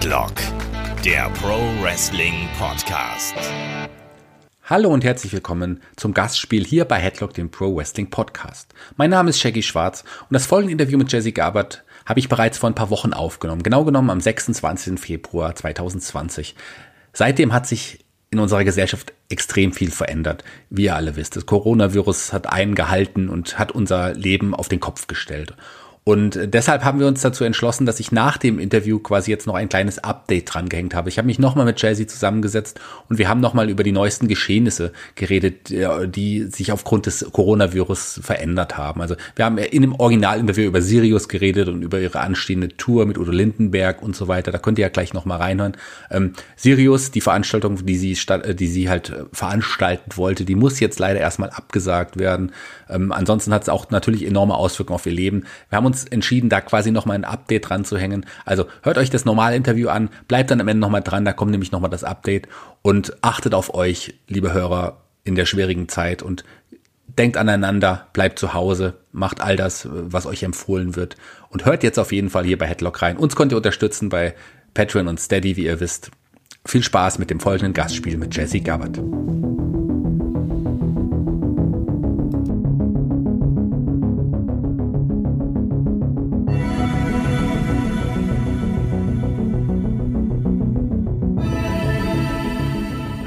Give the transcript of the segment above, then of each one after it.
Headlock, der Pro Wrestling Podcast. Hallo und herzlich willkommen zum Gastspiel hier bei Headlock, dem Pro Wrestling Podcast. Mein Name ist Shaggy Schwarz und das folgende Interview mit Jesse Gabert habe ich bereits vor ein paar Wochen aufgenommen, genau genommen am 26. Februar 2020. Seitdem hat sich in unserer Gesellschaft extrem viel verändert, wie ihr alle wisst. Das Coronavirus hat eingehalten und hat unser Leben auf den Kopf gestellt. Und deshalb haben wir uns dazu entschlossen, dass ich nach dem Interview quasi jetzt noch ein kleines Update dran gehängt habe. Ich habe mich nochmal mit Chelsea zusammengesetzt und wir haben nochmal über die neuesten Geschehnisse geredet, die sich aufgrund des Coronavirus verändert haben. Also wir haben in dem Originalinterview über Sirius geredet und über ihre anstehende Tour mit Udo Lindenberg und so weiter. Da könnt ihr ja gleich nochmal reinhören. Ähm, Sirius, die Veranstaltung, die sie, die sie halt veranstalten wollte, die muss jetzt leider erstmal abgesagt werden. Ähm, ansonsten hat es auch natürlich enorme Auswirkungen auf ihr Leben. Wir haben uns uns entschieden, da quasi nochmal ein Update dran zu hängen. Also hört euch das normale Interview an, bleibt dann am Ende nochmal dran, da kommt nämlich nochmal das Update und achtet auf euch, liebe Hörer, in der schwierigen Zeit und denkt aneinander, bleibt zu Hause, macht all das, was euch empfohlen wird und hört jetzt auf jeden Fall hier bei Headlock rein. Uns könnt ihr unterstützen bei Patreon und Steady, wie ihr wisst. Viel Spaß mit dem folgenden Gastspiel mit Jesse Gabbard.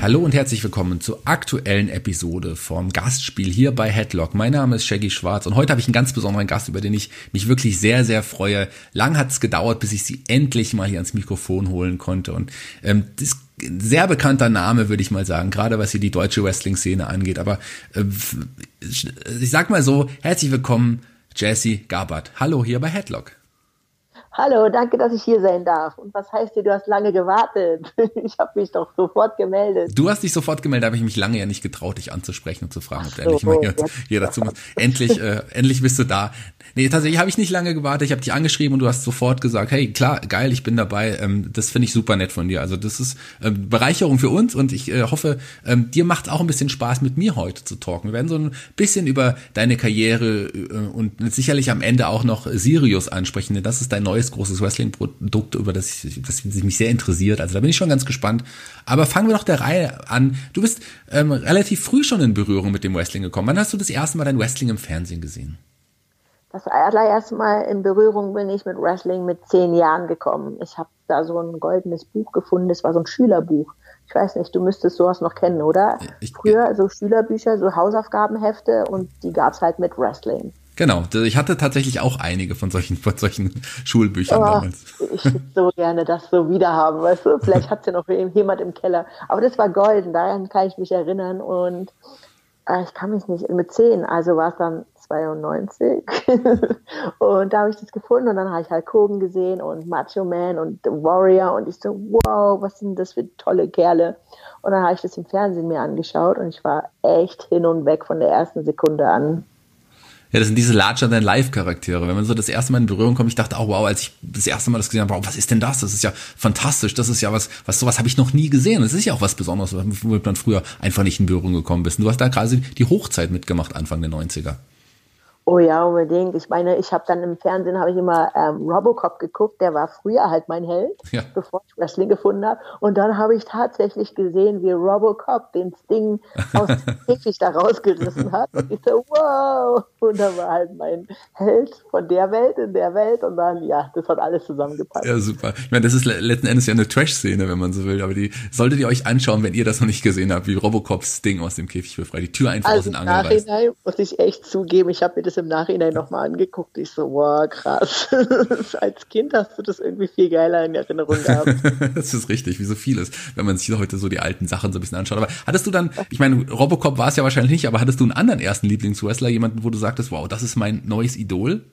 Hallo und herzlich willkommen zur aktuellen Episode vom Gastspiel hier bei Headlock. Mein Name ist Shaggy Schwarz und heute habe ich einen ganz besonderen Gast, über den ich mich wirklich sehr, sehr freue. Lang hat es gedauert, bis ich sie endlich mal hier ans Mikrofon holen konnte und ähm, das sehr bekannter Name, würde ich mal sagen, gerade was hier die deutsche Wrestling-Szene angeht. Aber äh, ich sag mal so, herzlich willkommen, Jesse Gabert. Hallo hier bei Headlock. Hallo, danke, dass ich hier sein darf. Und was heißt dir, du hast lange gewartet? Ich habe mich doch sofort gemeldet. Du hast dich sofort gemeldet, habe ich mich lange ja nicht getraut, dich anzusprechen und zu fragen, ob du endlich mal hier, hier dazu musst. Endlich, äh, endlich bist du da. Nee, tatsächlich habe ich nicht lange gewartet. Ich habe dich angeschrieben und du hast sofort gesagt, hey, klar, geil, ich bin dabei. Ähm, das finde ich super nett von dir. Also das ist ähm, Bereicherung für uns und ich äh, hoffe, ähm, dir macht auch ein bisschen Spaß, mit mir heute zu talken. Wir werden so ein bisschen über deine Karriere äh, und sicherlich am Ende auch noch Sirius ansprechen, denn das ist dein neues großes Wrestling-Produkt, über das, ich, das mich sehr interessiert. Also da bin ich schon ganz gespannt. Aber fangen wir doch der Reihe an. Du bist ähm, relativ früh schon in Berührung mit dem Wrestling gekommen. Wann hast du das erste Mal dein Wrestling im Fernsehen gesehen? Das allererste Mal in Berührung bin ich mit Wrestling mit zehn Jahren gekommen. Ich habe da so ein goldenes Buch gefunden, das war so ein Schülerbuch. Ich weiß nicht, du müsstest sowas noch kennen, oder? Ich, Früher so Schülerbücher, so Hausaufgabenhefte und die gab's halt mit Wrestling. Genau, ich hatte tatsächlich auch einige von solchen, von solchen Schulbüchern oh, damals. Ich würde so gerne das so wieder haben, weißt du? Vielleicht hat ja noch jemand im Keller. Aber das war golden, daran kann ich mich erinnern. Und äh, ich kann mich nicht, mit zehn, also war es dann 92. und da habe ich das gefunden und dann habe ich halt Kogen gesehen und Macho Man und The Warrior und ich so, wow, was sind das für tolle Kerle. Und dann habe ich das im Fernsehen mir angeschaut und ich war echt hin und weg von der ersten Sekunde an. Ja, das sind diese Larger than Life Charaktere. Wenn man so das erste Mal in Berührung kommt, ich dachte auch, wow, als ich das erste Mal das gesehen habe, wow, was ist denn das? Das ist ja fantastisch. Das ist ja was, was sowas habe ich noch nie gesehen. Das ist ja auch was Besonderes, womit man früher einfach nicht in Berührung gekommen bist. Du hast da quasi die Hochzeit mitgemacht, Anfang der 90er. Oh ja, unbedingt. Ich meine, ich habe dann im Fernsehen habe ich immer ähm, Robocop geguckt, der war früher halt mein Held, ja. bevor ich Wrestling gefunden habe. Und dann habe ich tatsächlich gesehen, wie Robocop den Sting aus dem Käfig da rausgerissen hat. Und ich so, wow! Und da war halt mein Held von der Welt in der Welt. Und dann, ja, das hat alles zusammengepasst. Ja, super. Ich meine, das ist letzten Endes ja eine Trash-Szene, wenn man so will. Aber die solltet ihr euch anschauen, wenn ihr das noch nicht gesehen habt, wie Robocop Sting aus dem Käfig befreit. Die Tür einfach also aus den Angeln reißt. Nachhinein muss ich echt zugeben, ich habe mir das das im Nachhinein nochmal angeguckt. Ich so, wow, krass. Als Kind hast du das irgendwie viel geiler in Erinnerung gehabt. das ist richtig, wie so vieles, wenn man sich heute so die alten Sachen so ein bisschen anschaut. Aber hattest du dann, ich meine, Robocop war es ja wahrscheinlich nicht, aber hattest du einen anderen ersten Lieblingswrestler, jemanden, wo du sagtest, wow, das ist mein neues Idol?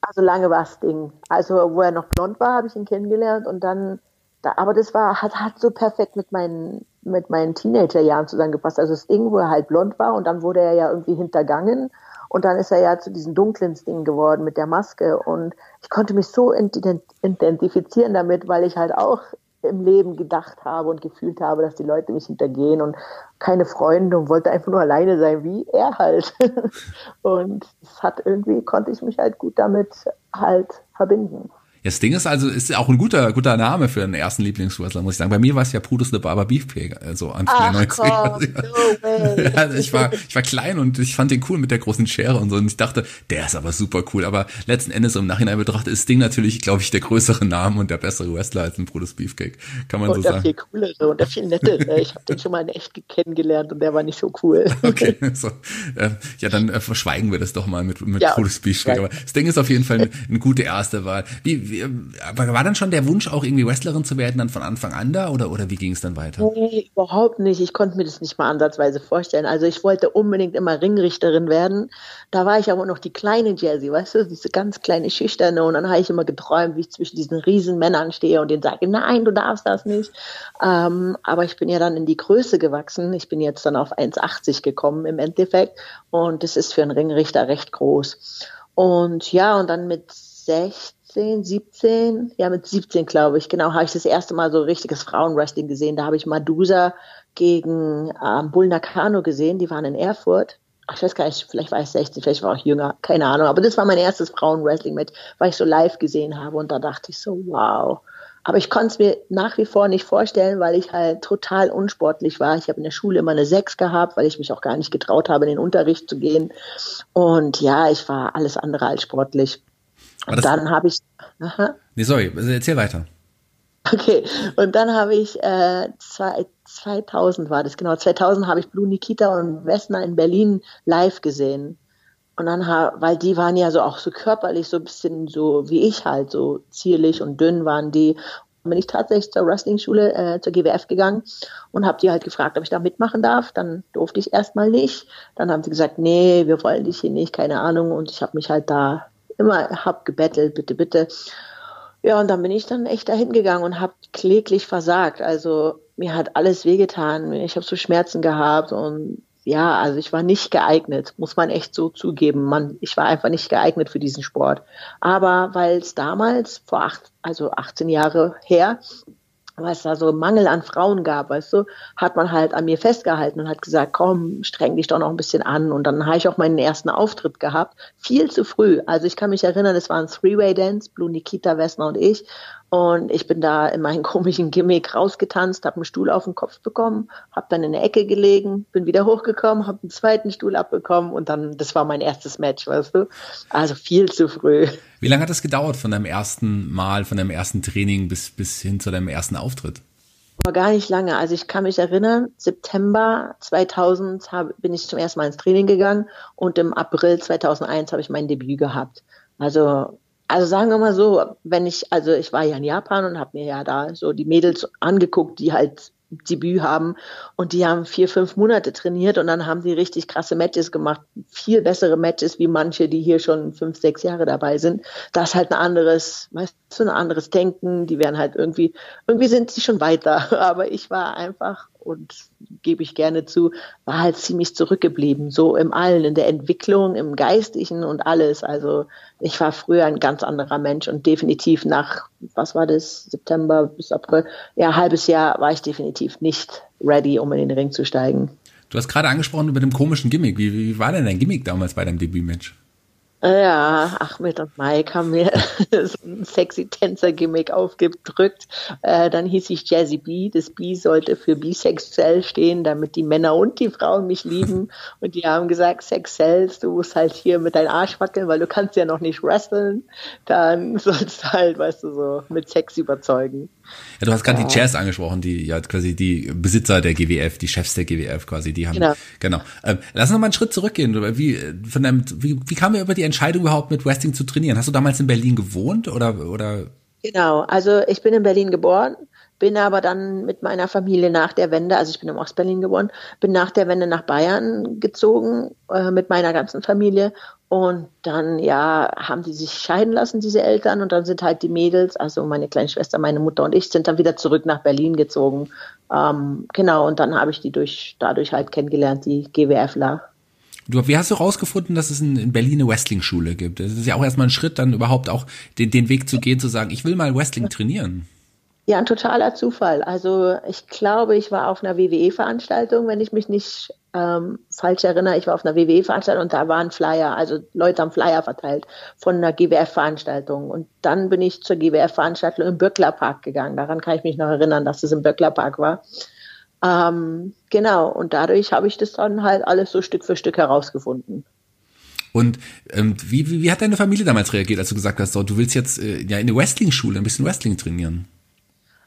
Also lange war es Ding. Also wo er noch blond war, habe ich ihn kennengelernt und dann, da, aber das war, hat, hat so perfekt mit meinen mit meinen Teenagerjahren zusammengepasst. Also das Ding, wo er halt blond war und dann wurde er ja irgendwie hintergangen und dann ist er ja zu diesem dunklen Ding geworden mit der Maske. Und ich konnte mich so identifizieren damit, weil ich halt auch im Leben gedacht habe und gefühlt habe, dass die Leute mich hintergehen und keine Freunde und wollte einfach nur alleine sein, wie er halt. und es hat irgendwie, konnte ich mich halt gut damit halt verbinden. Das Ding ist also, ist auch ein guter, guter Name für einen ersten Lieblingswrestler, muss ich sagen. Bei mir war es ja Brutus the Barber Beefcake, also Anfang der 90er. No also ich war, ich war klein und ich fand den cool mit der großen Schere und so und ich dachte, der ist aber super cool. Aber letzten Endes im Nachhinein betrachtet ist Ding natürlich, glaube ich, der größere Name und der bessere Wrestler als ein Brutus Beefcake. Kann man und so sagen. Und der viel coolere und der viel nettere. Ich habe den schon mal in echt kennengelernt und der war nicht so cool. Okay, so. Äh, ja, dann äh, verschweigen wir das doch mal mit, mit ja, Brutus Beefcake. Aber das Ding ist auf jeden Fall eine, eine gute erste Wahl. Wie, wie aber war dann schon der Wunsch, auch irgendwie Wrestlerin zu werden, dann von Anfang an da oder, oder wie ging es dann weiter? Nee, überhaupt nicht. Ich konnte mir das nicht mal ansatzweise vorstellen. Also ich wollte unbedingt immer Ringrichterin werden. Da war ich aber noch die kleine Jessie, weißt du, diese ganz kleine Schüchterne. Und dann habe ich immer geträumt, wie ich zwischen diesen riesen Männern stehe und denen sage, nein, du darfst das nicht. Ähm, aber ich bin ja dann in die Größe gewachsen. Ich bin jetzt dann auf 1,80 gekommen im Endeffekt. Und das ist für einen Ringrichter recht groß. Und ja, und dann mit 16 16, 17, ja mit 17 glaube ich, genau, habe ich das erste Mal so richtiges Frauenwrestling gesehen. Da habe ich Madusa gegen ähm, Bull Nakano gesehen, die waren in Erfurt. ich weiß gar nicht, vielleicht war ich 16, vielleicht war ich jünger, keine Ahnung. Aber das war mein erstes Frauenwrestling-Match, weil ich so live gesehen habe. Und da dachte ich so, wow. Aber ich konnte es mir nach wie vor nicht vorstellen, weil ich halt total unsportlich war. Ich habe in der Schule immer eine 6 gehabt, weil ich mich auch gar nicht getraut habe, in den Unterricht zu gehen. Und ja, ich war alles andere als sportlich. Und dann habe ich. Aha. Nee, sorry, erzähl weiter. Okay, und dann habe ich äh, zwei, 2000 war das genau, 2000 habe ich Blue Nikita und Wessner in Berlin live gesehen. Und dann, weil die waren ja so auch so körperlich so ein bisschen so wie ich halt, so zierlich und dünn waren die. Und bin ich tatsächlich zur Wrestling-Schule, äh, zur GWF gegangen und habe die halt gefragt, ob ich da mitmachen darf. Dann durfte ich erstmal nicht. Dann haben sie gesagt, nee, wir wollen dich hier nicht, keine Ahnung. Und ich habe mich halt da immer hab gebettelt, bitte, bitte. Ja, und dann bin ich dann echt dahin gegangen und habe kläglich versagt. Also mir hat alles wehgetan. Ich habe so Schmerzen gehabt und ja, also ich war nicht geeignet, muss man echt so zugeben. Man, ich war einfach nicht geeignet für diesen Sport. Aber weil es damals, vor acht, also 18 Jahre her, weil es da so Mangel an Frauen gab, weißt du, hat man halt an mir festgehalten und hat gesagt, komm, streng dich doch noch ein bisschen an. Und dann habe ich auch meinen ersten Auftritt gehabt, viel zu früh. Also ich kann mich erinnern, es war ein Three-Way-Dance, Blue Nikita, Wessner und ich. Und ich bin da in meinen komischen Gimmick rausgetanzt, habe einen Stuhl auf den Kopf bekommen, habe dann in der Ecke gelegen, bin wieder hochgekommen, habe einen zweiten Stuhl abbekommen und dann, das war mein erstes Match, weißt du. Also viel zu früh. Wie lange hat das gedauert von deinem ersten Mal, von deinem ersten Training bis, bis hin zu deinem ersten Auftritt? Aber gar nicht lange. Also ich kann mich erinnern, September 2000 hab, bin ich zum ersten Mal ins Training gegangen und im April 2001 habe ich mein Debüt gehabt. Also also sagen wir mal so, wenn ich, also ich war ja in Japan und habe mir ja da so die Mädels angeguckt, die halt Debüt haben. Und die haben vier, fünf Monate trainiert und dann haben sie richtig krasse Matches gemacht, viel bessere Matches wie manche, die hier schon fünf, sechs Jahre dabei sind. Das ist halt ein anderes, weißt du, ein anderes Denken, die werden halt irgendwie, irgendwie sind sie schon weiter, aber ich war einfach und gebe ich gerne zu, war halt ziemlich zurückgeblieben, so im Allen, in der Entwicklung, im Geistlichen und alles. Also ich war früher ein ganz anderer Mensch und definitiv nach, was war das, September bis April, ja, halbes Jahr war ich definitiv nicht ready, um in den Ring zu steigen. Du hast gerade angesprochen über dem komischen Gimmick. Wie, wie war denn dein Gimmick damals bei deinem Debütmatch? Ja, Ahmed und Mike haben mir so ein sexy Tänzer-Gimmick aufgedrückt. Äh, dann hieß ich Jazzy B. Das B sollte für bisexuell stehen, damit die Männer und die Frauen mich lieben. Und die haben gesagt, Sex sells, du musst halt hier mit deinem Arsch wackeln, weil du kannst ja noch nicht wresteln. Dann sollst du halt, weißt du, so mit Sex überzeugen. Ja, du hast gerade ja. die Chairs angesprochen, die ja quasi die Besitzer der GWF, die Chefs der GWF quasi, die haben genau. genau. Ähm, lass uns noch mal einen Schritt zurückgehen. Wie von deinem, wie, wie kam ihr über die Entscheidung überhaupt mit Wrestling zu trainieren? Hast du damals in Berlin gewohnt oder oder? Genau, also ich bin in Berlin geboren, bin aber dann mit meiner Familie nach der Wende, also ich bin im Ostberlin geboren, bin nach der Wende nach Bayern gezogen äh, mit meiner ganzen Familie und dann, ja, haben die sich scheiden lassen, diese Eltern. Und dann sind halt die Mädels, also meine kleine Schwester, meine Mutter und ich, sind dann wieder zurück nach Berlin gezogen. Ähm, genau, und dann habe ich die durch, dadurch halt kennengelernt, die GWFler. Du, wie hast du rausgefunden, dass es in, in Berlin eine Wrestling-Schule gibt? Das ist ja auch erstmal ein Schritt, dann überhaupt auch den, den Weg zu gehen, zu sagen, ich will mal Wrestling trainieren. Ja, ein totaler Zufall. Also ich glaube, ich war auf einer WWE-Veranstaltung, wenn ich mich nicht ähm, falsch erinnere. Ich war auf einer WWE-Veranstaltung und da waren Flyer, also Leute haben Flyer verteilt von einer GWF-Veranstaltung. Und dann bin ich zur GWF-Veranstaltung im Böckler Park gegangen. Daran kann ich mich noch erinnern, dass es im Böckler Park war. Ähm, genau, und dadurch habe ich das dann halt alles so Stück für Stück herausgefunden. Und ähm, wie, wie, wie hat deine Familie damals reagiert, als du gesagt hast, so, du willst jetzt äh, ja in eine Wrestling-Schule ein bisschen Wrestling trainieren?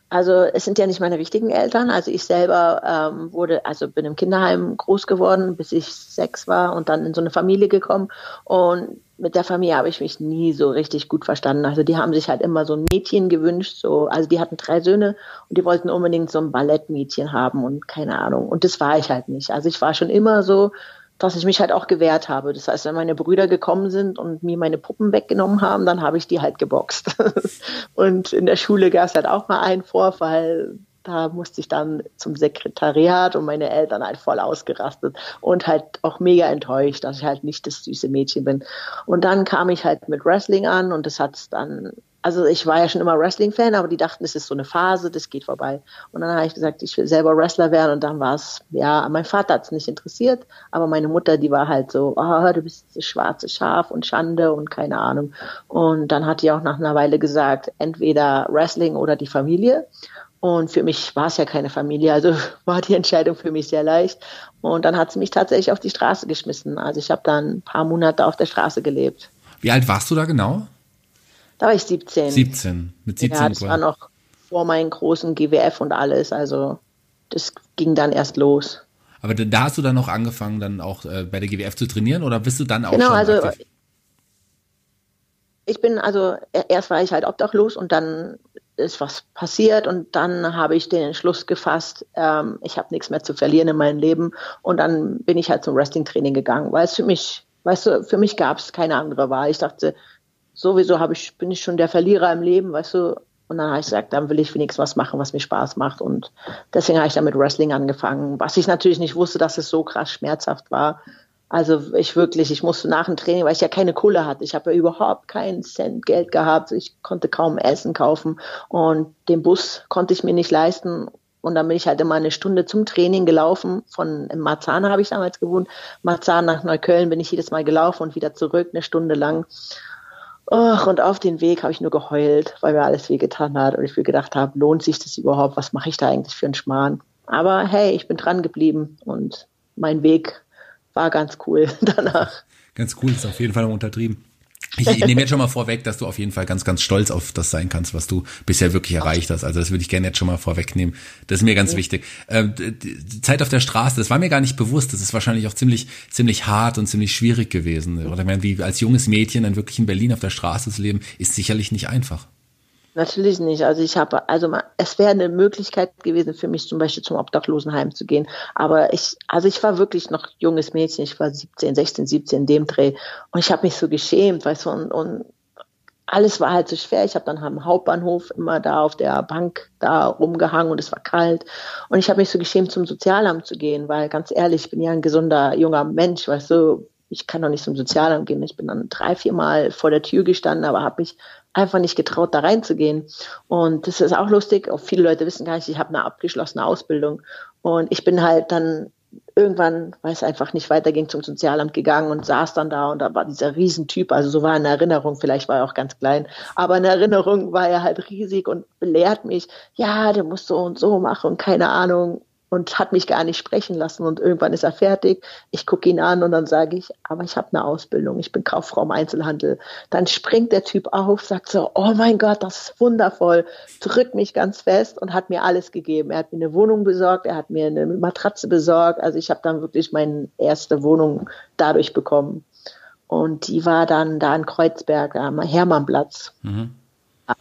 Also es sind ja nicht meine richtigen Eltern. Also ich selber ähm, wurde, also bin im Kinderheim groß geworden, bis ich sechs war und dann in so eine Familie gekommen. Und mit der Familie habe ich mich nie so richtig gut verstanden. Also die haben sich halt immer so ein Mädchen gewünscht. So, also die hatten drei Söhne und die wollten unbedingt so ein Ballettmädchen haben und keine Ahnung. Und das war ich halt nicht. Also ich war schon immer so dass ich mich halt auch gewehrt habe. Das heißt, wenn meine Brüder gekommen sind und mir meine Puppen weggenommen haben, dann habe ich die halt geboxt. und in der Schule gab es halt auch mal einen Vorfall. Da musste ich dann zum Sekretariat und meine Eltern halt voll ausgerastet und halt auch mega enttäuscht, dass ich halt nicht das süße Mädchen bin. Und dann kam ich halt mit Wrestling an und das hat dann also ich war ja schon immer Wrestling-Fan, aber die dachten, es ist so eine Phase, das geht vorbei. Und dann habe ich gesagt, ich will selber Wrestler werden und dann war es, ja, mein Vater hat es nicht interessiert, aber meine Mutter, die war halt so, oh, du bist das schwarze Schaf und Schande und keine Ahnung. Und dann hat die auch nach einer Weile gesagt, entweder Wrestling oder die Familie. Und für mich war es ja keine Familie, also war die Entscheidung für mich sehr leicht. Und dann hat sie mich tatsächlich auf die Straße geschmissen. Also ich habe dann ein paar Monate auf der Straße gelebt. Wie alt warst du da genau? Da war ich 17. 17, mit 17. Ja, das war noch vor meinen großen GWF und alles. Also das ging dann erst los. Aber da hast du dann noch angefangen, dann auch äh, bei der GWF zu trainieren oder bist du dann auch genau, schon also aktiv? ich bin also e-, erst war ich halt obdachlos und dann ist was passiert und dann habe ich den Entschluss gefasst, ähm, ich habe nichts mehr zu verlieren in meinem Leben und dann bin ich halt zum Wrestling-Training gegangen, weil es für mich, weißt du, für mich gab es keine andere Wahl. Ich dachte, sowieso habe ich, bin ich schon der Verlierer im Leben, weißt du. Und dann habe ich gesagt, dann will ich wenigstens was machen, was mir Spaß macht. Und deswegen habe ich dann mit Wrestling angefangen. Was ich natürlich nicht wusste, dass es so krass schmerzhaft war. Also ich wirklich, ich musste nach dem Training, weil ich ja keine Kohle hatte. Ich habe ja überhaupt keinen Cent Geld gehabt. Ich konnte kaum Essen kaufen und den Bus konnte ich mir nicht leisten. Und dann bin ich halt immer eine Stunde zum Training gelaufen. Von Marzahn habe ich damals gewohnt. Marzahn nach Neukölln bin ich jedes Mal gelaufen und wieder zurück, eine Stunde lang. Och, und auf den Weg habe ich nur geheult, weil mir alles wehgetan hat und ich mir gedacht habe, lohnt sich das überhaupt? Was mache ich da eigentlich für einen Schmarrn? Aber hey, ich bin dran geblieben und mein Weg war ganz cool danach. Ganz cool, ist auf jeden Fall untertrieben. Ich, ich nehme jetzt schon mal vorweg, dass du auf jeden Fall ganz, ganz stolz auf das sein kannst, was du bisher wirklich erreicht hast. Also das würde ich gerne jetzt schon mal vorwegnehmen. Das ist mir ganz ja. wichtig. Ähm, Zeit auf der Straße, das war mir gar nicht bewusst. Das ist wahrscheinlich auch ziemlich, ziemlich hart und ziemlich schwierig gewesen. Oder wie als junges Mädchen dann wirklich in Berlin auf der Straße zu leben, ist sicherlich nicht einfach. Natürlich nicht. Also ich habe, also es wäre eine Möglichkeit gewesen für mich zum Beispiel zum Obdachlosenheim zu gehen. Aber ich, also ich war wirklich noch junges Mädchen. Ich war 17, 16, 17 in dem Dreh und ich habe mich so geschämt, weißt du, und, und alles war halt so schwer. Ich habe dann am Hauptbahnhof immer da auf der Bank da rumgehangen und es war kalt. Und ich habe mich so geschämt, zum Sozialamt zu gehen, weil ganz ehrlich, ich bin ja ein gesunder junger Mensch, weißt du, ich kann doch nicht zum Sozialamt gehen. Ich bin dann drei, vier Mal vor der Tür gestanden, aber habe mich einfach nicht getraut, da reinzugehen. Und das ist auch lustig. Auch viele Leute wissen gar nicht, ich habe eine abgeschlossene Ausbildung. Und ich bin halt dann irgendwann, weil es einfach nicht weiterging, zum Sozialamt gegangen und saß dann da und da war dieser Riesentyp, also so war in Erinnerung, vielleicht war er auch ganz klein, aber in Erinnerung war er halt riesig und belehrt mich, ja, der muss so und so machen keine Ahnung und hat mich gar nicht sprechen lassen. Und irgendwann ist er fertig. Ich gucke ihn an und dann sage ich, aber ich habe eine Ausbildung, ich bin Kauffrau im Einzelhandel. Dann springt der Typ auf, sagt so, oh mein Gott, das ist wundervoll, drückt mich ganz fest und hat mir alles gegeben. Er hat mir eine Wohnung besorgt, er hat mir eine Matratze besorgt. Also ich habe dann wirklich meine erste Wohnung dadurch bekommen. Und die war dann da in Kreuzberg am Hermannplatz. Mhm.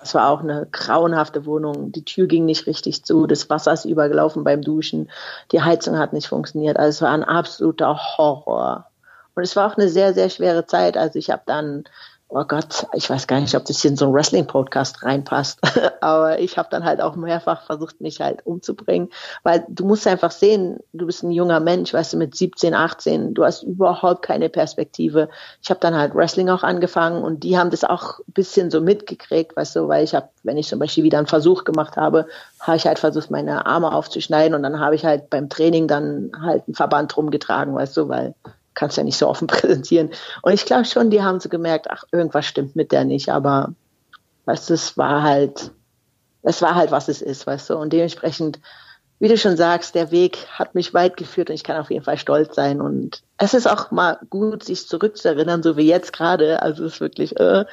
Es war auch eine grauenhafte Wohnung. Die Tür ging nicht richtig zu. Das Wasser ist übergelaufen beim Duschen. Die Heizung hat nicht funktioniert. Also es war ein absoluter Horror. Und es war auch eine sehr, sehr schwere Zeit. Also ich habe dann oh Gott, ich weiß gar nicht, ob das hier in so einen Wrestling-Podcast reinpasst, aber ich habe dann halt auch mehrfach versucht, mich halt umzubringen, weil du musst einfach sehen, du bist ein junger Mensch, weißt du, mit 17, 18, du hast überhaupt keine Perspektive. Ich habe dann halt Wrestling auch angefangen und die haben das auch ein bisschen so mitgekriegt, weißt du, weil ich habe, wenn ich zum Beispiel wieder einen Versuch gemacht habe, habe ich halt versucht, meine Arme aufzuschneiden und dann habe ich halt beim Training dann halt einen Verband rumgetragen, weißt du, weil kannst ja nicht so offen präsentieren. Und ich glaube schon, die haben so gemerkt, ach, irgendwas stimmt mit der nicht, aber weißt du, es war halt, es war halt, was es ist, weißt du. Und dementsprechend, wie du schon sagst, der Weg hat mich weit geführt und ich kann auf jeden Fall stolz sein. Und es ist auch mal gut, sich zurückzuerinnern, so wie jetzt gerade. Also es ist wirklich, äh, äh,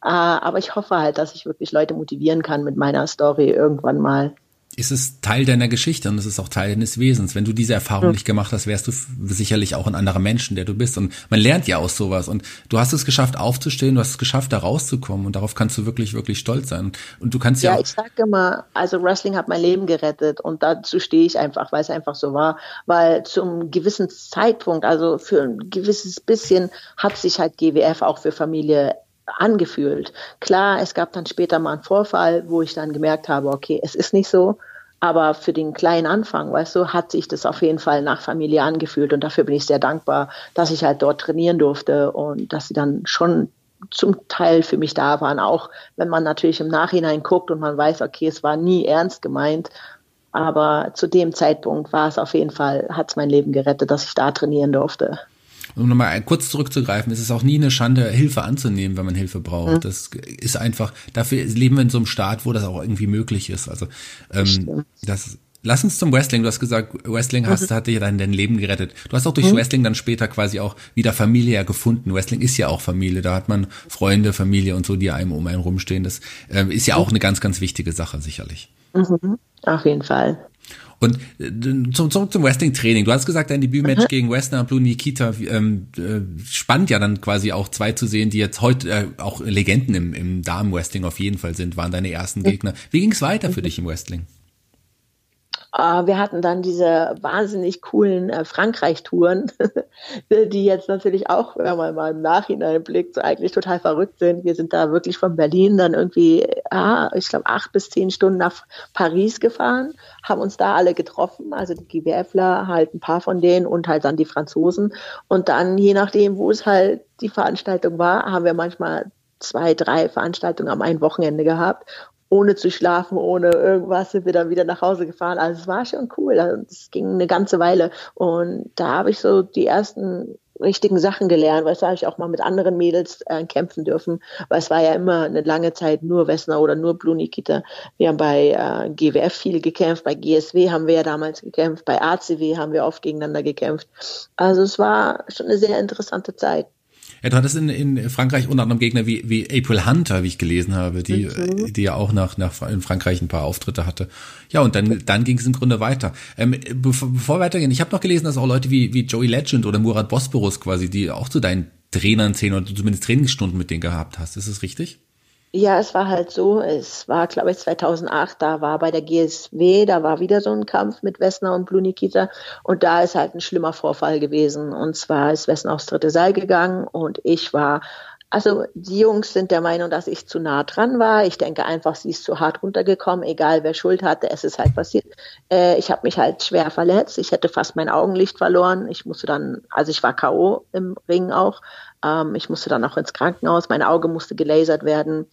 aber ich hoffe halt, dass ich wirklich Leute motivieren kann mit meiner Story irgendwann mal ist es Teil deiner Geschichte und es ist auch Teil deines Wesens. Wenn du diese Erfahrung ja. nicht gemacht hast, wärst du sicherlich auch ein anderer Mensch, der du bist. Und man lernt ja aus sowas. Und du hast es geschafft, aufzustehen, du hast es geschafft, da rauszukommen. Und darauf kannst du wirklich, wirklich stolz sein. Und du kannst ja. Ja, ich sage immer, also Wrestling hat mein Leben gerettet. Und dazu stehe ich einfach, weil es einfach so war. Weil zum gewissen Zeitpunkt, also für ein gewisses bisschen, hat sich halt GWF auch für Familie angefühlt. Klar, es gab dann später mal einen Vorfall, wo ich dann gemerkt habe, okay, es ist nicht so. Aber für den kleinen Anfang, weißt du, hat sich das auf jeden Fall nach Familie angefühlt. Und dafür bin ich sehr dankbar, dass ich halt dort trainieren durfte und dass sie dann schon zum Teil für mich da waren. Auch wenn man natürlich im Nachhinein guckt und man weiß, okay, es war nie ernst gemeint. Aber zu dem Zeitpunkt war es auf jeden Fall, hat es mein Leben gerettet, dass ich da trainieren durfte um nochmal kurz zurückzugreifen, es ist auch nie eine Schande, Hilfe anzunehmen, wenn man Hilfe braucht. Mhm. Das ist einfach, dafür leben wir in so einem Staat, wo das auch irgendwie möglich ist. Also ähm, das Lass uns zum Wrestling. Du hast gesagt, Wrestling hast, mhm. hat dir dann dein Leben gerettet. Du hast auch durch mhm. Wrestling dann später quasi auch wieder Familie gefunden. Wrestling ist ja auch Familie. Da hat man Freunde, Familie und so, die einem um einen rumstehen. Das äh, ist ja auch eine ganz, ganz wichtige Sache, sicherlich. Mhm. Auf jeden Fall. Und äh, zum, zurück zum Wrestling-Training. Du hast gesagt, dein Debütmatch mhm. gegen Westner Blue Nikita ähm, äh, spannend ja dann quasi auch zwei zu sehen, die jetzt heute äh, auch Legenden im, im Damen-Wrestling auf jeden Fall sind, waren deine ersten Gegner. Wie ging es weiter für dich im Wrestling? Uh, wir hatten dann diese wahnsinnig coolen äh, Frankreich-Touren, die jetzt natürlich auch, wenn man mal im Nachhinein blickt, so eigentlich total verrückt sind. Wir sind da wirklich von Berlin dann irgendwie, ah, ich glaube, acht bis zehn Stunden nach Paris gefahren, haben uns da alle getroffen, also die GWFler, halt ein paar von denen und halt dann die Franzosen. Und dann, je nachdem, wo es halt die Veranstaltung war, haben wir manchmal zwei, drei Veranstaltungen am einen Wochenende gehabt ohne zu schlafen, ohne irgendwas, sind wir dann wieder nach Hause gefahren. Also es war schon cool. Also es ging eine ganze Weile. Und da habe ich so die ersten richtigen Sachen gelernt, weil es habe ich auch mal mit anderen Mädels äh, kämpfen dürfen, weil es war ja immer eine lange Zeit nur Wessner oder nur Blue Nikita. Wir haben bei äh, GWF viel gekämpft, bei GSW haben wir ja damals gekämpft, bei ACW haben wir oft gegeneinander gekämpft. Also es war schon eine sehr interessante Zeit. Ja, du hattest in, in Frankreich unter anderem Gegner wie, wie April Hunter, wie ich gelesen habe, die, mhm. die ja auch nach, nach in Frankreich ein paar Auftritte hatte. Ja, und dann, dann ging es im Grunde weiter. Ähm, bevor, bevor wir weitergehen, ich habe noch gelesen, dass auch Leute wie, wie Joey Legend oder Murat Bosporus quasi, die auch zu deinen Trainern zählen oder du zumindest Trainingsstunden mit denen gehabt hast. Ist das richtig? Ja, es war halt so, es war, glaube ich, 2008, da war bei der GSW, da war wieder so ein Kampf mit Wessner und Blue Nikita und da ist halt ein schlimmer Vorfall gewesen und zwar ist Wessner aufs dritte Seil gegangen und ich war also die Jungs sind der Meinung, dass ich zu nah dran war. Ich denke einfach, sie ist zu hart runtergekommen, egal wer Schuld hatte, es ist halt passiert. Äh, ich habe mich halt schwer verletzt. Ich hätte fast mein Augenlicht verloren. Ich musste dann, also ich war K.O. im Ring auch. Ähm, ich musste dann auch ins Krankenhaus. Mein Auge musste gelasert werden.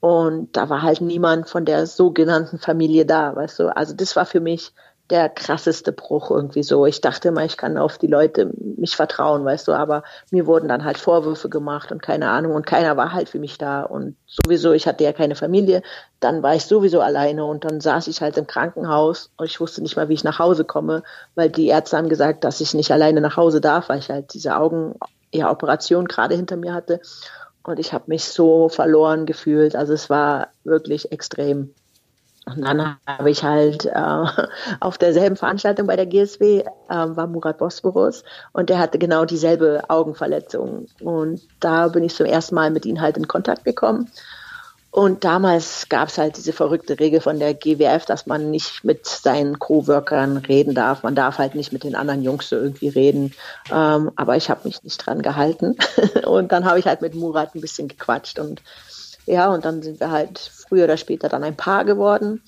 Und da war halt niemand von der sogenannten Familie da, weißt du. Also das war für mich der krasseste Bruch irgendwie so. Ich dachte immer, ich kann auf die Leute mich vertrauen, weißt du, aber mir wurden dann halt Vorwürfe gemacht und keine Ahnung und keiner war halt für mich da und sowieso, ich hatte ja keine Familie, dann war ich sowieso alleine und dann saß ich halt im Krankenhaus und ich wusste nicht mal, wie ich nach Hause komme, weil die Ärzte haben gesagt, dass ich nicht alleine nach Hause darf, weil ich halt diese Augen, ja, Operation gerade hinter mir hatte und ich habe mich so verloren gefühlt, also es war wirklich extrem. Und dann habe ich halt äh, auf derselben Veranstaltung bei der GSW äh, war Murat Bosporus und der hatte genau dieselbe Augenverletzung. Und da bin ich zum ersten Mal mit ihm halt in Kontakt gekommen. Und damals gab es halt diese verrückte Regel von der GWF, dass man nicht mit seinen Coworkern reden darf. Man darf halt nicht mit den anderen Jungs so irgendwie reden. Ähm, aber ich habe mich nicht dran gehalten. und dann habe ich halt mit Murat ein bisschen gequatscht. Und ja, und dann sind wir halt früher oder später dann ein Paar geworden.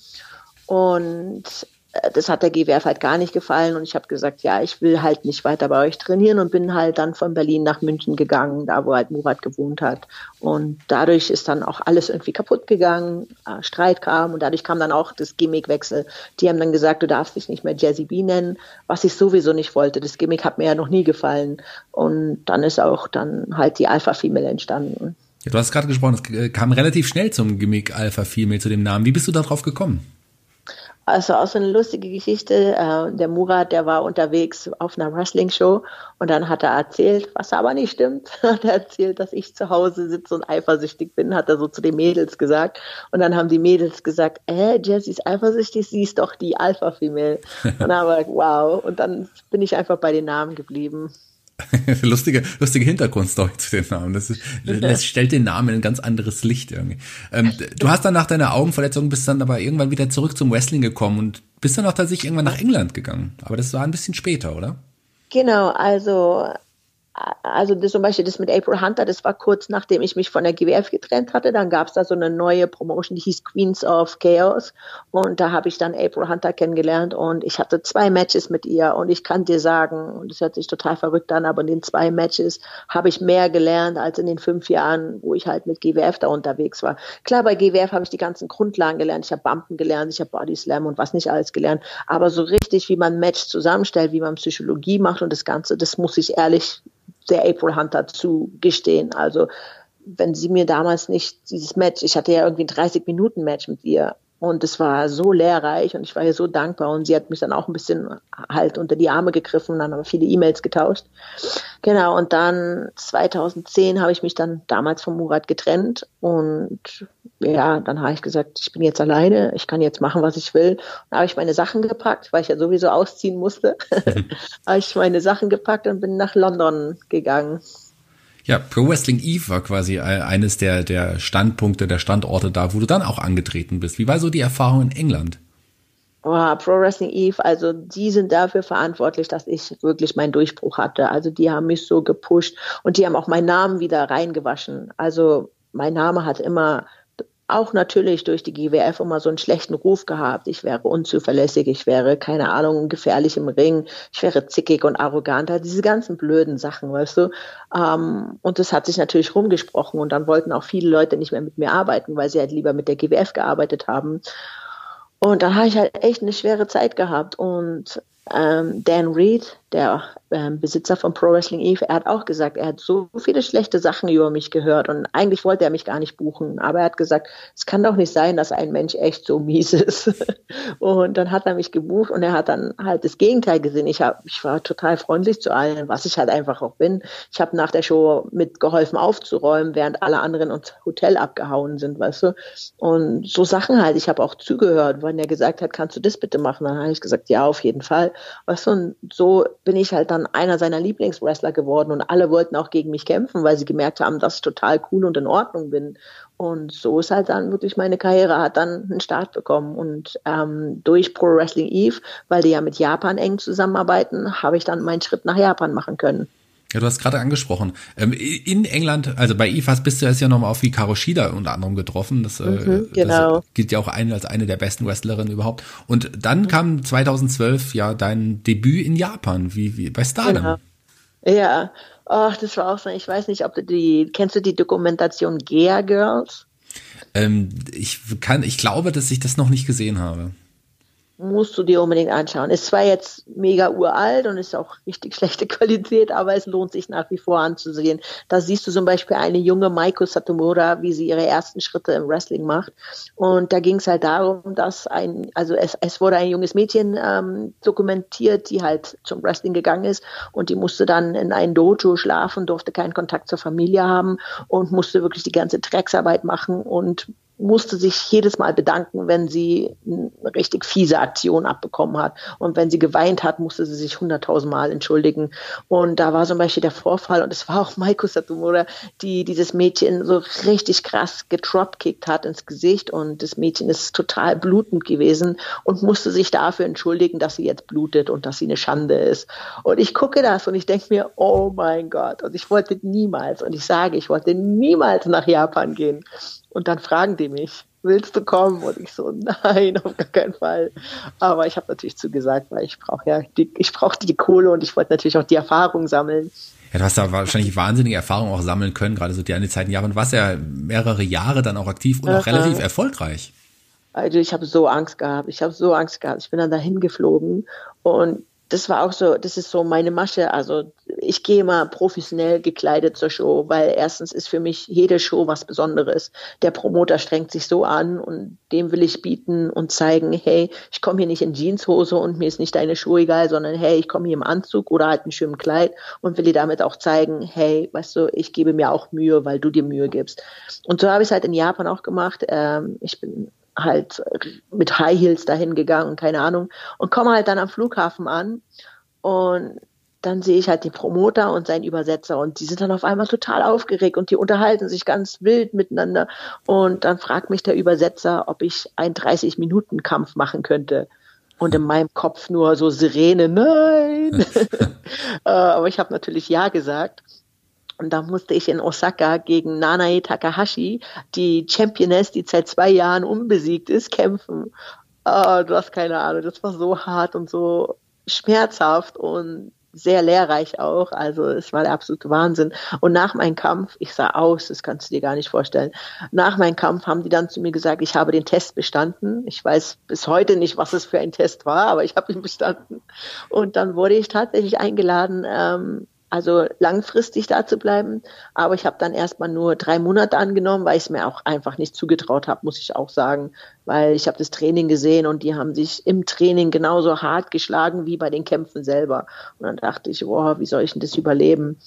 Und das hat der GWF halt gar nicht gefallen und ich habe gesagt, ja, ich will halt nicht weiter bei euch trainieren und bin halt dann von Berlin nach München gegangen, da wo halt Murat gewohnt hat. Und dadurch ist dann auch alles irgendwie kaputt gegangen, äh, Streit kam und dadurch kam dann auch das Gimmickwechsel. Die haben dann gesagt, du darfst dich nicht mehr Jazzy B nennen, was ich sowieso nicht wollte. Das Gimmick hat mir ja noch nie gefallen. Und dann ist auch dann halt die Alpha Female entstanden. Du hast gerade gesprochen, es kam relativ schnell zum Gimmick Alpha Female, zu dem Namen. Wie bist du darauf gekommen? Also auch so eine lustige Geschichte. Äh, der Murat, der war unterwegs auf einer Wrestling-Show und dann hat er erzählt, was aber nicht stimmt, hat er erzählt, dass ich zu Hause sitze und eifersüchtig bin, hat er so zu den Mädels gesagt. Und dann haben die Mädels gesagt, äh, Jessie ist eifersüchtig, sie ist doch die Alpha-Female. Und dann habe ich, wow. Und dann bin ich einfach bei den Namen geblieben. lustige, lustige Hintergrundstory zu den Namen. Das, ist, das stellt den Namen in ein ganz anderes Licht irgendwie. Ähm, du hast dann nach deiner Augenverletzung bist dann aber irgendwann wieder zurück zum Wrestling gekommen und bist dann auch tatsächlich irgendwann nach England gegangen. Aber das war ein bisschen später, oder? Genau, also also das, zum Beispiel das mit April Hunter, das war kurz nachdem ich mich von der GWF getrennt hatte. Dann gab es da so eine neue Promotion, die hieß Queens of Chaos. Und da habe ich dann April Hunter kennengelernt und ich hatte zwei Matches mit ihr. Und ich kann dir sagen, und das hört sich total verrückt an, aber in den zwei Matches habe ich mehr gelernt als in den fünf Jahren, wo ich halt mit GWF da unterwegs war. Klar, bei GWF habe ich die ganzen Grundlagen gelernt. Ich habe Bumpen gelernt, ich habe Body Slam und was nicht alles gelernt. Aber so richtig, wie man Match zusammenstellt, wie man Psychologie macht und das Ganze, das muss ich ehrlich der April Hunter zugestehen. Also wenn sie mir damals nicht dieses Match, ich hatte ja irgendwie ein 30 Minuten Match mit ihr und es war so lehrreich und ich war ihr so dankbar und sie hat mich dann auch ein bisschen halt unter die Arme gegriffen und dann haben wir viele E-Mails getauscht. Genau, und dann 2010 habe ich mich dann damals von Murat getrennt und ja, dann habe ich gesagt, ich bin jetzt alleine, ich kann jetzt machen, was ich will. Dann habe ich meine Sachen gepackt, weil ich ja sowieso ausziehen musste. habe ich meine Sachen gepackt und bin nach London gegangen. Ja, Pro Wrestling Eve war quasi eines der, der Standpunkte, der Standorte da, wo du dann auch angetreten bist. Wie war so die Erfahrung in England? Oh, Pro Wrestling Eve, also die sind dafür verantwortlich, dass ich wirklich meinen Durchbruch hatte. Also die haben mich so gepusht und die haben auch meinen Namen wieder reingewaschen. Also mein Name hat immer auch natürlich durch die GWF immer so einen schlechten Ruf gehabt. Ich wäre unzuverlässig, ich wäre, keine Ahnung, gefährlich im Ring, ich wäre zickig und arrogant, halt diese ganzen blöden Sachen, weißt du. Ähm, und das hat sich natürlich rumgesprochen und dann wollten auch viele Leute nicht mehr mit mir arbeiten, weil sie halt lieber mit der GWF gearbeitet haben. Und dann habe ich halt echt eine schwere Zeit gehabt und ähm, Dan Reed, der ähm, Besitzer von Pro Wrestling Eve, er hat auch gesagt, er hat so viele schlechte Sachen über mich gehört und eigentlich wollte er mich gar nicht buchen, aber er hat gesagt, es kann doch nicht sein, dass ein Mensch echt so mies ist. und dann hat er mich gebucht und er hat dann halt das Gegenteil gesehen. Ich, hab, ich war total freundlich zu allen, was ich halt einfach auch bin. Ich habe nach der Show mitgeholfen aufzuräumen, während alle anderen ins Hotel abgehauen sind, weißt du. Und so Sachen halt. Ich habe auch zugehört, wenn er gesagt hat, kannst du das bitte machen? Dann habe ich gesagt, ja, auf jeden Fall. Weißt du, und so bin ich halt dann einer seiner Lieblingswrestler geworden und alle wollten auch gegen mich kämpfen, weil sie gemerkt haben, dass ich total cool und in Ordnung bin. Und so ist halt dann wirklich meine Karriere hat dann einen Start bekommen. Und ähm, durch Pro Wrestling Eve, weil die ja mit Japan eng zusammenarbeiten, habe ich dann meinen Schritt nach Japan machen können. Ja, du hast gerade angesprochen. Ähm, in England, also bei IFAS bist du jetzt ja nochmal auf Hikaru Shida unter anderem getroffen. Das, äh, mhm, genau. das gilt ja auch eine, als eine der besten Wrestlerinnen überhaupt. Und dann mhm. kam 2012 ja dein Debüt in Japan, wie, wie bei Stardom. Genau. Ja, ach, das war auch so. Ich weiß nicht, ob du die, kennst du die Dokumentation Gea Girls? Ähm, ich kann, ich glaube, dass ich das noch nicht gesehen habe musst du dir unbedingt anschauen. Ist zwar jetzt mega uralt und ist auch richtig schlechte Qualität, aber es lohnt sich nach wie vor anzusehen. Da siehst du zum Beispiel eine junge Maiko Satomura, wie sie ihre ersten Schritte im Wrestling macht. Und da ging es halt darum, dass ein, also es, es wurde ein junges Mädchen ähm, dokumentiert, die halt zum Wrestling gegangen ist und die musste dann in ein Dojo schlafen, durfte keinen Kontakt zur Familie haben und musste wirklich die ganze Drecksarbeit machen und musste sich jedes Mal bedanken, wenn sie eine richtig fiese Aktion abbekommen hat. Und wenn sie geweint hat, musste sie sich hunderttausend Mal entschuldigen. Und da war zum Beispiel der Vorfall, und es war auch Maiko Satomura, die dieses Mädchen so richtig krass getropkickt hat ins Gesicht. Und das Mädchen ist total blutend gewesen und musste sich dafür entschuldigen, dass sie jetzt blutet und dass sie eine Schande ist. Und ich gucke das und ich denke mir, oh mein Gott. Und ich wollte niemals, und ich sage, ich wollte niemals nach Japan gehen. Und dann fragen die mich, willst du kommen? Und ich so, nein, auf gar keinen Fall. Aber ich habe natürlich zugesagt, weil ich brauche ja die, ich brauchte die Kohle und ich wollte natürlich auch die Erfahrung sammeln. Ja, du hast da wahrscheinlich wahnsinnige Erfahrungen auch sammeln können, gerade so die eine Zeit in Japan. Du warst ja mehrere Jahre dann auch aktiv und auch relativ erfolgreich. Also ich habe so Angst gehabt. Ich habe so Angst gehabt. Ich bin dann dahin geflogen und das war auch so, das ist so meine Masche. Also ich gehe immer professionell gekleidet zur Show, weil erstens ist für mich jede Show was Besonderes. Der Promoter strengt sich so an und dem will ich bieten und zeigen, hey, ich komme hier nicht in Jeanshose und mir ist nicht deine Schuhe egal, sondern hey, ich komme hier im Anzug oder halt in schönem Kleid und will dir damit auch zeigen, hey, weißt du, ich gebe mir auch Mühe, weil du dir Mühe gibst. Und so habe ich es halt in Japan auch gemacht. Ähm, ich bin halt mit High Heels dahin gegangen, keine Ahnung, und komme halt dann am Flughafen an und dann sehe ich halt den Promoter und seinen Übersetzer und die sind dann auf einmal total aufgeregt und die unterhalten sich ganz wild miteinander und dann fragt mich der Übersetzer, ob ich einen 30-Minuten-Kampf machen könnte. Und in meinem Kopf nur so Sirene, nein. Äh, aber ich habe natürlich ja gesagt. Und da musste ich in Osaka gegen Nanae Takahashi, die Championess, die seit zwei Jahren unbesiegt ist, kämpfen. Oh, du hast keine Ahnung, das war so hart und so schmerzhaft und sehr lehrreich auch. Also es war der absolute Wahnsinn. Und nach meinem Kampf, ich sah aus, das kannst du dir gar nicht vorstellen. Nach meinem Kampf haben die dann zu mir gesagt, ich habe den Test bestanden. Ich weiß bis heute nicht, was es für ein Test war, aber ich habe ihn bestanden. Und dann wurde ich tatsächlich eingeladen, ähm, also langfristig da zu bleiben. Aber ich habe dann erstmal nur drei Monate angenommen, weil ich es mir auch einfach nicht zugetraut habe, muss ich auch sagen. Weil ich habe das Training gesehen und die haben sich im Training genauso hart geschlagen wie bei den Kämpfen selber. Und dann dachte ich, boah, wie soll ich denn das überleben?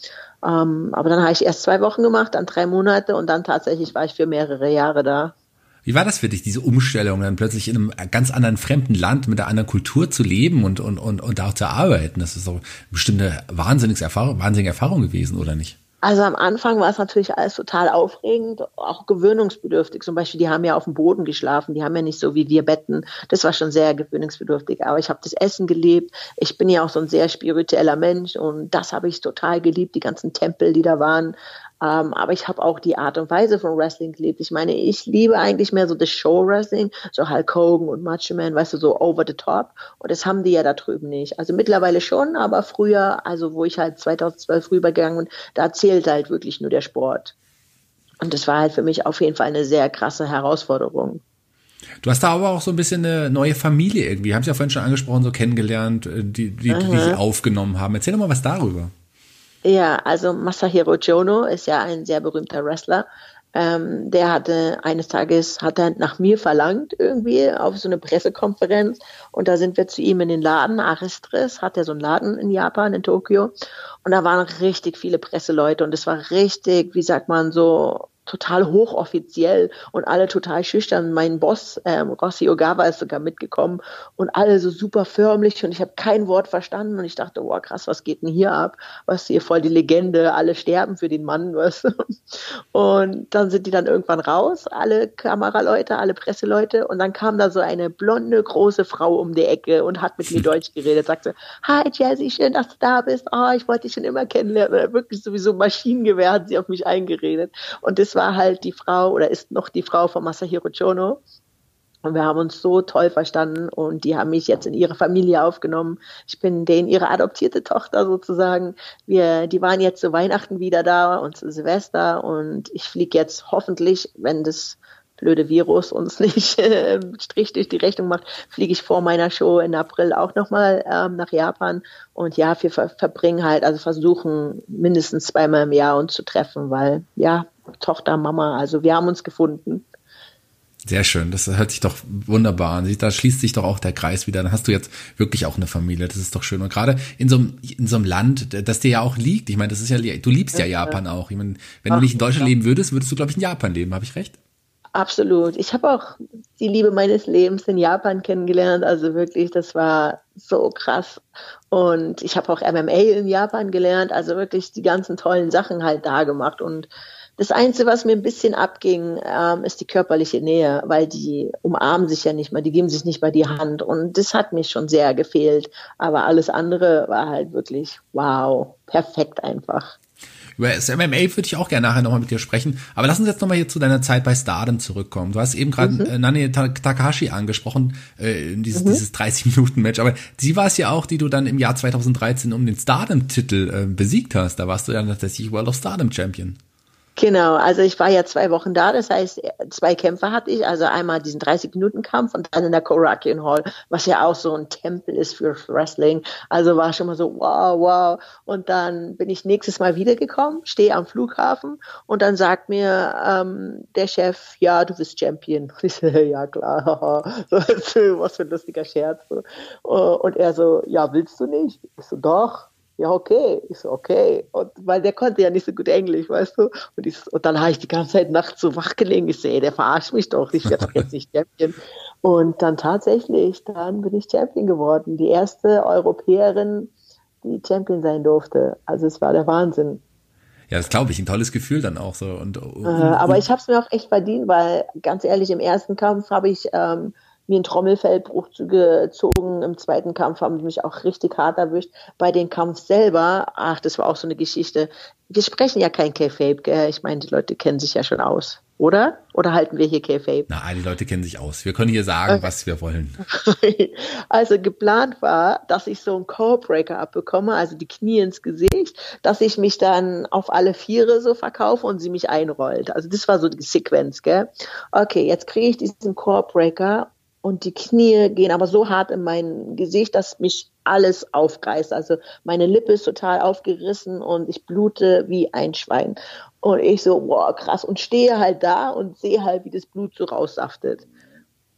Ähm, aber dann habe ich erst zwei Wochen gemacht, dann drei Monate und dann tatsächlich war ich für mehrere Jahre da. Wie war das für dich, diese Umstellung, dann plötzlich in einem ganz anderen fremden Land mit einer anderen Kultur zu leben und, und, und, und auch zu arbeiten? Das ist so eine bestimmte wahnsinnige Erfahrung, wahnsinnige Erfahrung gewesen, oder nicht? Also am Anfang war es natürlich alles total aufregend, auch gewöhnungsbedürftig. Zum Beispiel, die haben ja auf dem Boden geschlafen, die haben ja nicht so wie wir Betten. Das war schon sehr gewöhnungsbedürftig. Aber ich habe das Essen geliebt. Ich bin ja auch so ein sehr spiritueller Mensch und das habe ich total geliebt, die ganzen Tempel, die da waren. Ähm, aber ich habe auch die Art und Weise von Wrestling geliebt. Ich meine, ich liebe eigentlich mehr so das Show-Wrestling, so Hulk Hogan und Macho Man, weißt du, so over the top. Und das haben die ja da drüben nicht. Also mittlerweile schon, aber früher, also wo ich halt 2012 rübergegangen bin, da zählt halt wirklich nur der Sport. Und das war halt für mich auf jeden Fall eine sehr krasse Herausforderung. Du hast da aber auch so ein bisschen eine neue Familie irgendwie, haben Sie ja vorhin schon angesprochen, so kennengelernt, äh, die, die, die Sie aufgenommen haben. Erzähl doch mal was darüber. Ja, also Masahiro Chono ist ja ein sehr berühmter Wrestler. Ähm, der hatte eines Tages hat er nach mir verlangt irgendwie auf so eine Pressekonferenz. Und da sind wir zu ihm in den Laden Aristres hat er so einen Laden in Japan in Tokio. Und da waren richtig viele Presseleute. Und es war richtig wie sagt man so total hochoffiziell und alle total schüchtern. Mein Boss, ähm, Rossi Ogawa, ist sogar mitgekommen und alle so super förmlich und ich habe kein Wort verstanden und ich dachte, wow, krass, was geht denn hier ab? Was hier voll die Legende, alle sterben für den Mann, was? Und dann sind die dann irgendwann raus, alle Kameraleute, alle Presseleute und dann kam da so eine blonde, große Frau um die Ecke und hat mit mir Deutsch geredet, sagte, hi Jesse, schön, dass du da bist, oh, ich wollte dich schon immer kennenlernen. Wirklich sowieso Maschinengewehr hat sie auf mich eingeredet und das war war halt die Frau oder ist noch die Frau von Masahiro Chono. Und wir haben uns so toll verstanden und die haben mich jetzt in ihre Familie aufgenommen. Ich bin denen ihre adoptierte Tochter sozusagen. Wir, die waren jetzt zu Weihnachten wieder da und zu Silvester und ich fliege jetzt hoffentlich, wenn das blöde Virus uns nicht äh, Strich durch die Rechnung macht, fliege ich vor meiner Show in April auch nochmal ähm, nach Japan. Und ja, wir ver verbringen halt, also versuchen mindestens zweimal im Jahr uns zu treffen, weil ja, Tochter, Mama. Also wir haben uns gefunden. Sehr schön, das hört sich doch wunderbar an. Da schließt sich doch auch der Kreis wieder. Dann hast du jetzt wirklich auch eine Familie. Das ist doch schön. Und gerade in so einem, in so einem Land, das dir ja auch liegt. Ich meine, das ist ja, du liebst ja Japan auch. Ich meine, wenn du nicht in Deutschland leben würdest, würdest du, glaube ich, in Japan leben. Habe ich recht? Absolut. Ich habe auch die Liebe meines Lebens in Japan kennengelernt. Also wirklich, das war so krass. Und ich habe auch MMA in Japan gelernt. Also wirklich die ganzen tollen Sachen halt da gemacht. Und das Einzige, was mir ein bisschen abging, ähm, ist die körperliche Nähe, weil die umarmen sich ja nicht mal, die geben sich nicht mal die Hand. Und das hat mich schon sehr gefehlt. Aber alles andere war halt wirklich, wow, perfekt einfach. Über das MMA würde ich auch gerne nachher nochmal mit dir sprechen. Aber lass uns jetzt nochmal hier zu deiner Zeit bei Stardom zurückkommen. Du hast eben gerade mhm. Äh, Nani Takahashi angesprochen, äh, dieses, mhm. dieses 30-Minuten-Match. Aber sie war es ja auch, die du dann im Jahr 2013 um den Stardom-Titel äh, besiegt hast. Da warst du ja tatsächlich World of Stardom Champion. Genau, also ich war ja zwei Wochen da, das heißt, zwei Kämpfe hatte ich, also einmal diesen 30-Minuten-Kampf und dann in der Korakuen Hall, was ja auch so ein Tempel ist für Wrestling. Also war schon mal so, wow, wow. Und dann bin ich nächstes Mal wiedergekommen, stehe am Flughafen und dann sagt mir ähm, der Chef, ja, du bist Champion. ich so, ja, klar, was für ein lustiger Scherz. Und er so, ja, willst du nicht? Ich so, doch ja, okay. Ich so, okay. Und weil der konnte ja nicht so gut Englisch, weißt du? Und, ich, und dann habe ich die ganze Zeit nachts so wach gelegen. Ich sehe, der verarscht mich doch. Ich werde doch jetzt nicht Champion. Und dann tatsächlich, dann bin ich Champion geworden. Die erste Europäerin, die Champion sein durfte. Also es war der Wahnsinn. Ja, das glaube ich, ein tolles Gefühl dann auch so. Und, und, äh, aber ich habe es mir auch echt verdient, weil ganz ehrlich, im ersten Kampf habe ich ähm, mir einen Trommelfellbruch zugezogen. Im zweiten Kampf haben die mich auch richtig hart erwischt. Bei dem Kampf selber, ach, das war auch so eine Geschichte. Wir sprechen ja kein K-Fape, gell? Ich meine, die Leute kennen sich ja schon aus. Oder? Oder halten wir hier K-Fape? Na, die Leute kennen sich aus. Wir können hier sagen, okay. was wir wollen. also geplant war, dass ich so einen Core-Breaker abbekomme, also die Knie ins Gesicht, dass ich mich dann auf alle Viere so verkaufe und sie mich einrollt. Also das war so die Sequenz, gell? Okay, jetzt kriege ich diesen Core-Breaker und die Knie gehen aber so hart in mein Gesicht, dass mich alles aufreißt. Also meine Lippe ist total aufgerissen und ich blute wie ein Schwein. Und ich so, wow, krass. Und stehe halt da und sehe halt, wie das Blut so raussaftet.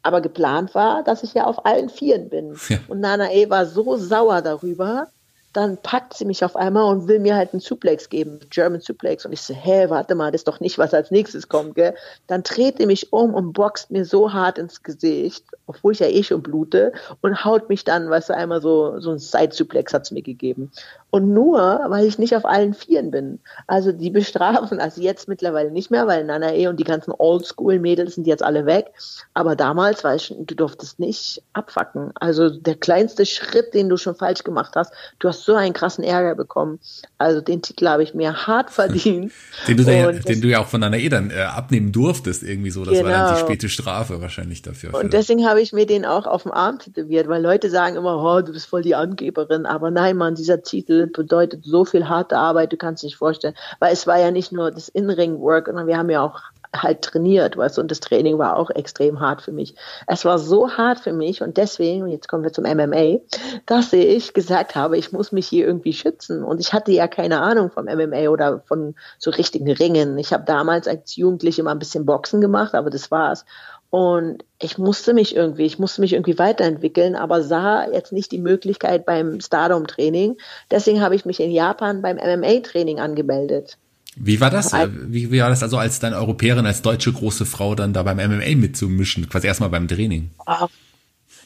Aber geplant war, dass ich ja auf allen Vieren bin. Ja. Und Nanae war so sauer darüber, dann packt sie mich auf einmal und will mir halt einen Suplex geben, German Suplex. Und ich so, hä, warte mal, das ist doch nicht, was als nächstes kommt, gell? Dann dreht sie mich um und boxt mir so hart ins Gesicht, obwohl ich ja eh schon blute, und haut mich dann, weißt du, einmal so, so ein Side-Suplex hat's mir gegeben. Und nur, weil ich nicht auf allen Vieren bin. Also die bestrafen, also jetzt mittlerweile nicht mehr, weil Nanae und die ganzen Oldschool-Mädels sind jetzt alle weg. Aber damals, weißt du, du durftest nicht abfacken. Also der kleinste Schritt, den du schon falsch gemacht hast, du hast so einen krassen Ärger bekommen. Also den Titel habe ich mir hart verdient. den, du ja, den du ja auch von Nanae dann äh, abnehmen durftest, irgendwie so. Das genau. war dann die genau. späte Strafe wahrscheinlich dafür. Und deswegen habe ich mir den auch auf dem Arm tätowiert, weil Leute sagen immer, oh, du bist voll die Angeberin. Aber nein, Mann, dieser Titel bedeutet so viel harte Arbeit, du kannst dich vorstellen. Weil es war ja nicht nur das In-Ring-Work, sondern wir haben ja auch halt trainiert, weißt du, und das Training war auch extrem hart für mich. Es war so hart für mich und deswegen, jetzt kommen wir zum MMA, dass ich gesagt habe, ich muss mich hier irgendwie schützen. Und ich hatte ja keine Ahnung vom MMA oder von so richtigen Ringen. Ich habe damals als Jugendliche mal ein bisschen Boxen gemacht, aber das war's. Und ich musste mich irgendwie, ich musste mich irgendwie weiterentwickeln, aber sah jetzt nicht die Möglichkeit beim Stardom-Training. Deswegen habe ich mich in Japan beim MMA-Training angemeldet. Wie war das? Wie, wie war das also als deine Europäerin, als deutsche große Frau dann da beim MMA mitzumischen? Quasi erstmal beim Training. Ach,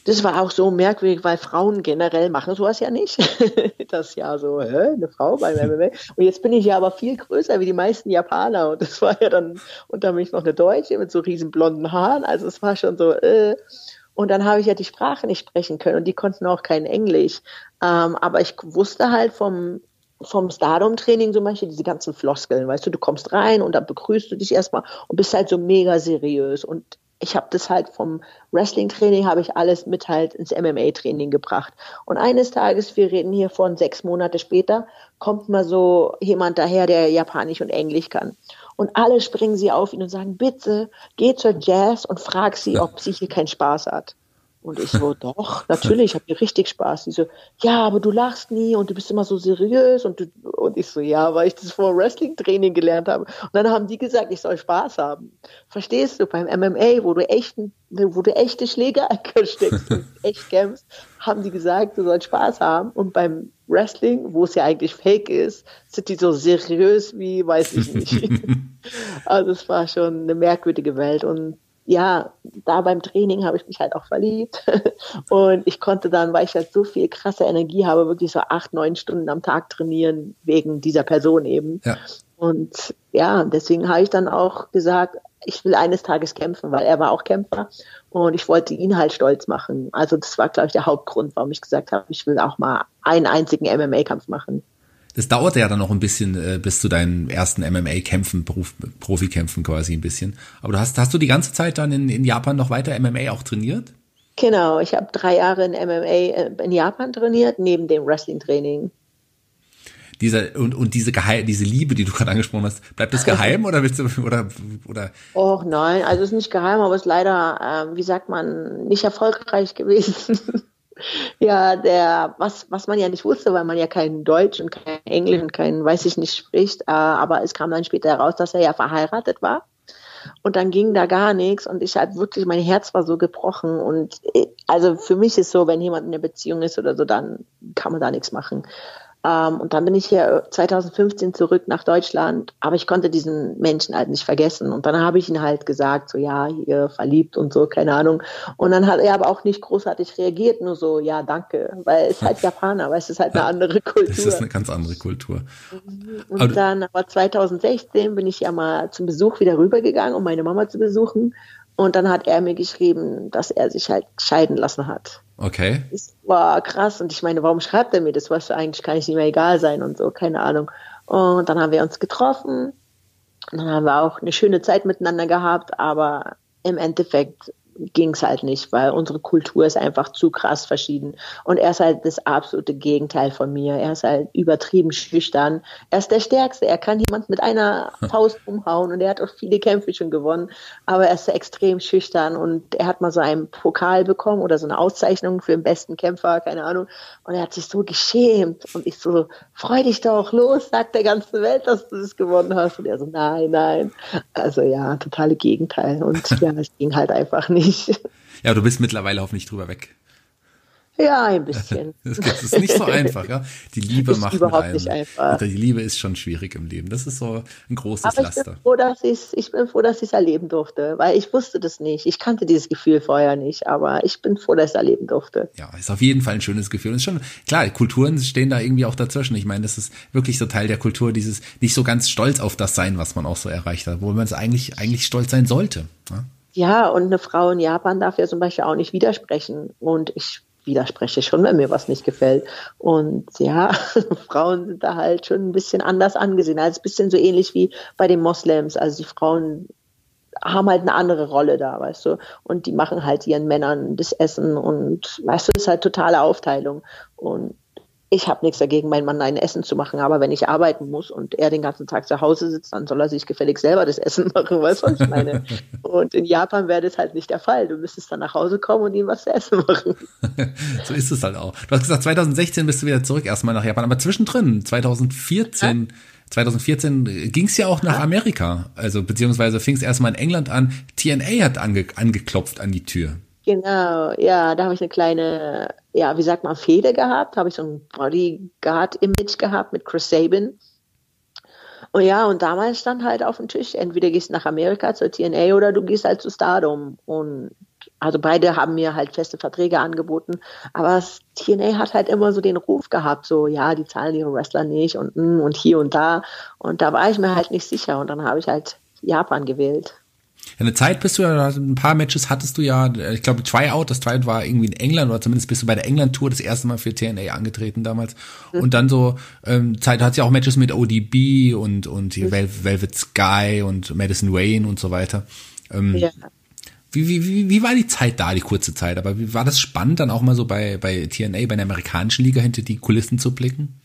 das war auch so merkwürdig, weil Frauen generell machen sowas ja nicht. das ja so, hä, eine Frau beim MMA. Und jetzt bin ich ja aber viel größer wie die meisten Japaner. Und das war ja dann unter mich noch eine Deutsche mit so riesen blonden Haaren. Also es war schon so, äh. Und dann habe ich ja die Sprache nicht sprechen können und die konnten auch kein Englisch. Ähm, aber ich wusste halt vom vom Stardom-Training zum Beispiel diese ganzen Floskeln, weißt du, du kommst rein und dann begrüßt du dich erstmal und bist halt so mega seriös und ich habe das halt vom Wrestling-Training, habe ich alles mit halt ins MMA-Training gebracht. Und eines Tages, wir reden hier von sechs Monate später, kommt mal so jemand daher, der Japanisch und Englisch kann. Und alle springen sie auf ihn und sagen, bitte, geh zur Jazz und frag sie, ob sie hier keinen Spaß hat. Und ich so, doch, natürlich, ich habe hier richtig Spaß. Die so, ja, aber du lachst nie und du bist immer so seriös. Und, du, und ich so, ja, weil ich das vor Wrestling-Training gelernt habe. Und dann haben die gesagt, ich soll Spaß haben. Verstehst du, beim MMA, wo du, echten, wo du echte Schläge steckst und echt kämpfst, haben die gesagt, du sollst Spaß haben. Und beim Wrestling, wo es ja eigentlich fake ist, sind die so seriös wie, weiß ich nicht. also es war schon eine merkwürdige Welt. Und ja, da beim Training habe ich mich halt auch verliebt. Und ich konnte dann, weil ich halt so viel krasse Energie habe, wirklich so acht, neun Stunden am Tag trainieren, wegen dieser Person eben. Ja. Und ja, deswegen habe ich dann auch gesagt, ich will eines Tages kämpfen, weil er war auch Kämpfer und ich wollte ihn halt stolz machen. Also das war, glaube ich, der Hauptgrund, warum ich gesagt habe, ich will auch mal einen einzigen MMA-Kampf machen das dauerte ja dann noch ein bisschen äh, bis zu deinen ersten MMA-Kämpfen, Prof Profikämpfen quasi ein bisschen. Aber du hast, hast du die ganze Zeit dann in, in Japan noch weiter MMA auch trainiert? Genau, ich habe drei Jahre in MMA äh, in Japan trainiert, neben dem Wrestling-Training. Diese, und, und diese Geheim, diese Liebe, die du gerade angesprochen hast, bleibt das geheim oder willst du, oder, oder? Och nein, also es ist nicht geheim, aber es ist leider, äh, wie sagt man, nicht erfolgreich gewesen. Ja, der, was, was man ja nicht wusste, weil man ja kein Deutsch und kein Englisch und kein, weiß ich nicht, spricht, äh, aber es kam dann später heraus, dass er ja verheiratet war. Und dann ging da gar nichts und ich halt wirklich, mein Herz war so gebrochen und äh, also für mich ist so, wenn jemand in einer Beziehung ist oder so, dann kann man da nichts machen. Ähm, und dann bin ich hier 2015 zurück nach Deutschland, aber ich konnte diesen Menschen halt nicht vergessen. Und dann habe ich ihn halt gesagt, so ja, hier verliebt und so, keine Ahnung. Und dann hat er aber auch nicht großartig reagiert, nur so, ja, danke, weil es ist halt Japaner, weil es ist halt eine andere Kultur. Das ist eine ganz andere Kultur. Und aber dann, aber 2016 bin ich ja mal zum Besuch wieder rübergegangen, um meine Mama zu besuchen. Und dann hat er mir geschrieben, dass er sich halt scheiden lassen hat. Okay. Das war krass. Und ich meine, warum schreibt er mir das? Was eigentlich kann ich nicht mehr egal sein und so, keine Ahnung. Und dann haben wir uns getroffen. Und dann haben wir auch eine schöne Zeit miteinander gehabt, aber im Endeffekt ging es halt nicht, weil unsere Kultur ist einfach zu krass verschieden. Und er ist halt das absolute Gegenteil von mir. Er ist halt übertrieben schüchtern. Er ist der Stärkste. Er kann jemand mit einer Faust umhauen und er hat auch viele Kämpfe schon gewonnen. Aber er ist extrem schüchtern und er hat mal so einen Pokal bekommen oder so eine Auszeichnung für den besten Kämpfer, keine Ahnung. Und er hat sich so geschämt. Und ich so, freu dich doch, los, sag der ganzen Welt, dass du das gewonnen hast. Und er so, nein, nein. Also ja, totale Gegenteil. Und ja, es ging halt einfach nicht nicht. Ja, du bist mittlerweile hoffentlich drüber weg. Ja, ein bisschen. Das ist nicht so einfach, ja. Die Liebe ist macht überhaupt einem. nicht einfach. Die Liebe ist schon schwierig im Leben. Das ist so ein großes Aber Laster. Ich bin froh, dass ich's, ich bin froh, dass ich es erleben durfte, weil ich wusste das nicht. Ich kannte dieses Gefühl vorher nicht, aber ich bin froh, dass ich es erleben durfte. Ja, ist auf jeden Fall ein schönes Gefühl. Und ist schon, klar, Kulturen stehen da irgendwie auch dazwischen. Ich meine, das ist wirklich so Teil der Kultur, dieses nicht so ganz stolz auf das sein, was man auch so erreicht hat, wo man es eigentlich, eigentlich stolz sein sollte. Ja? Ja, und eine Frau in Japan darf ja zum Beispiel auch nicht widersprechen. Und ich widerspreche schon, wenn mir was nicht gefällt. Und ja, Frauen sind da halt schon ein bisschen anders angesehen. Also ein bisschen so ähnlich wie bei den Moslems. Also die Frauen haben halt eine andere Rolle da, weißt du. Und die machen halt ihren Männern das Essen und weißt du, das ist halt totale Aufteilung. Und ich habe nichts dagegen, meinem Mann ein Essen zu machen, aber wenn ich arbeiten muss und er den ganzen Tag zu Hause sitzt, dann soll er sich gefällig selber das Essen machen, weißt du, was ich meine? und in Japan wäre das halt nicht der Fall. Du müsstest dann nach Hause kommen und ihm was zu essen machen. so ist es halt auch. Du hast gesagt, 2016 bist du wieder zurück erstmal nach Japan, aber zwischendrin, 2014, ja? 2014 ging es ja auch nach Amerika, also beziehungsweise fing es erstmal in England an. TNA hat ange angeklopft an die Tür. Genau, ja, da habe ich eine kleine, ja, wie sagt man, Fehde gehabt, habe ich so ein Bodyguard-Image gehabt mit Chris Sabin. Und ja, und damals stand halt auf dem Tisch, entweder gehst du nach Amerika zur TNA oder du gehst halt zu Stardom. Und also beide haben mir halt feste Verträge angeboten. Aber TNA hat halt immer so den Ruf gehabt, so, ja, die zahlen ihre Wrestler nicht und, mm, und hier und da. Und da war ich mir halt nicht sicher. Und dann habe ich halt Japan gewählt. Eine Zeit bist du ja, ein paar Matches hattest du ja, ich glaube Tryout, das Tryout war irgendwie in England oder zumindest bist du bei der England-Tour das erste Mal für TNA angetreten damals. Mhm. Und dann so, ähm, Zeit hat ja auch Matches mit ODB und, und mhm. Vel Velvet Sky und Madison Wayne und so weiter. Ähm, ja. Wie, wie, wie, wie war die Zeit da, die kurze Zeit? Aber wie war das spannend, dann auch mal so bei, bei TNA, bei der amerikanischen Liga hinter die Kulissen zu blicken?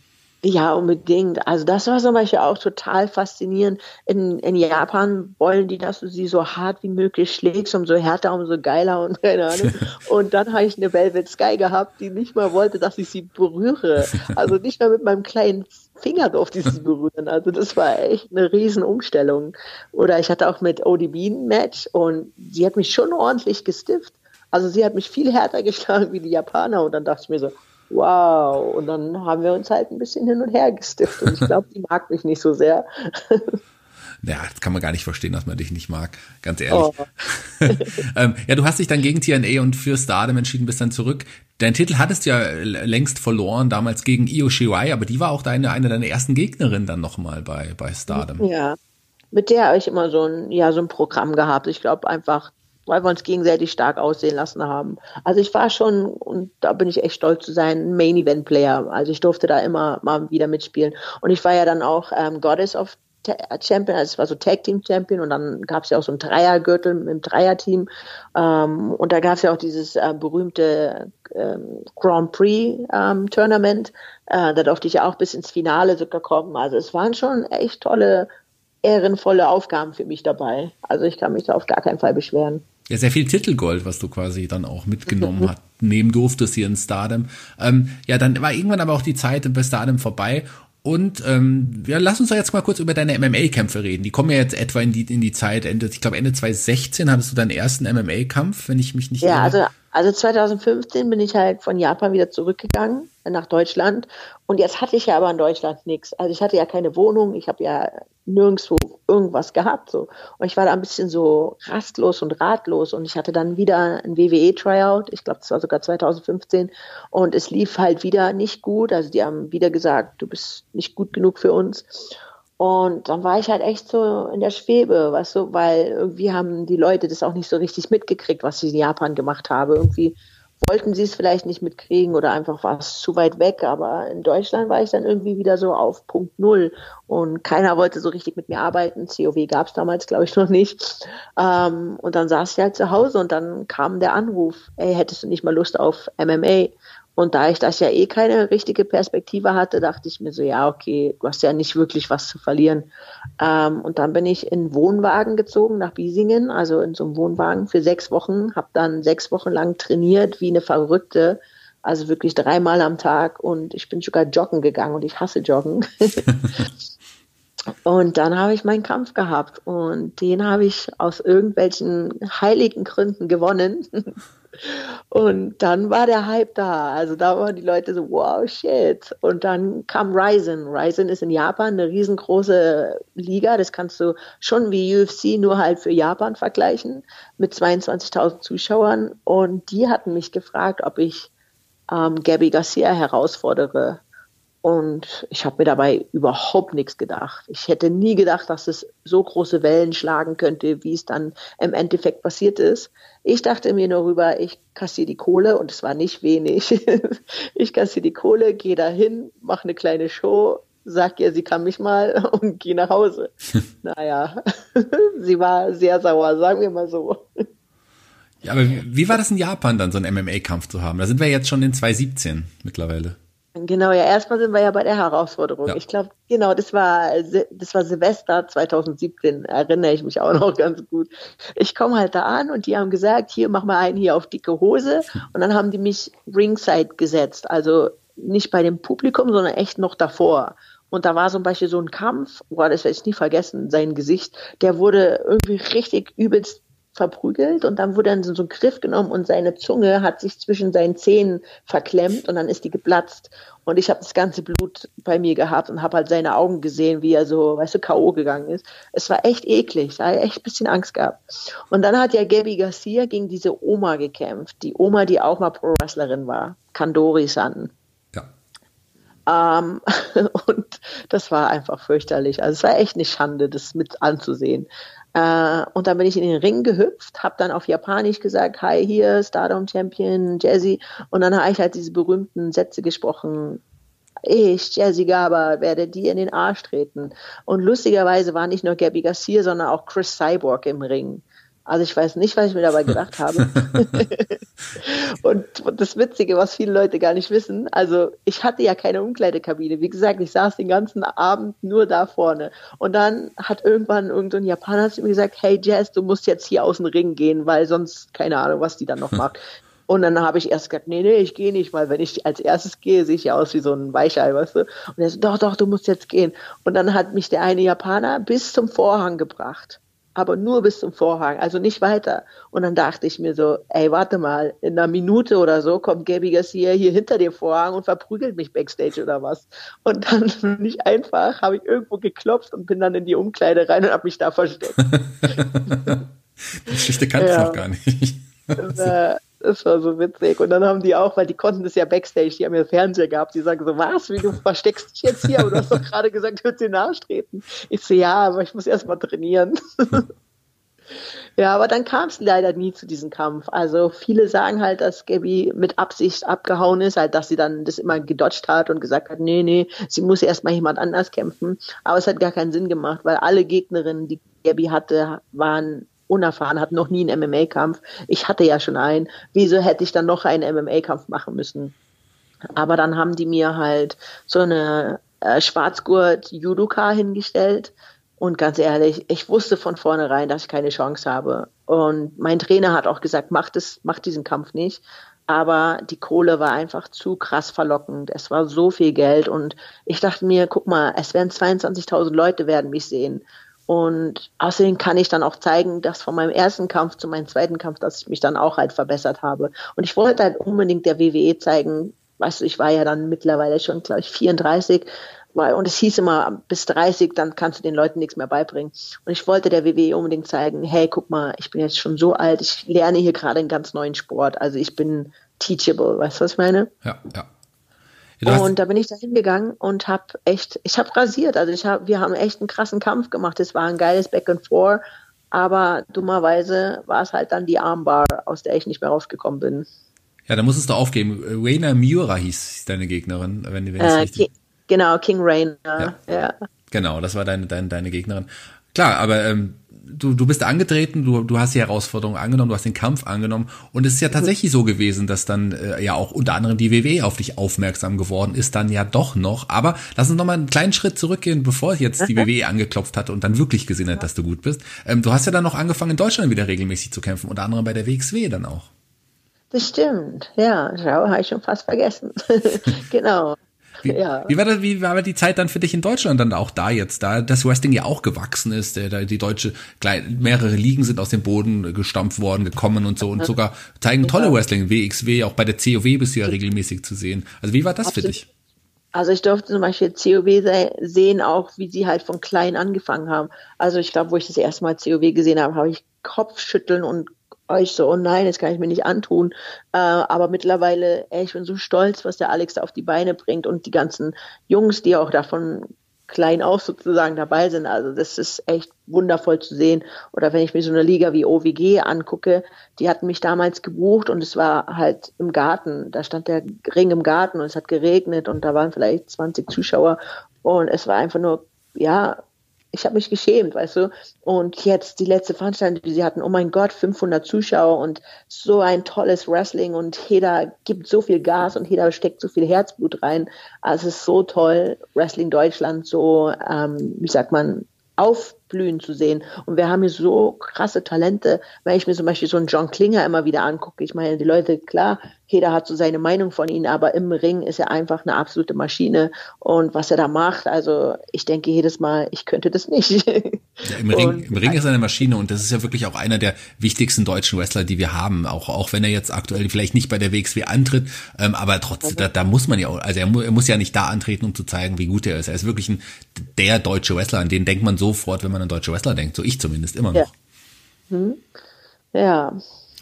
Ja, unbedingt. Also das war zum Beispiel auch total faszinierend. In, in Japan wollen die, dass du sie so hart wie möglich schlägst, umso härter, umso geiler und keine Ahnung. Und dann habe ich eine Velvet Sky gehabt, die nicht mal wollte, dass ich sie berühre. Also nicht mal mit meinem kleinen Finger durfte ich sie berühren. Also das war echt eine Riesenumstellung. Oder ich hatte auch mit ODB ein Match und sie hat mich schon ordentlich gestifft. Also sie hat mich viel härter geschlagen wie die Japaner und dann dachte ich mir so, wow. Und dann haben wir uns halt ein bisschen hin und her gestiftet. Und ich glaube, die mag mich nicht so sehr. Ja, das kann man gar nicht verstehen, dass man dich nicht mag, ganz ehrlich. Oh. ähm, ja, du hast dich dann gegen TNA und für Stardom entschieden, bist dann zurück. Dein Titel hattest du ja längst verloren, damals gegen Io Shirai, aber die war auch deine, eine deiner ersten Gegnerinnen dann nochmal bei, bei Stardom. Ja, mit der habe ich immer so ein, ja, so ein Programm gehabt. Ich glaube einfach, weil wir uns gegenseitig stark aussehen lassen haben. Also ich war schon, und da bin ich echt stolz zu sein, ein Main Event Player. Also ich durfte da immer mal wieder mitspielen. Und ich war ja dann auch ähm, Goddess of Champion, also es war so Tag Team Champion und dann gab es ja auch so ein Dreiergürtel mit dem Dreierteam ähm, und da gab es ja auch dieses äh, berühmte ähm, Grand Prix ähm, Tournament, äh, da durfte ich ja auch bis ins Finale sogar kommen. Also es waren schon echt tolle, ehrenvolle Aufgaben für mich dabei. Also ich kann mich da auf gar keinen Fall beschweren ja sehr viel Titelgold, was du quasi dann auch mitgenommen hast, nehmen durftest hier in Stardom. Ähm, ja, dann war irgendwann aber auch die Zeit bei Stardom vorbei. Und ähm, ja, lass uns doch jetzt mal kurz über deine MMA-Kämpfe reden. Die kommen ja jetzt etwa in die, in die Zeit, Ende, ich glaube Ende 2016 hattest du deinen ersten MMA-Kampf, wenn ich mich nicht Ja, irre. also also 2015 bin ich halt von Japan wieder zurückgegangen nach Deutschland. Und jetzt hatte ich ja aber in Deutschland nichts. Also ich hatte ja keine Wohnung, ich habe ja nirgendwo irgendwas gehabt so. Und ich war da ein bisschen so rastlos und ratlos. Und ich hatte dann wieder ein WWE Tryout, ich glaube das war sogar 2015 und es lief halt wieder nicht gut, also die haben wieder gesagt, du bist nicht gut genug für uns. Und dann war ich halt echt so in der Schwebe, weißt du, weil irgendwie haben die Leute das auch nicht so richtig mitgekriegt, was ich in Japan gemacht habe. Irgendwie wollten sie es vielleicht nicht mitkriegen oder einfach war es zu weit weg. Aber in Deutschland war ich dann irgendwie wieder so auf Punkt Null und keiner wollte so richtig mit mir arbeiten. COW gab es damals, glaube ich, noch nicht. Ähm, und dann saß ich halt zu Hause und dann kam der Anruf, ey, hättest du nicht mal Lust auf MMA? Und da ich das ja eh keine richtige Perspektive hatte, dachte ich mir so, ja, okay, du hast ja nicht wirklich was zu verlieren. Ähm, und dann bin ich in Wohnwagen gezogen nach Biesingen, also in so einem Wohnwagen für sechs Wochen, habe dann sechs Wochen lang trainiert wie eine Verrückte, also wirklich dreimal am Tag und ich bin sogar joggen gegangen und ich hasse joggen. Und dann habe ich meinen Kampf gehabt und den habe ich aus irgendwelchen heiligen Gründen gewonnen. Und dann war der Hype da. Also da waren die Leute so, wow, shit. Und dann kam Ryzen. Ryzen ist in Japan eine riesengroße Liga. Das kannst du schon wie UFC nur halt für Japan vergleichen mit 22.000 Zuschauern. Und die hatten mich gefragt, ob ich ähm, Gabby Garcia herausfordere. Und ich habe mir dabei überhaupt nichts gedacht. Ich hätte nie gedacht, dass es so große Wellen schlagen könnte, wie es dann im Endeffekt passiert ist. Ich dachte mir nur rüber, ich kassiere die Kohle und es war nicht wenig. ich kassiere die Kohle, gehe dahin, mache eine kleine Show, sag ihr, sie kann mich mal und gehe nach Hause. naja, sie war sehr sauer, sagen wir mal so. Ja, aber wie war das in Japan dann, so einen MMA-Kampf zu haben? Da sind wir jetzt schon in 2017 mittlerweile. Genau, ja, erstmal sind wir ja bei der Herausforderung. Ja. Ich glaube, genau, das war das war Silvester 2017, erinnere ich mich auch noch ganz gut. Ich komme halt da an und die haben gesagt, hier mach mal einen hier auf dicke Hose und dann haben die mich ringside gesetzt, also nicht bei dem Publikum, sondern echt noch davor. Und da war zum Beispiel so ein Kampf, boah, das werde ich nie vergessen, sein Gesicht, der wurde irgendwie richtig übelst verprügelt und dann wurde dann so ein Griff genommen und seine Zunge hat sich zwischen seinen Zähnen verklemmt und dann ist die geplatzt und ich habe das ganze Blut bei mir gehabt und habe halt seine Augen gesehen, wie er so, weißt du, K.O. gegangen ist. Es war echt eklig, da habe ich echt ein bisschen Angst gehabt. Und dann hat ja Gabby Garcia gegen diese Oma gekämpft, die Oma, die auch mal Pro-Wrestlerin war, Kandori-san. Ja. Ähm, und das war einfach fürchterlich. Also es war echt eine Schande, das mit anzusehen. Äh, und dann bin ich in den Ring gehüpft, habe dann auf Japanisch gesagt, hi hier, Stardom Champion, Jazzy. Und dann habe ich halt diese berühmten Sätze gesprochen. Ich, Jazzy Gaba, werde dir in den Arsch treten. Und lustigerweise war nicht nur Gabby Garcia, sondern auch Chris Cyborg im Ring. Also ich weiß nicht, was ich mir dabei gedacht habe. und, und, das Witzige, was viele Leute gar nicht wissen, also ich hatte ja keine Umkleidekabine. Wie gesagt, ich saß den ganzen Abend nur da vorne. Und dann hat irgendwann irgendein Japaner zu mir gesagt, hey Jazz, du musst jetzt hier aus dem Ring gehen, weil sonst keine Ahnung, was die dann noch macht. Und dann habe ich erst gesagt, nee, nee, ich gehe nicht, weil wenn ich als erstes gehe, sehe ich ja aus wie so ein Weichei, weißt du? Und er so, doch, doch, du musst jetzt gehen. Und dann hat mich der eine Japaner bis zum Vorhang gebracht aber nur bis zum Vorhang, also nicht weiter. Und dann dachte ich mir so, ey, warte mal, in einer Minute oder so kommt Gabby Garcia hier hinter dem Vorhang und verprügelt mich backstage oder was. Und dann nicht einfach, habe ich irgendwo geklopft und bin dann in die Umkleide rein und habe mich da versteckt. die Geschichte kannte ich ja. noch gar nicht. Äh, das war so witzig. Und dann haben die auch, weil die konnten das ja Backstage, die haben ja Fernseher gehabt, die sagen so, was, wie du versteckst dich jetzt hier? Aber du hast doch gerade gesagt, du würdest dir nachtreten. Ich so, ja, aber ich muss erst mal trainieren. ja, aber dann kam es leider nie zu diesem Kampf. Also viele sagen halt, dass Gabby mit Absicht abgehauen ist, halt, dass sie dann das immer gedodged hat und gesagt hat, nee, nee, sie muss erst mal jemand anders kämpfen. Aber es hat gar keinen Sinn gemacht, weil alle Gegnerinnen, die Gabby hatte, waren unerfahren, hat noch nie einen MMA-Kampf. Ich hatte ja schon einen. Wieso hätte ich dann noch einen MMA-Kampf machen müssen? Aber dann haben die mir halt so eine äh, Schwarzgurt-Judoka hingestellt. Und ganz ehrlich, ich wusste von vornherein, dass ich keine Chance habe. Und mein Trainer hat auch gesagt, mach, das, mach diesen Kampf nicht. Aber die Kohle war einfach zu krass verlockend. Es war so viel Geld. Und ich dachte mir, guck mal, es werden 22.000 Leute werden mich sehen. Und außerdem kann ich dann auch zeigen, dass von meinem ersten Kampf zu meinem zweiten Kampf, dass ich mich dann auch halt verbessert habe. Und ich wollte halt unbedingt der WWE zeigen, weißt du, ich war ja dann mittlerweile schon, glaube ich, 34, weil, und es hieß immer, bis 30, dann kannst du den Leuten nichts mehr beibringen. Und ich wollte der WWE unbedingt zeigen, hey, guck mal, ich bin jetzt schon so alt, ich lerne hier gerade einen ganz neuen Sport, also ich bin teachable, weißt du, was ich meine? Ja, ja. Ja, und da bin ich da hingegangen und habe echt, ich habe rasiert. Also ich hab, wir haben echt einen krassen Kampf gemacht. Es war ein geiles Back and Forth, aber dummerweise war es halt dann die Armbar, aus der ich nicht mehr rausgekommen bin. Ja, da musstest du aufgeben. Raina Miura hieß deine Gegnerin, wenn, wenn äh, richtig... Genau, King Rainer. Ja. ja. Genau, das war deine, deine, deine Gegnerin. Klar, aber ähm, du, du bist angetreten, du, du hast die Herausforderung angenommen, du hast den Kampf angenommen und es ist ja mhm. tatsächlich so gewesen, dass dann äh, ja auch unter anderem die WWE auf dich aufmerksam geworden ist, dann ja doch noch. Aber lass uns noch mal einen kleinen Schritt zurückgehen, bevor jetzt die WWE angeklopft hatte und dann wirklich gesehen hat, dass du gut bist. Ähm, du hast ja dann noch angefangen, in Deutschland wieder regelmäßig zu kämpfen, unter anderem bei der WXW dann auch. Das stimmt, ja, schau, habe ich schon fast vergessen. genau. Wie, ja. wie, war das, wie war die Zeit dann für dich in Deutschland dann auch da jetzt, da das Wrestling ja auch gewachsen ist, der, der die deutsche mehrere Ligen sind aus dem Boden gestampft worden, gekommen und so und sogar zeigen tolle Wrestling, WXW, auch bei der COW bist du ja regelmäßig zu sehen. Also wie war das Absolut. für dich? Also ich durfte zum Beispiel COW sehen, auch wie sie halt von klein angefangen haben. Also ich glaube, wo ich das erste Mal COW gesehen habe, habe ich Kopfschütteln und ich so, oh nein, das kann ich mir nicht antun. Äh, aber mittlerweile, ey, ich bin so stolz, was der Alex da auf die Beine bringt und die ganzen Jungs, die auch davon klein auf sozusagen dabei sind. Also das ist echt wundervoll zu sehen. Oder wenn ich mir so eine Liga wie OWG angucke, die hatten mich damals gebucht und es war halt im Garten. Da stand der Ring im Garten und es hat geregnet und da waren vielleicht 20 Zuschauer und es war einfach nur, ja, ich habe mich geschämt, weißt du. Und jetzt die letzte Veranstaltung, die sie hatten, oh mein Gott, 500 Zuschauer und so ein tolles Wrestling und jeder gibt so viel Gas und jeder steckt so viel Herzblut rein. Also es ist so toll, Wrestling Deutschland so, ähm, wie sagt man, aufblühen zu sehen. Und wir haben hier so krasse Talente, wenn ich mir zum Beispiel so einen John Klinger immer wieder angucke. Ich meine, die Leute, klar, jeder hat so seine Meinung von ihm, aber im Ring ist er einfach eine absolute Maschine. Und was er da macht, also ich denke jedes Mal, ich könnte das nicht. Ja, im, Ring, Im Ring ist er eine Maschine und das ist ja wirklich auch einer der wichtigsten deutschen Wrestler, die wir haben. Auch, auch wenn er jetzt aktuell vielleicht nicht bei der WXW antritt, ähm, aber trotzdem, da, da muss man ja also er, mu er muss ja nicht da antreten, um zu zeigen, wie gut er ist. Er ist wirklich ein, der deutsche Wrestler, an den denkt man sofort, wenn man an deutsche Wrestler denkt. So ich zumindest immer noch. Ja. Hm. ja.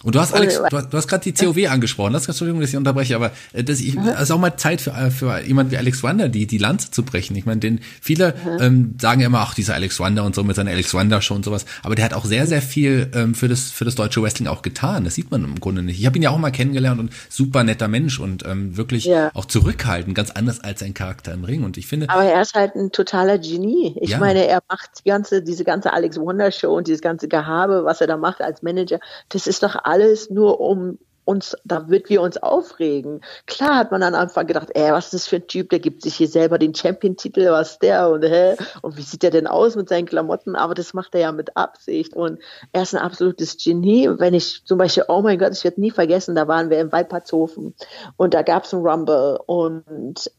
Und du hast Alex, du hast, du hast gerade die COW angesprochen. Das Entschuldigung, dass ich unterbreche, aber äh, das ich, ist auch mal Zeit für äh, für jemand wie Alex Wander, die die Lanze zu brechen. Ich meine, den viele ähm, sagen ja immer, ach dieser Alex Wander und so mit seiner Alex Wander Show und sowas. Aber der hat auch sehr sehr viel ähm, für das für das deutsche Wrestling auch getan. Das sieht man im Grunde nicht. Ich habe ihn ja auch mal kennengelernt und super netter Mensch und ähm, wirklich ja. auch zurückhaltend, ganz anders als sein Charakter im Ring. Und ich finde. Aber er ist halt ein totaler Genie. Ich ja. meine, er macht die ganze diese ganze Alex Wander Show und dieses ganze Gehabe, was er da macht als Manager. Das ist doch alles nur um uns, da wird wir uns aufregen. Klar hat man am Anfang gedacht, ey, was ist das für ein Typ, der gibt sich hier selber den Champion-Titel, was der und hä? Und wie sieht er denn aus mit seinen Klamotten? Aber das macht er ja mit Absicht und er ist ein absolutes Genie. Wenn ich zum Beispiel, oh mein Gott, ich werde nie vergessen, da waren wir im Waldpatzhofen und da gab es einen Rumble und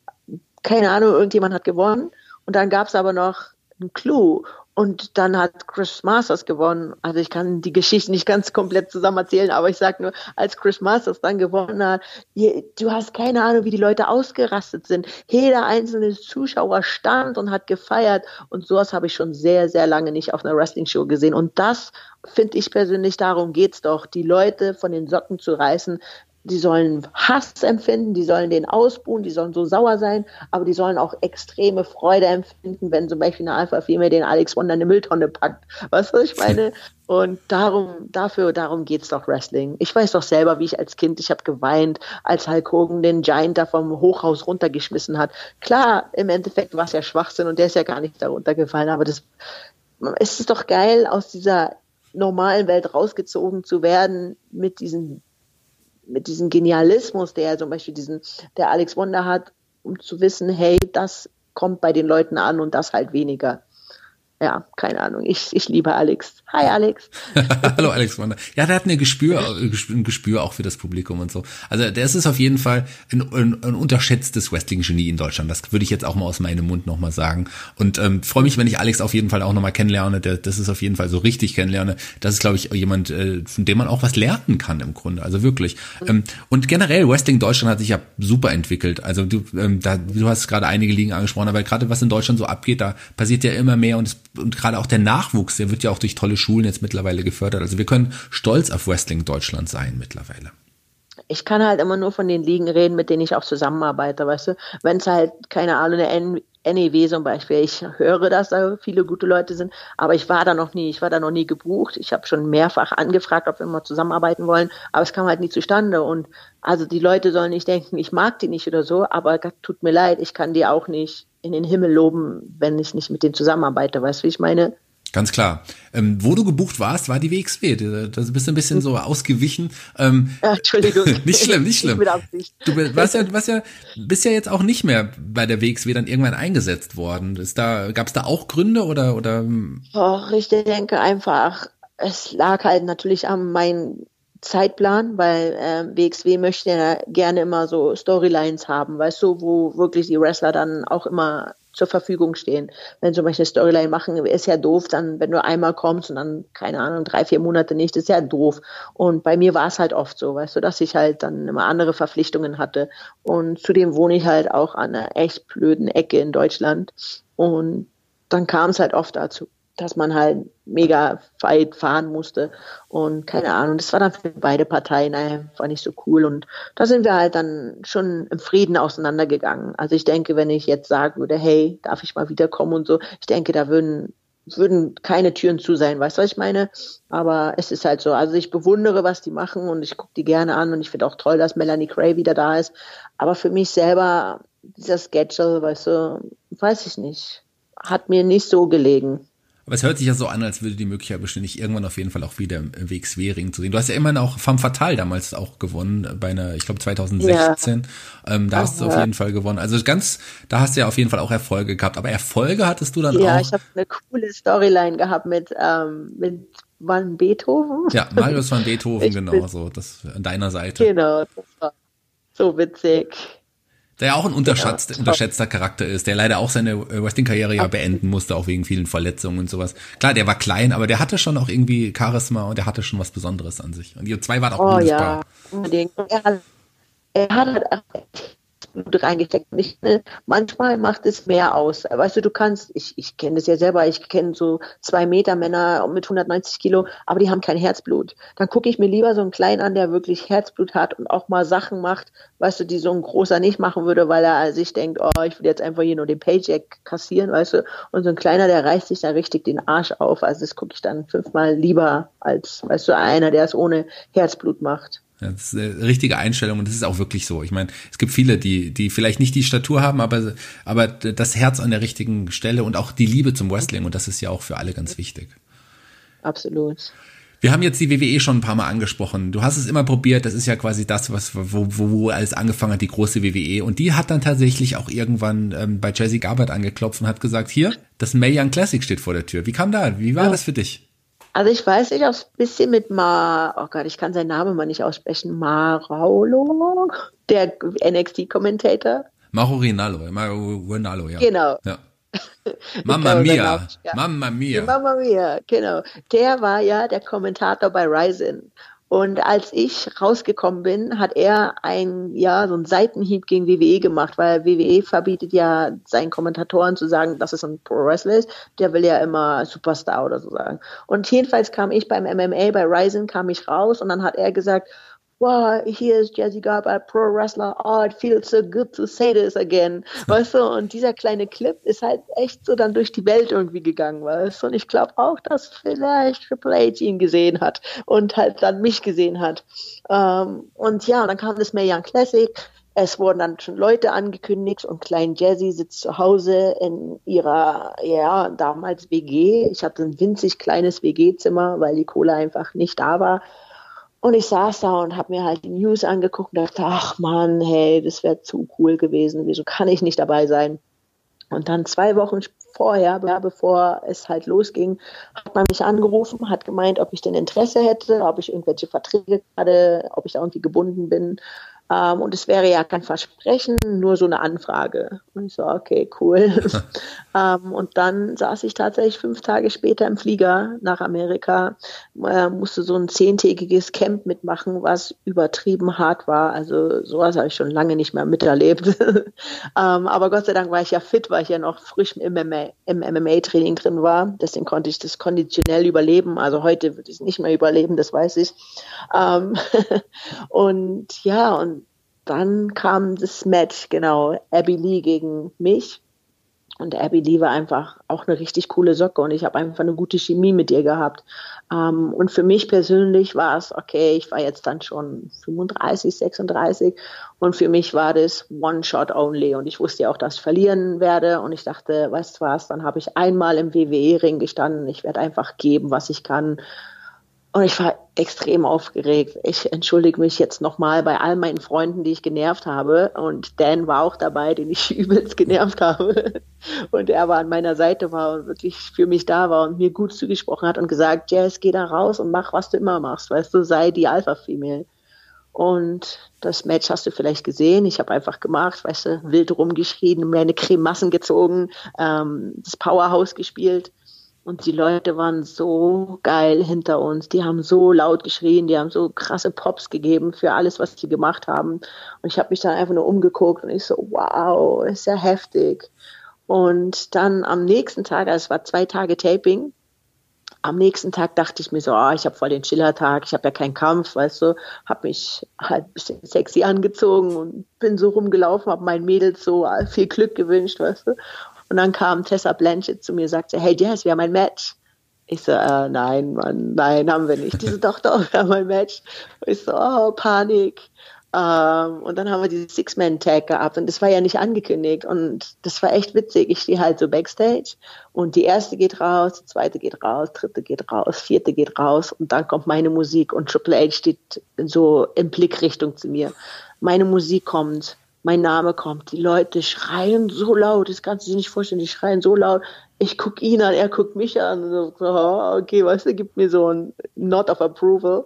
keine Ahnung, irgendjemand hat gewonnen und dann gab es aber noch einen Clou und dann hat Chris Masters gewonnen. Also ich kann die Geschichte nicht ganz komplett zusammen erzählen, aber ich sag nur, als Chris Masters dann gewonnen hat, du hast keine Ahnung, wie die Leute ausgerastet sind. Jeder einzelne Zuschauer stand und hat gefeiert. Und sowas habe ich schon sehr, sehr lange nicht auf einer Wrestling-Show gesehen. Und das finde ich persönlich, darum geht's doch, die Leute von den Socken zu reißen, die sollen Hass empfinden, die sollen den ausbuhen, die sollen so sauer sein, aber die sollen auch extreme Freude empfinden, wenn zum Beispiel eine Alpha Female den Alex Wonder eine Mülltonne packt. Weißt du, was ich meine? Und darum, dafür, darum geht's doch Wrestling. Ich weiß doch selber, wie ich als Kind, ich habe geweint, als Hulk Hogan den Giant da vom Hochhaus runtergeschmissen hat. Klar, im Endeffekt war es ja Schwachsinn und der ist ja gar nicht da runtergefallen, aber das, es ist doch geil, aus dieser normalen Welt rausgezogen zu werden mit diesen mit diesem Genialismus, der zum Beispiel diesen, der Alex Wonder hat, um zu wissen, hey, das kommt bei den Leuten an und das halt weniger ja, keine Ahnung. Ich, ich liebe Alex. Hi Alex. Hallo Alex Ja, der hat ein Gespür, ein Gespür auch für das Publikum und so. Also der ist auf jeden Fall ein, ein, ein unterschätztes Wrestling-Genie in Deutschland. Das würde ich jetzt auch mal aus meinem Mund nochmal sagen. Und ähm, freue mich, wenn ich Alex auf jeden Fall auch nochmal kennenlerne. Der, das ist auf jeden Fall so richtig kennenlerne. Das ist, glaube ich, jemand, äh, von dem man auch was lernen kann im Grunde. Also wirklich. Ähm, und generell, Wrestling Deutschland hat sich ja super entwickelt. Also du, ähm, da, du hast gerade einige Ligen angesprochen, aber gerade was in Deutschland so abgeht, da passiert ja immer mehr und es und gerade auch der Nachwuchs, der wird ja auch durch tolle Schulen jetzt mittlerweile gefördert. Also wir können stolz auf Wrestling Deutschland sein mittlerweile. Ich kann halt immer nur von den Ligen reden, mit denen ich auch zusammenarbeite, weißt du. Wenn es halt, keine Ahnung, eine NEW zum Beispiel, ich höre, dass da viele gute Leute sind, aber ich war da noch nie, ich war da noch nie gebucht. Ich habe schon mehrfach angefragt, ob wir mal zusammenarbeiten wollen, aber es kam halt nie zustande. Und also die Leute sollen nicht denken, ich mag die nicht oder so, aber tut mir leid, ich kann die auch nicht in den Himmel loben, wenn ich nicht mit denen zusammenarbeite. Weißt du, wie ich meine? Ganz klar. Ähm, wo du gebucht warst, war die WXW. Da bist du ein bisschen so ausgewichen. Ähm, ja, Entschuldigung. nicht schlimm, nicht schlimm. Du warst ja, warst ja, bist ja jetzt auch nicht mehr bei der WXW dann irgendwann eingesetzt worden. Ist da, gab es da auch Gründe oder oder? Och, ich denke einfach, es lag halt natürlich an meinem Zeitplan, weil äh, WXW möchte ja gerne immer so Storylines haben, weißt du, wo wirklich die Wrestler dann auch immer zur Verfügung stehen. Wenn zum Beispiel eine Storyline machen, ist ja doof, dann, wenn du einmal kommst und dann, keine Ahnung, drei, vier Monate nicht, ist ja doof. Und bei mir war es halt oft so, weißt du, dass ich halt dann immer andere Verpflichtungen hatte. Und zudem wohne ich halt auch an einer echt blöden Ecke in Deutschland. Und dann kam es halt oft dazu dass man halt mega weit fahren musste und keine Ahnung, das war dann für beide Parteien einfach nicht so cool und da sind wir halt dann schon im Frieden auseinandergegangen. Also ich denke, wenn ich jetzt sagen würde, hey, darf ich mal wiederkommen und so, ich denke, da würden würden keine Türen zu sein, weißt du, was ich meine? Aber es ist halt so. Also ich bewundere, was die machen und ich gucke die gerne an und ich finde auch toll, dass Melanie Cray wieder da ist. Aber für mich selber, dieser Schedule, weißt du, weiß ich nicht, hat mir nicht so gelegen. Aber es hört sich ja so an, als würde die Möglichkeit bestehen, dich irgendwann auf jeden Fall auch wieder im WXW-Ring zu sehen. Du hast ja immerhin auch Femme Fatale damals auch gewonnen, bei einer, ich glaube 2016. Ja. Ähm, da Ach, hast du auf jeden Fall gewonnen. Also ganz, da hast du ja auf jeden Fall auch Erfolge gehabt. Aber Erfolge hattest du dann ja, auch? Ja, ich habe eine coole Storyline gehabt mit, ähm, mit Van Beethoven. Ja, Marius van Beethoven, genau, so, das an deiner Seite. Genau, das war so witzig der ja auch ein unterschätzter, unterschätzter Charakter ist, der leider auch seine äh, Wrestling-Karriere ja beenden musste, auch wegen vielen Verletzungen und sowas. Klar, der war klein, aber der hatte schon auch irgendwie Charisma und der hatte schon was Besonderes an sich. Und die zwei waren auch oh, unsichtbar. Ja. Er er hat halt Herzblut reingesteckt. Ich, manchmal macht es mehr aus. Weißt du, du kannst, ich, ich kenne das ja selber, ich kenne so zwei Meter Männer mit 190 Kilo, aber die haben kein Herzblut. Dann gucke ich mir lieber so einen Kleinen an, der wirklich Herzblut hat und auch mal Sachen macht, weißt du, die so ein großer nicht machen würde, weil er sich denkt, oh, ich will jetzt einfach hier nur den Paycheck kassieren, weißt du. Und so ein Kleiner, der reißt sich da richtig den Arsch auf. Also das gucke ich dann fünfmal lieber als, weißt du, einer, der es ohne Herzblut macht. Das ist eine richtige Einstellung und das ist auch wirklich so. Ich meine, es gibt viele, die, die vielleicht nicht die Statur haben, aber, aber das Herz an der richtigen Stelle und auch die Liebe zum Wrestling und das ist ja auch für alle ganz wichtig. Absolut. Wir haben jetzt die WWE schon ein paar Mal angesprochen. Du hast es immer probiert. Das ist ja quasi das, was wo, wo, wo alles angefangen hat, die große WWE. Und die hat dann tatsächlich auch irgendwann ähm, bei Jesse Garbert angeklopft und hat gesagt, hier, das Mae Young Classic steht vor der Tür. Wie kam da? Wie war ja. das für dich? Also ich weiß nicht, ob es ein bisschen mit Ma, oh Gott, ich kann seinen Namen mal nicht aussprechen, Maraulo, der NXT-Kommentator. Mauro Rinaldo, Mauro Rinaldo, ja. Genau. Ja. Mamma Mia, ja. Mamma Mia. Mamma Mia, genau. Der war ja der Kommentator bei Ryzen. Und als ich rausgekommen bin, hat er ein, ja, so ein Seitenhieb gegen WWE gemacht, weil WWE verbietet ja seinen Kommentatoren zu sagen, dass es ein Pro Wrestler ist. Der will ja immer Superstar oder so sagen. Und jedenfalls kam ich beim MMA, bei Ryzen kam ich raus und dann hat er gesagt, wow, hier ist Jesse Garber, Pro Wrestler, oh, it feels so good to say this again. Weißt du, und dieser kleine Clip ist halt echt so dann durch die Welt irgendwie gegangen, weißt du, und ich glaube auch, dass vielleicht Triple H ihn gesehen hat und halt dann mich gesehen hat. Ähm, und ja, dann kam das Mae Young Classic, es wurden dann schon Leute angekündigt und Klein Jessie sitzt zu Hause in ihrer, ja, damals WG. Ich hatte ein winzig kleines WG-Zimmer, weil die Kohle einfach nicht da war. Und ich saß da und habe mir halt die News angeguckt und dachte, ach man, hey, das wäre zu cool gewesen. Wieso kann ich nicht dabei sein? Und dann zwei Wochen vorher, bevor es halt losging, hat man mich angerufen, hat gemeint, ob ich denn Interesse hätte, ob ich irgendwelche Verträge hatte, ob ich da irgendwie gebunden bin. Ähm, und es wäre ja kein Versprechen, nur so eine Anfrage. Und ich so, okay, cool. ähm, und dann saß ich tatsächlich fünf Tage später im Flieger nach Amerika, äh, musste so ein zehntägiges Camp mitmachen, was übertrieben hart war. Also sowas habe ich schon lange nicht mehr miterlebt. ähm, aber Gott sei Dank war ich ja fit, weil ich ja noch frisch im MMA-Training MMA drin war. Deswegen konnte ich das konditionell überleben. Also heute würde ich es nicht mehr überleben, das weiß ich. Und ja, und dann kam das Match, genau, Abby Lee gegen mich. Und Abby Lee war einfach auch eine richtig coole Socke und ich habe einfach eine gute Chemie mit ihr gehabt. Ähm, und für mich persönlich war es, okay, ich war jetzt dann schon 35, 36 und für mich war das One Shot Only und ich wusste ja auch, dass ich verlieren werde und ich dachte, weißt du was, dann habe ich einmal im WWE-Ring gestanden, ich werde einfach geben, was ich kann und ich war extrem aufgeregt. Ich entschuldige mich jetzt nochmal bei all meinen Freunden, die ich genervt habe. Und Dan war auch dabei, den ich übelst genervt habe. Und er war an meiner Seite war und wirklich für mich da war und mir gut zugesprochen hat und gesagt, Jess, geh da raus und mach, was du immer machst. Weißt du, sei die Alpha-Female. Und das Match hast du vielleicht gesehen. Ich habe einfach gemacht, weißt du, wild rumgeschrien, mir eine Cremassen gezogen, ähm, das Powerhouse gespielt. Und die Leute waren so geil hinter uns. Die haben so laut geschrien, die haben so krasse Pops gegeben für alles, was sie gemacht haben. Und ich habe mich dann einfach nur umgeguckt und ich so, wow, ist ja heftig. Und dann am nächsten Tag, also es war zwei Tage Taping, am nächsten Tag dachte ich mir so, oh, ich habe voll den Chillertag, ich habe ja keinen Kampf, weißt du, habe mich halt ein bisschen sexy angezogen und bin so rumgelaufen, habe meinen Mädels so viel Glück gewünscht, weißt du. Und dann kam Tessa Blanchett zu mir und sagte, hey Jess, wir haben ein Match. Ich so, äh, nein, Mann, nein, haben wir nicht. Diese doch, doch, wir haben ein Match. Und ich so, oh, Panik. Ähm, und dann haben wir diese Six-Man-Tag gehabt und das war ja nicht angekündigt und das war echt witzig. Ich stehe halt so backstage und die erste geht raus, die zweite geht raus, dritte geht raus, vierte geht raus und dann kommt meine Musik und Triple H steht so in Blickrichtung zu mir. Meine Musik kommt mein Name kommt. Die Leute schreien so laut, das kannst du dir nicht vorstellen, die schreien so laut. Ich gucke ihn an, er guckt mich an. So, oh, okay, weißt du, gibt mir so ein Not of Approval.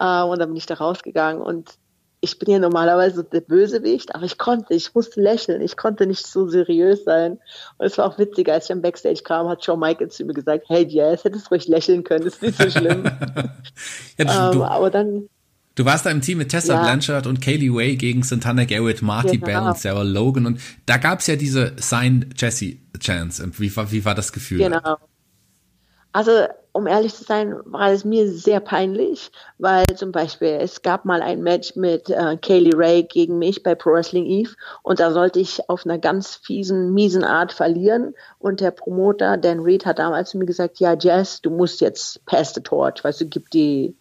Uh, und dann bin ich da rausgegangen und ich bin ja normalerweise der Bösewicht, aber ich konnte, ich musste lächeln, ich konnte nicht so seriös sein. Und es war auch witzig, als ich am Backstage kam, hat Shawn Michaels zu mir gesagt, hey Jazz, hättest ruhig lächeln können, ist nicht so schlimm. ja, um, ähm, aber dann Du warst da im Team mit Tessa ja. Blanchard und Kaylee Way gegen Santana Garrett, Marty genau. Bell und Sarah Logan. Und da gab es ja diese Signed Jesse Chance. Und wie, wie war das Gefühl? Genau. Also, um ehrlich zu sein, war es mir sehr peinlich, weil zum Beispiel es gab mal ein Match mit äh, Kaylee Ray gegen mich bei Pro Wrestling Eve und da sollte ich auf einer ganz fiesen, miesen Art verlieren und der Promoter Dan Reed hat damals zu mir gesagt, ja Jess, du musst jetzt pass the torch, weißt du, gib die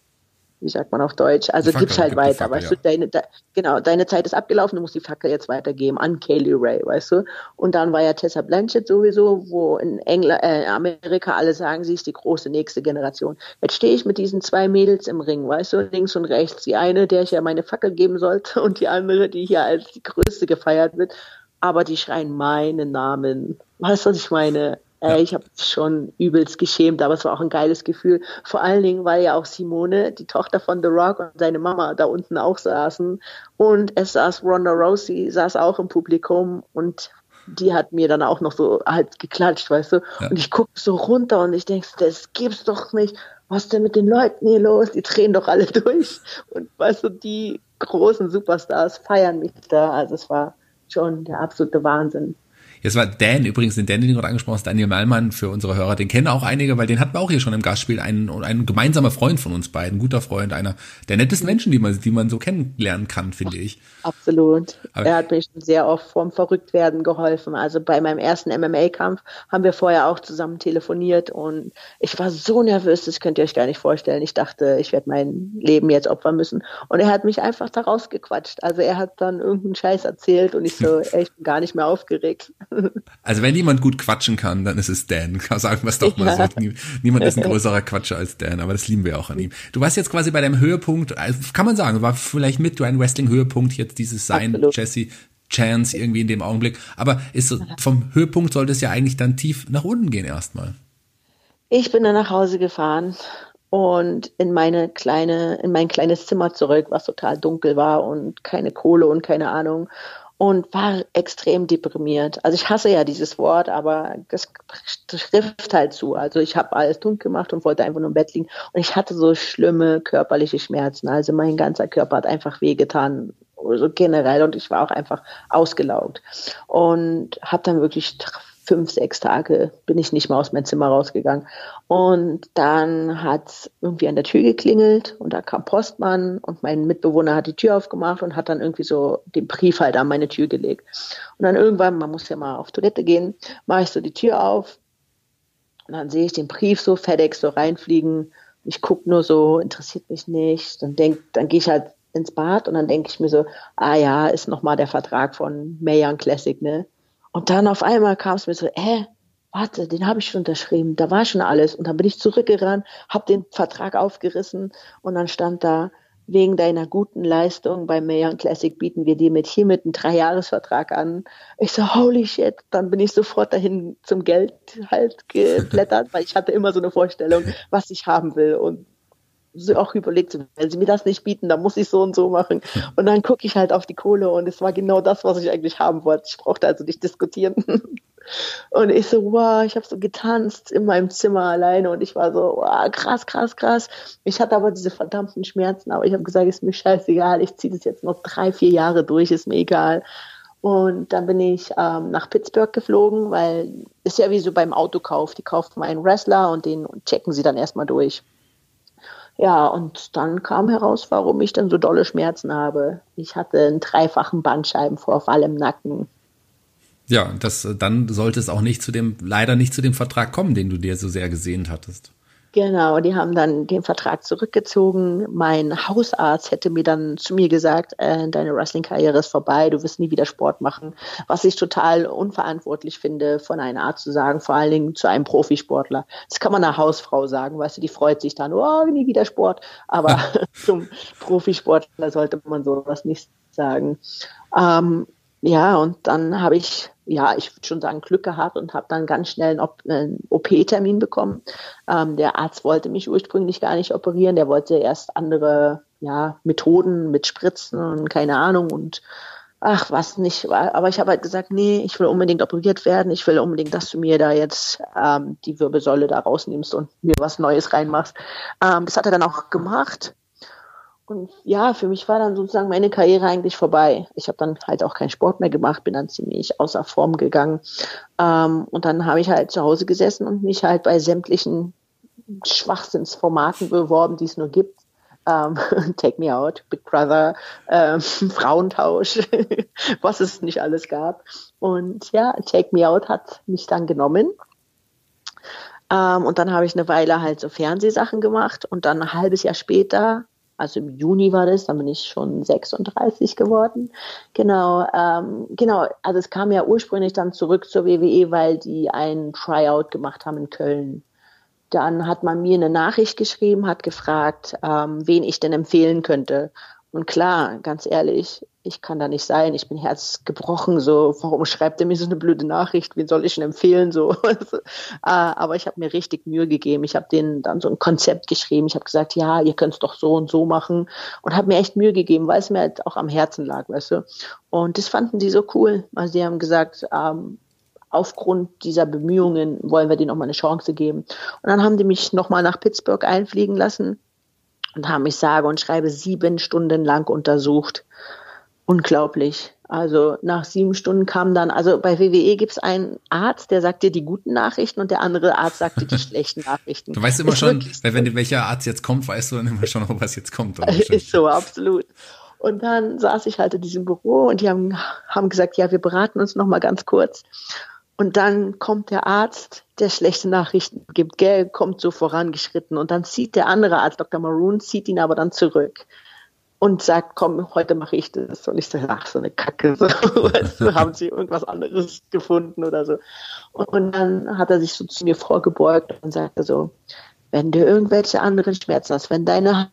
wie sagt man auf Deutsch? Also Fackel, gib's halt weiter, Fackel, weißt ja. du, deine, de, genau, deine Zeit ist abgelaufen, du musst die Fackel jetzt weitergeben an Kaylee Ray, weißt du? Und dann war ja Tessa Blanchett sowieso, wo in England, äh, Amerika alle sagen, sie ist die große nächste Generation. Jetzt stehe ich mit diesen zwei Mädels im Ring, weißt du, links und rechts. Die eine, der ich ja meine Fackel geben sollte und die andere, die hier als die größte gefeiert wird. Aber die schreien meinen Namen. Weißt du, was ich meine? Äh, ich habe schon übelst geschämt, aber es war auch ein geiles Gefühl. Vor allen Dingen, weil ja auch Simone, die Tochter von The Rock und seine Mama da unten auch saßen. Und es saß Ronda Rousey, saß auch im Publikum und die hat mir dann auch noch so halt geklatscht, weißt du. Ja. Und ich gucke so runter und ich denke, das gibt's doch nicht. Was ist denn mit den Leuten hier los? Die drehen doch alle durch. Und weißt du, die großen Superstars feiern mich da. Also es war schon der absolute Wahnsinn. Jetzt war Dan übrigens, den Dan, den du gerade angesprochen hast, Daniel Malmann für unsere Hörer, den kennen auch einige, weil den hatten wir auch hier schon im Gastspiel, ein, ein gemeinsamer Freund von uns beiden, guter Freund, einer der nettesten Menschen, die man, die man so kennenlernen kann, finde ich. Absolut. Aber er hat mir schon sehr oft vorm Verrücktwerden geholfen. Also bei meinem ersten MMA-Kampf haben wir vorher auch zusammen telefoniert und ich war so nervös, das könnt ihr euch gar nicht vorstellen. Ich dachte, ich werde mein Leben jetzt opfern müssen. Und er hat mich einfach da rausgequatscht. Also er hat dann irgendeinen Scheiß erzählt und ich so, ey, ich bin gar nicht mehr aufgeregt. Also wenn jemand gut quatschen kann, dann ist es Dan. Sagen wir es doch mal ja. so. Niemand ist ein größerer Quatscher als Dan, aber das lieben wir auch an ihm. Du warst jetzt quasi bei deinem Höhepunkt, also kann man sagen, war vielleicht mit deinem Wrestling-Höhepunkt jetzt dieses Sein, Absolut. Jesse, Chance irgendwie in dem Augenblick. Aber ist so, vom Höhepunkt sollte es ja eigentlich dann tief nach unten gehen erstmal. Ich bin dann nach Hause gefahren und in meine kleine, in mein kleines Zimmer zurück, was total dunkel war und keine Kohle und keine Ahnung und war extrem deprimiert. Also ich hasse ja dieses Wort, aber das trifft halt zu. Also ich habe alles dunkel gemacht und wollte einfach nur im Bett liegen und ich hatte so schlimme körperliche Schmerzen. Also mein ganzer Körper hat einfach wehgetan, so generell und ich war auch einfach ausgelaugt und habe dann wirklich fünf, sechs Tage bin ich nicht mal aus meinem Zimmer rausgegangen. Und dann hat irgendwie an der Tür geklingelt und da kam Postmann und mein Mitbewohner hat die Tür aufgemacht und hat dann irgendwie so den Brief halt an meine Tür gelegt. Und dann irgendwann, man muss ja mal auf Toilette gehen, mache ich so die Tür auf und dann sehe ich den Brief so FedEx so reinfliegen. Ich gucke nur so, interessiert mich nicht. Dann denk, dann gehe ich halt ins Bad und dann denke ich mir so, ah ja, ist nochmal der Vertrag von Mayan Classic, ne? Und dann auf einmal kam es mir so, äh, warte, den habe ich schon unterschrieben, da war schon alles. Und dann bin ich zurückgerannt, habe den Vertrag aufgerissen und dann stand da, wegen deiner guten Leistung bei Mayon Classic bieten wir dir mit hiermit einen Dreijahresvertrag an. Ich so, holy shit, dann bin ich sofort dahin zum Geld halt geblättert, weil ich hatte immer so eine Vorstellung, was ich haben will. Und so auch überlegt, wenn sie mir das nicht bieten, dann muss ich so und so machen. Und dann gucke ich halt auf die Kohle und es war genau das, was ich eigentlich haben wollte. Ich brauchte also nicht diskutieren. Und ich so, wow, ich habe so getanzt in meinem Zimmer alleine und ich war so, wow, krass, krass, krass. Ich hatte aber diese verdammten Schmerzen, aber ich habe gesagt, ist mir scheißegal, ich ziehe das jetzt noch drei, vier Jahre durch, ist mir egal. Und dann bin ich ähm, nach Pittsburgh geflogen, weil ist ja wie so beim Autokauf. Die kaufen einen Wrestler und den checken sie dann erstmal durch. Ja, und dann kam heraus, warum ich denn so dolle Schmerzen habe. Ich hatte einen dreifachen Bandscheibenvorfall im Nacken. Ja, das, dann sollte es auch nicht zu dem, leider nicht zu dem Vertrag kommen, den du dir so sehr gesehnt hattest. Genau, die haben dann den Vertrag zurückgezogen. Mein Hausarzt hätte mir dann zu mir gesagt, äh, deine Wrestling-Karriere ist vorbei, du wirst nie wieder Sport machen. Was ich total unverantwortlich finde, von einem Arzt zu sagen, vor allen Dingen zu einem Profisportler. Das kann man einer Hausfrau sagen, weißt du, die freut sich dann, oh, nie wieder Sport. Aber zum Profisportler sollte man sowas nicht sagen. Ähm, ja, und dann habe ich, ja, ich würde schon sagen, Glück gehabt und habe dann ganz schnell einen OP-Termin bekommen. Ähm, der Arzt wollte mich ursprünglich gar nicht operieren, der wollte erst andere ja, Methoden mit Spritzen und keine Ahnung und ach, was nicht. Aber ich habe halt gesagt, nee, ich will unbedingt operiert werden. Ich will unbedingt, dass du mir da jetzt ähm, die Wirbelsäule da rausnimmst und mir was Neues reinmachst. Ähm, das hat er dann auch gemacht. Und ja, für mich war dann sozusagen meine Karriere eigentlich vorbei. Ich habe dann halt auch keinen Sport mehr gemacht, bin dann ziemlich außer Form gegangen. Ähm, und dann habe ich halt zu Hause gesessen und mich halt bei sämtlichen Schwachsinnsformaten beworben, die es nur gibt. Ähm, Take Me Out, Big Brother, ähm, Frauentausch, was es nicht alles gab. Und ja, Take Me Out hat mich dann genommen. Ähm, und dann habe ich eine Weile halt so Fernsehsachen gemacht und dann ein halbes Jahr später also im Juni war das, dann bin ich schon 36 geworden. Genau, ähm, genau, also es kam ja ursprünglich dann zurück zur WWE, weil die ein Tryout gemacht haben in Köln. Dann hat man mir eine Nachricht geschrieben, hat gefragt, ähm, wen ich denn empfehlen könnte. Und klar, ganz ehrlich, ich kann da nicht sein, ich bin herzgebrochen, so, warum schreibt er mir so eine blöde Nachricht, wen soll ich denn empfehlen, so. Ah, aber ich habe mir richtig Mühe gegeben, ich habe denen dann so ein Konzept geschrieben, ich habe gesagt, ja, ihr könnt es doch so und so machen und habe mir echt Mühe gegeben, weil es mir halt auch am Herzen lag, weißt du. Und das fanden die so cool, also sie haben gesagt, ähm, aufgrund dieser Bemühungen wollen wir denen nochmal eine Chance geben. Und dann haben die mich nochmal nach Pittsburgh einfliegen lassen und haben mich sage und schreibe sieben Stunden lang untersucht. Unglaublich. Also nach sieben Stunden kam dann, also bei WWE gibt es einen Arzt, der sagt dir die guten Nachrichten und der andere Arzt sagt dir die schlechten Nachrichten. Du weißt immer ist schon, weil wenn welcher Arzt jetzt kommt, weißt du dann immer schon, was jetzt kommt. Ist so, absolut. Und dann saß ich halt in diesem Büro und die haben, haben gesagt, ja, wir beraten uns noch mal ganz kurz. Und dann kommt der Arzt, der schlechte Nachrichten gibt, gell, kommt so vorangeschritten und dann zieht der andere Arzt, Dr. Maroon, zieht ihn aber dann zurück und sagt, komm, heute mache ich das. Und ich sage, ach, so eine Kacke, so, haben sie irgendwas anderes gefunden oder so. Und dann hat er sich so zu mir vorgebeugt und sagte so, wenn du irgendwelche anderen Schmerzen hast, wenn deine Hand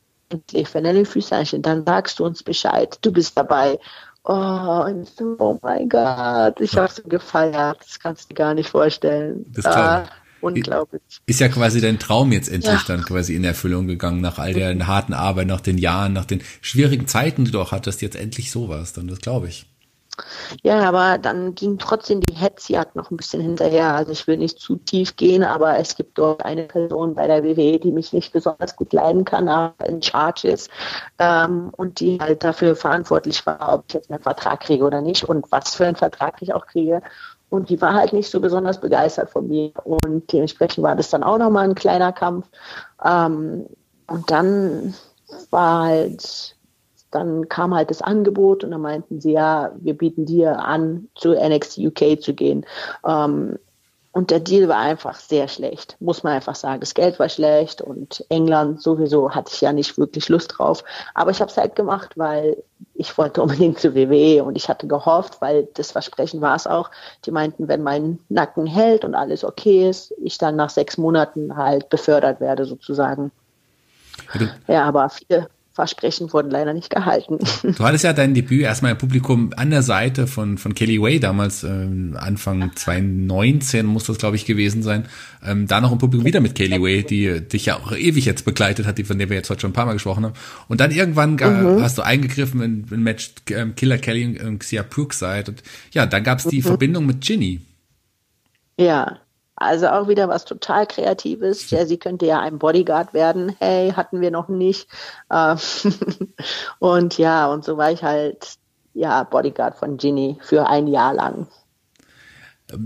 wenn deine Füße einstehen, dann sagst du uns Bescheid, du bist dabei. Oh, so, oh mein Gott, ich habe so gefeiert. Das kannst du dir gar nicht vorstellen. Das ah, unglaublich. Ist ja quasi dein Traum jetzt endlich ja. dann quasi in Erfüllung gegangen, nach all der mhm. harten Arbeit, nach den Jahren, nach den schwierigen Zeiten, die du auch hattest, jetzt endlich sowas. Dann das glaube ich. Ja, aber dann ging trotzdem die Hetzjagd noch ein bisschen hinterher. Also ich will nicht zu tief gehen, aber es gibt dort eine Person bei der WWE, die mich nicht besonders gut leiden kann, aber in Charge ist ähm, und die halt dafür verantwortlich war, ob ich jetzt einen Vertrag kriege oder nicht und was für einen Vertrag ich auch kriege. Und die war halt nicht so besonders begeistert von mir. Und dementsprechend war das dann auch nochmal ein kleiner Kampf. Ähm, und dann war halt dann kam halt das Angebot und dann meinten sie, ja, wir bieten dir an, zu NXT UK zu gehen. Ähm, und der Deal war einfach sehr schlecht, muss man einfach sagen. Das Geld war schlecht und England sowieso hatte ich ja nicht wirklich Lust drauf. Aber ich habe es halt gemacht, weil ich wollte unbedingt zu WWE und ich hatte gehofft, weil das Versprechen war es auch. Die meinten, wenn mein Nacken hält und alles okay ist, ich dann nach sechs Monaten halt befördert werde sozusagen. Ja, aber viele, Versprechen wurden leider nicht gehalten. Du hattest ja dein Debüt erstmal im Publikum an der Seite von, von Kelly Way, damals ähm, Anfang 2019 muss das, glaube ich, gewesen sein. Ähm, da noch im Publikum wieder mit Kelly Way, die dich ja auch ewig jetzt begleitet hat, die, von der wir jetzt heute schon ein paar Mal gesprochen haben. Und dann irgendwann mhm. hast du eingegriffen in, in Match ähm, Killer Kelly und Xia Brookside. Und ja, dann gab es die mhm. Verbindung mit Ginny. Ja, also auch wieder was total Kreatives. Jazzy könnte ja ein Bodyguard werden. Hey, hatten wir noch nicht. Ähm, und ja, und so war ich halt ja Bodyguard von Ginny für ein Jahr lang.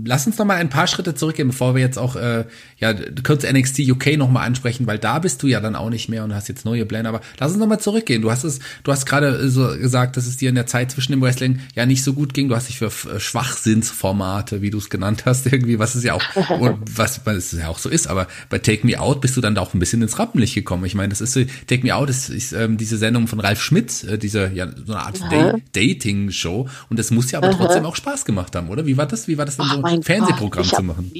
Lass uns noch mal ein paar Schritte zurückgehen, bevor wir jetzt auch äh, ja kurz NXT UK noch mal ansprechen, weil da bist du ja dann auch nicht mehr und hast jetzt neue Pläne. Aber lass uns noch mal zurückgehen. Du hast es, du hast gerade so gesagt, dass es dir in der Zeit zwischen dem Wrestling ja nicht so gut ging. Du hast dich für äh, Schwachsinnsformate, wie du es genannt hast, irgendwie, was es ja auch, was, was es ja auch so ist. Aber bei Take Me Out bist du dann da auch ein bisschen ins Rampenlicht gekommen. Ich meine, das ist Take Me Out ist, ist ähm, diese Sendung von Ralf Schmitz, äh, diese ja so eine Art da Dating-Show. Und das muss ja aber trotzdem auch Spaß gemacht haben, oder? Wie war das? Wie war das denn so? So ein Fernsehprogramm zu machen.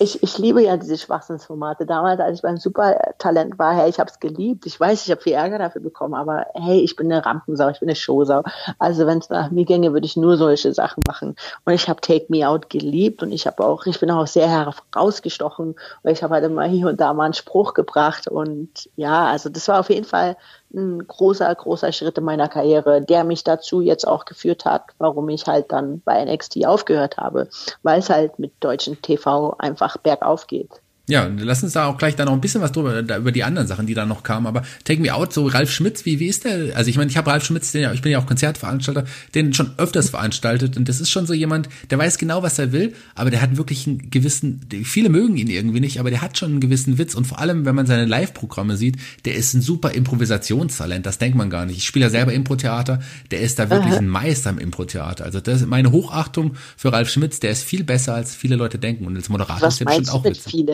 Ich, ich liebe ja diese Schwachsinnsformate. Damals, als ich beim Supertalent war, hey, ich habe es geliebt. Ich weiß, ich habe viel Ärger dafür bekommen, aber hey, ich bin eine Rampensau, ich bin eine Showsau. Also wenn es nach mir ginge, würde ich nur solche Sachen machen. Und ich habe Take Me Out geliebt und ich habe auch, ich bin auch sehr herausgestochen, weil ich habe halt immer hier und da mal einen Spruch gebracht und ja, also das war auf jeden Fall ein großer, großer Schritt in meiner Karriere, der mich dazu jetzt auch geführt hat, warum ich halt dann bei NXT aufgehört habe, weil es halt mit deutschen TV einfach bergauf geht. Ja, lass uns da auch gleich da noch ein bisschen was drüber, da, über die anderen Sachen, die da noch kamen. Aber Take Me Out, so Ralf Schmitz, wie, wie ist der? Also ich meine, ich habe Ralf Schmitz, den, ich bin ja auch Konzertveranstalter, den schon öfters veranstaltet und das ist schon so jemand, der weiß genau, was er will, aber der hat wirklich einen gewissen, viele mögen ihn irgendwie nicht, aber der hat schon einen gewissen Witz und vor allem, wenn man seine Live-Programme sieht, der ist ein super Improvisationstalent, das denkt man gar nicht. Ich spiele ja selber Impro-Theater, der ist da wirklich Aha. ein Meister im Impro-Theater. Also das ist meine Hochachtung für Ralf Schmitz, der ist viel besser, als viele Leute denken und als Moderator was ist der bestimmt auch witzig.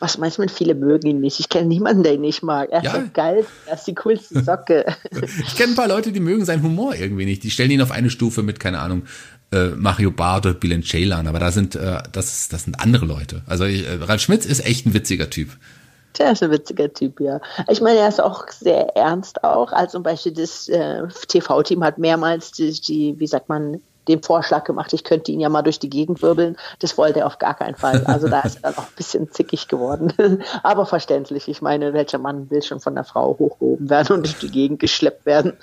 Was meinst du mit viele mögen ihn nicht? Ich kenne niemanden, der ihn nicht mag. Er ist ja. geil, er ist die coolste Socke. ich kenne ein paar Leute, die mögen seinen Humor irgendwie nicht. Die stellen ihn auf eine Stufe mit, keine Ahnung, äh, Mario Barth oder Bill Ceylan, aber da sind, äh, das, das sind andere Leute. Also äh, Ralf Schmitz ist echt ein witziger Typ. Der ist ein witziger Typ, ja. Ich meine, er ist auch sehr ernst auch. Also zum Beispiel das äh, TV-Team hat mehrmals die, die, wie sagt man, den Vorschlag gemacht, ich könnte ihn ja mal durch die Gegend wirbeln. Das wollte er auf gar keinen Fall. Also da ist er dann auch ein bisschen zickig geworden. Aber verständlich. Ich meine, welcher Mann will schon von der Frau hochgehoben werden und durch die Gegend geschleppt werden?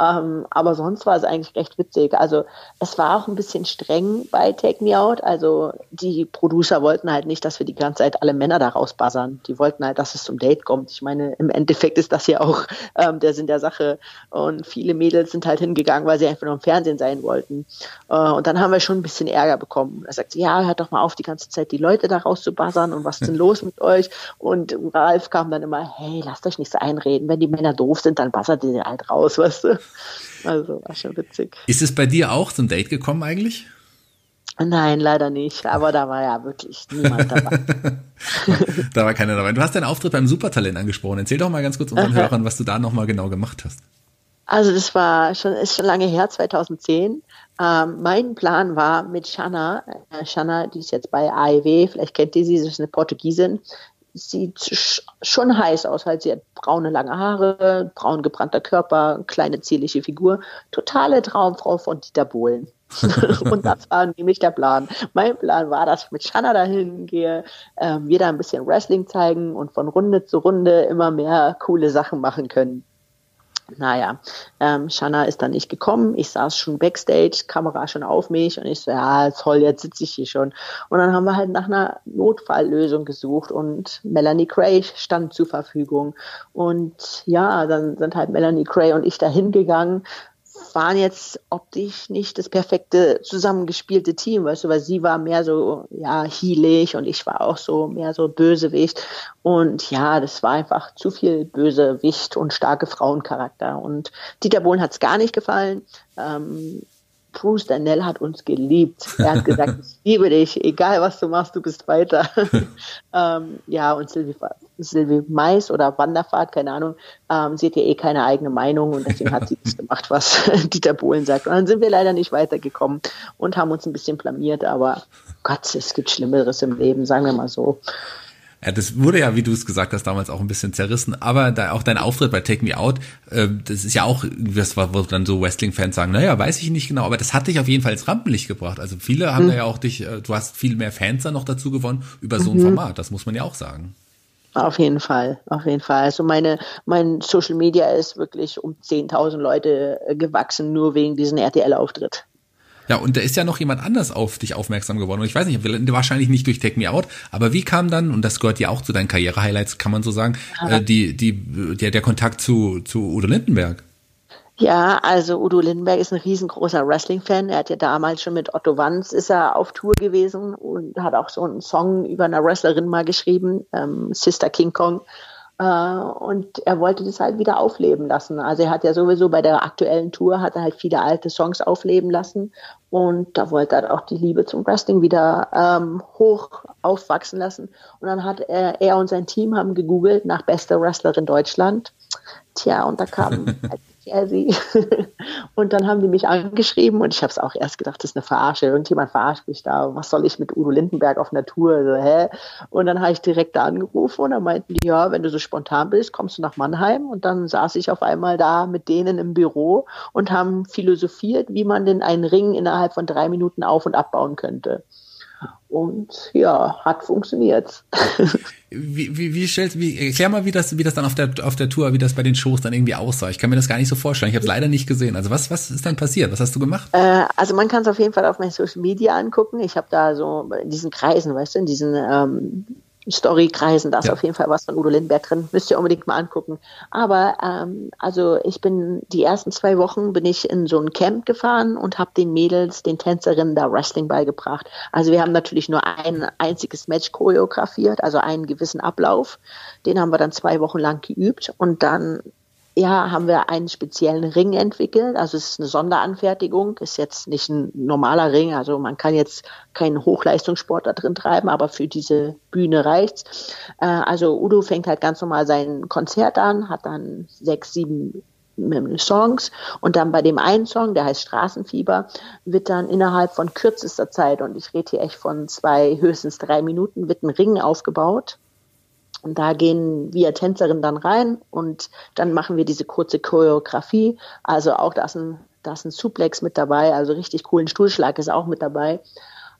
Ähm, aber sonst war es eigentlich recht witzig. Also es war auch ein bisschen streng bei Take Me Out. Also die Producer wollten halt nicht, dass wir die ganze Zeit alle Männer da rausbuzzern. Die wollten halt, dass es zum Date kommt. Ich meine, im Endeffekt ist das ja auch ähm, der Sinn der Sache. Und viele Mädels sind halt hingegangen, weil sie einfach nur im Fernsehen sein wollten. Äh, und dann haben wir schon ein bisschen Ärger bekommen. Er sagt, ja, hört doch mal auf, die ganze Zeit die Leute da rauszubassern und was ist denn los mit euch? Und Ralf kam dann immer, hey, lasst euch nicht so einreden. Wenn die Männer doof sind, dann bassert ihr halt raus, weißt du? Also war schon witzig. Ist es bei dir auch zum Date gekommen eigentlich? Nein, leider nicht. Aber da war ja wirklich niemand dabei. da war keiner dabei. Du hast deinen Auftritt beim Supertalent angesprochen. Erzähl doch mal ganz kurz unseren Hörern, was du da nochmal genau gemacht hast. Also das war schon, ist schon lange her, 2010. Ähm, mein Plan war mit Shanna, äh, Shanna, die ist jetzt bei AEW, vielleicht kennt ihr sie, sie ist eine Portugiesin, sieht schon heiß aus, halt sie hat braune lange Haare, braun gebrannter Körper, kleine zierliche Figur, totale Traumfrau von Dieter Bohlen. und das war nämlich der Plan. Mein Plan war, dass ich mit Shanna dahin gehe, ähm, wir da ein bisschen Wrestling zeigen und von Runde zu Runde immer mehr coole Sachen machen können. Naja, ähm, Shanna ist dann nicht gekommen. Ich saß schon backstage, Kamera schon auf mich und ich so, ja, toll, jetzt sitze ich hier schon. Und dann haben wir halt nach einer Notfalllösung gesucht und Melanie Cray stand zur Verfügung. Und ja, dann sind halt Melanie Cray und ich dahin gegangen waren jetzt optisch nicht das perfekte zusammengespielte Team, weißt du, weil sie war mehr so, ja, hielig und ich war auch so mehr so Bösewicht. Und ja, das war einfach zu viel Bösewicht und starke Frauencharakter. Und Dieter Bohlen hat es gar nicht gefallen. Ähm, Bruce Danell hat uns geliebt. Er hat gesagt, ich liebe dich, egal was du machst, du bist weiter. ähm, ja, und Sylvie, Sylvie Mais oder Wanderfahrt, keine Ahnung, ähm, sie hat ja eh keine eigene Meinung und deswegen hat sie das gemacht, was Dieter Bohlen sagt. Und dann sind wir leider nicht weitergekommen und haben uns ein bisschen blamiert, aber Gott, es gibt Schlimmeres im Leben, sagen wir mal so. Ja, das wurde ja, wie du es gesagt hast, damals auch ein bisschen zerrissen, aber da auch dein Auftritt bei Take Me Out, äh, das ist ja auch, das war, wo dann so Wrestling-Fans sagen, naja, weiß ich nicht genau, aber das hat dich auf jeden Fall ins Rampenlicht gebracht. Also viele haben mhm. da ja auch dich, äh, du hast viel mehr Fans dann noch dazu gewonnen über so ein mhm. Format, das muss man ja auch sagen. Auf jeden Fall, auf jeden Fall. Also meine, mein Social Media ist wirklich um 10.000 Leute äh, gewachsen, nur wegen diesem RTL-Auftritt. Ja, und da ist ja noch jemand anders auf dich aufmerksam geworden. Und ich weiß nicht, wahrscheinlich nicht durch Take Me Out, aber wie kam dann, und das gehört ja auch zu deinen Karriere-Highlights, kann man so sagen, äh, die, die, der, der Kontakt zu, zu Udo Lindenberg? Ja, also Udo Lindenberg ist ein riesengroßer Wrestling-Fan. Er hat ja damals schon mit Otto Wanz ist er auf Tour gewesen und hat auch so einen Song über eine Wrestlerin mal geschrieben, ähm, Sister King Kong. Äh, und er wollte das halt wieder aufleben lassen. Also er hat ja sowieso bei der aktuellen Tour hat er halt viele alte Songs aufleben lassen und da wollte er auch die Liebe zum Wrestling wieder ähm, hoch aufwachsen lassen. Und dann hat er, er und sein Team haben gegoogelt nach bester Wrestlerin Deutschland. Tja, und da kam Jazzy. und dann haben die mich angeschrieben und ich habe es auch erst gedacht, das ist eine Verarsche. Irgendjemand verarscht mich da. Was soll ich mit Udo Lindenberg auf Natur? Also, hä? Und dann habe ich direkt da angerufen und dann meinten die, ja, wenn du so spontan bist, kommst du nach Mannheim. Und dann saß ich auf einmal da mit denen im Büro und haben philosophiert, wie man denn einen Ring innerhalb von drei Minuten auf- und abbauen könnte. Und ja, hat funktioniert. Wie, wie, wie stellst, wie, erklär mal, wie das, wie das dann auf der, auf der Tour, wie das bei den Shows dann irgendwie aussah. Ich kann mir das gar nicht so vorstellen. Ich habe es leider nicht gesehen. Also was, was ist dann passiert? Was hast du gemacht? Äh, also man kann es auf jeden Fall auf meinen Social Media angucken. Ich habe da so in diesen Kreisen, weißt du, in diesen ähm, Story kreisen. Da ist ja. auf jeden Fall was von Udo Lindberg drin. Müsst ihr unbedingt mal angucken. Aber ähm, also ich bin die ersten zwei Wochen bin ich in so ein Camp gefahren und habe den Mädels, den Tänzerinnen da Wrestling beigebracht. Also wir haben natürlich nur ein einziges Match choreografiert, also einen gewissen Ablauf. Den haben wir dann zwei Wochen lang geübt und dann ja, haben wir einen speziellen Ring entwickelt. Also es ist eine Sonderanfertigung, ist jetzt nicht ein normaler Ring. Also man kann jetzt keinen Hochleistungssport da drin treiben, aber für diese Bühne reicht's. Äh, also Udo fängt halt ganz normal sein Konzert an, hat dann sechs, sieben Songs und dann bei dem einen Song, der heißt Straßenfieber, wird dann innerhalb von kürzester Zeit, und ich rede hier echt von zwei, höchstens drei Minuten, wird ein Ring aufgebaut und da gehen wir Tänzerinnen dann rein und dann machen wir diese kurze Choreografie. Also auch da ist ein, da ist ein Suplex mit dabei, also richtig coolen Stuhlschlag ist auch mit dabei.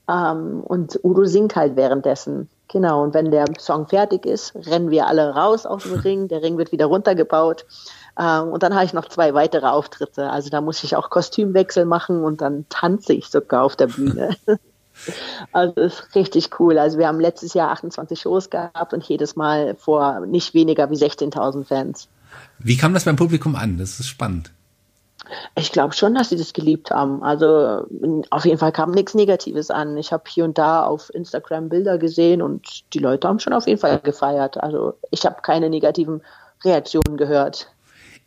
Ähm, und Udo singt halt währenddessen. Genau, und wenn der Song fertig ist, rennen wir alle raus aus dem Ring, der Ring wird wieder runtergebaut. Ähm, und dann habe ich noch zwei weitere Auftritte. Also da muss ich auch Kostümwechsel machen und dann tanze ich sogar auf der Bühne. Also das ist richtig cool. Also wir haben letztes Jahr 28 Shows gehabt und jedes Mal vor nicht weniger wie 16.000 Fans. Wie kam das beim Publikum an? Das ist spannend. Ich glaube schon, dass sie das geliebt haben. Also auf jeden Fall kam nichts Negatives an. Ich habe hier und da auf Instagram Bilder gesehen und die Leute haben schon auf jeden Fall gefeiert. Also ich habe keine negativen Reaktionen gehört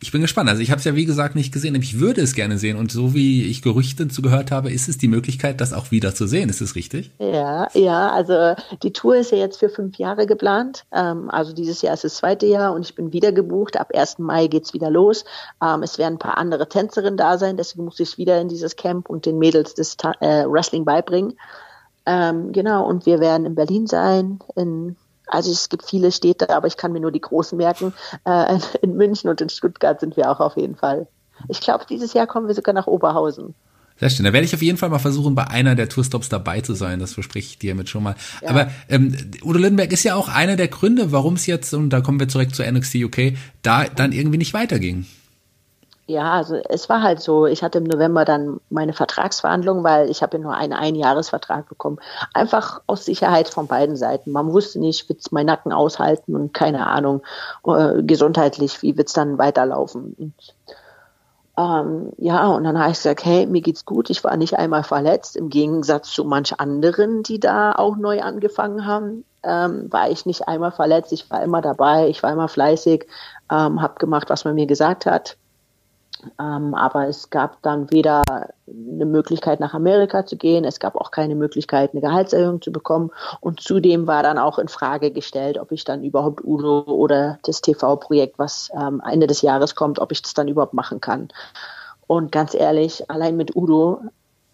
ich bin gespannt. Also ich habe es ja wie gesagt nicht gesehen, ich würde es gerne sehen. Und so wie ich Gerüchte zugehört habe, ist es die Möglichkeit, das auch wieder zu sehen. Ist es richtig? Ja, ja. Also die Tour ist ja jetzt für fünf Jahre geplant. Ähm, also dieses Jahr ist das zweite Jahr und ich bin wieder gebucht. Ab 1. Mai geht's wieder los. Ähm, es werden ein paar andere Tänzerinnen da sein, deswegen muss ich wieder in dieses Camp und den Mädels das äh, Wrestling beibringen. Ähm, genau. Und wir werden in Berlin sein, in also es gibt viele Städte, aber ich kann mir nur die großen merken. Äh, in München und in Stuttgart sind wir auch auf jeden Fall. Ich glaube, dieses Jahr kommen wir sogar nach Oberhausen. Sehr schön. Da werde ich auf jeden Fall mal versuchen, bei einer der Tourstops dabei zu sein. Das verspreche ich dir mit schon mal. Ja. Aber ähm, Udo Lindenberg ist ja auch einer der Gründe, warum es jetzt, und da kommen wir zurück zu NXT UK, da dann irgendwie nicht weiterging. Ja, also es war halt so, ich hatte im November dann meine Vertragsverhandlung, weil ich habe ja nur einen Einjahresvertrag bekommen. Einfach aus Sicherheit von beiden Seiten. Man wusste nicht, wird's mein Nacken aushalten und keine Ahnung, äh, gesundheitlich, wie wird's dann weiterlaufen. Und, ähm, ja, und dann habe ich gesagt, hey, mir geht's gut, ich war nicht einmal verletzt, im Gegensatz zu manch anderen, die da auch neu angefangen haben. Ähm, war ich nicht einmal verletzt, ich war immer dabei, ich war immer fleißig, ähm, habe gemacht, was man mir gesagt hat ähm, aber es gab dann weder eine Möglichkeit, nach Amerika zu gehen, es gab auch keine Möglichkeit, eine Gehaltserhöhung zu bekommen. Und zudem war dann auch in Frage gestellt, ob ich dann überhaupt Udo oder das TV-Projekt, was ähm, Ende des Jahres kommt, ob ich das dann überhaupt machen kann. Und ganz ehrlich, allein mit Udo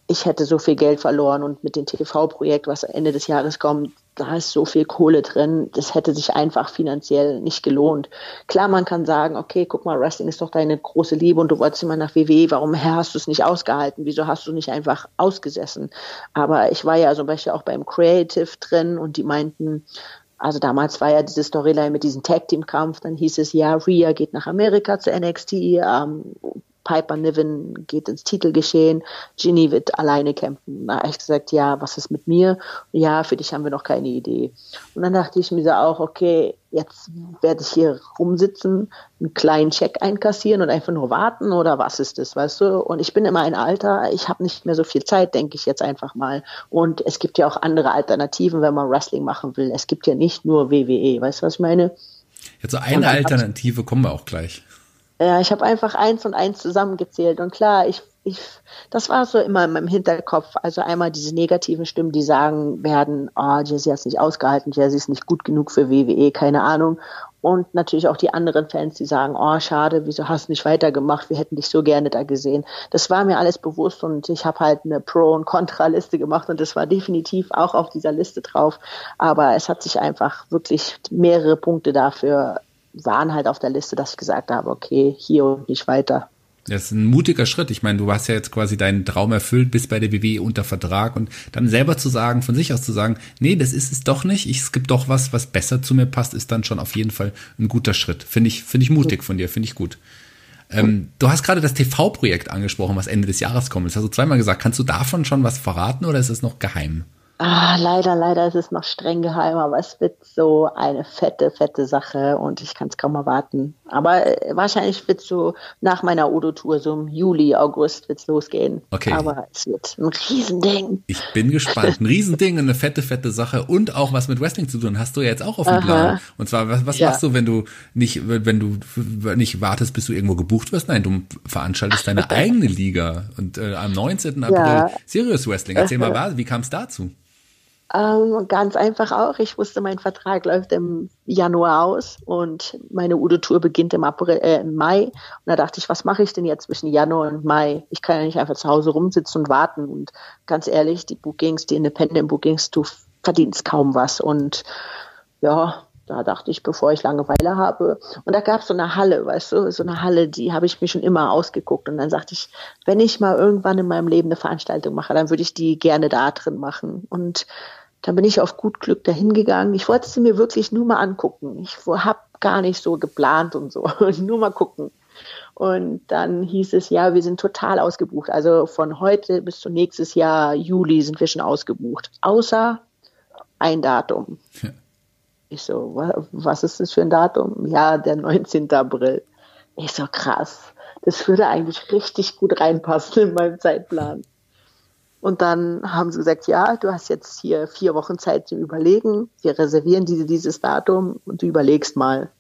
ich hätte so viel Geld verloren und mit dem TV-Projekt, was Ende des Jahres kommt, da ist so viel Kohle drin, das hätte sich einfach finanziell nicht gelohnt. Klar, man kann sagen, okay, guck mal, Wrestling ist doch deine große Liebe und du wolltest immer nach WWE, warum hast du es nicht ausgehalten? Wieso hast du nicht einfach ausgesessen? Aber ich war ja zum Beispiel auch beim Creative drin und die meinten, also damals war ja diese Storyline mit diesem Tag-Team-Kampf, dann hieß es, ja, Rhea geht nach Amerika zu NXT, ähm, Piper Niven geht ins Titelgeschehen, Ginny wird alleine kämpfen. Da habe ich gesagt, ja, was ist mit mir? Ja, für dich haben wir noch keine Idee. Und dann dachte ich mir so auch, okay, jetzt werde ich hier rumsitzen, einen kleinen Check einkassieren und einfach nur warten oder was ist das, weißt du? Und ich bin immer ein Alter, ich habe nicht mehr so viel Zeit, denke ich jetzt einfach mal. Und es gibt ja auch andere Alternativen, wenn man Wrestling machen will. Es gibt ja nicht nur WWE, weißt du, was ich meine? Jetzt so eine Alternative kommen wir auch gleich. Ja, ich habe einfach eins und eins zusammengezählt. Und klar, ich, ich, das war so immer in meinem Hinterkopf. Also einmal diese negativen Stimmen, die sagen werden, oh, Jesse hat es nicht ausgehalten, Jesse ist nicht gut genug für WWE, keine Ahnung. Und natürlich auch die anderen Fans, die sagen, oh, schade, wieso hast du nicht weitergemacht? Wir hätten dich so gerne da gesehen. Das war mir alles bewusst und ich habe halt eine Pro- und Kontra-Liste gemacht und das war definitiv auch auf dieser Liste drauf. Aber es hat sich einfach wirklich mehrere Punkte dafür waren halt auf der Liste, dass ich gesagt habe, okay, hier und nicht weiter. Das ist ein mutiger Schritt. Ich meine, du hast ja jetzt quasi deinen Traum erfüllt, bist bei der WWE unter Vertrag und dann selber zu sagen, von sich aus zu sagen, nee, das ist es doch nicht. Ich, es gibt doch was, was besser zu mir passt, ist dann schon auf jeden Fall ein guter Schritt. Finde ich, finde ich mutig von dir, finde ich gut. Ähm, du hast gerade das TV-Projekt angesprochen, was Ende des Jahres kommt. Das hast du zweimal gesagt. Kannst du davon schon was verraten oder ist es noch geheim? Ah, leider, leider ist es noch streng geheim, aber es wird so eine fette, fette Sache und ich kann es kaum erwarten. Aber äh, wahrscheinlich wird es so nach meiner Odo-Tour, so im Juli, August wird es losgehen. Okay. Aber es wird ein Riesending. Ich bin gespannt. Ein Riesending, eine fette, fette Sache und auch was mit Wrestling zu tun. Hast du ja jetzt auch auf dem. Plan. Und zwar, was, was Ja. machst du, wenn du nicht, wenn du nicht wartest, bis du irgendwo gebucht wirst? Nein, du veranstaltest deine eigene Liga. Und äh, am 19. April Ja. Serious Wrestling. Erzähl mal, wie kam es dazu? Ähm, ganz einfach auch. Ich wusste, mein Vertrag läuft im Januar aus und meine Udo-Tour beginnt im, April, äh, im Mai. Und da dachte ich, was mache ich denn jetzt zwischen Januar und Mai? Ich kann ja nicht einfach zu Hause rumsitzen und warten. Und ganz ehrlich, die Bookings, die Independent Bookings, du verdienst kaum was. Und ja, da dachte ich, bevor ich Langeweile habe. Und da gab es so eine Halle, weißt du, so eine Halle, die habe ich mir schon immer ausgeguckt. Und dann sagte ich, wenn ich mal irgendwann in meinem Leben eine Veranstaltung mache, dann würde ich die gerne da drin machen. Und dann bin ich auf gut Glück dahin gegangen. Ich wollte sie mir wirklich nur mal angucken. Ich habe gar nicht so geplant und so. nur mal gucken. Und dann hieß es, ja, wir sind total ausgebucht. Also von heute bis zu nächstes Jahr, Juli, sind wir schon ausgebucht. Außer ein Datum. Ich so, wa- was ist das für ein Datum? Ja, der 19. April. Ich so, krass. Das würde eigentlich richtig gut reinpassen in meinem Zeitplan. Und dann haben sie gesagt, ja, du hast jetzt hier vier Wochen Zeit zum Überlegen. Wir reservieren diese, dieses Datum und du überlegst mal.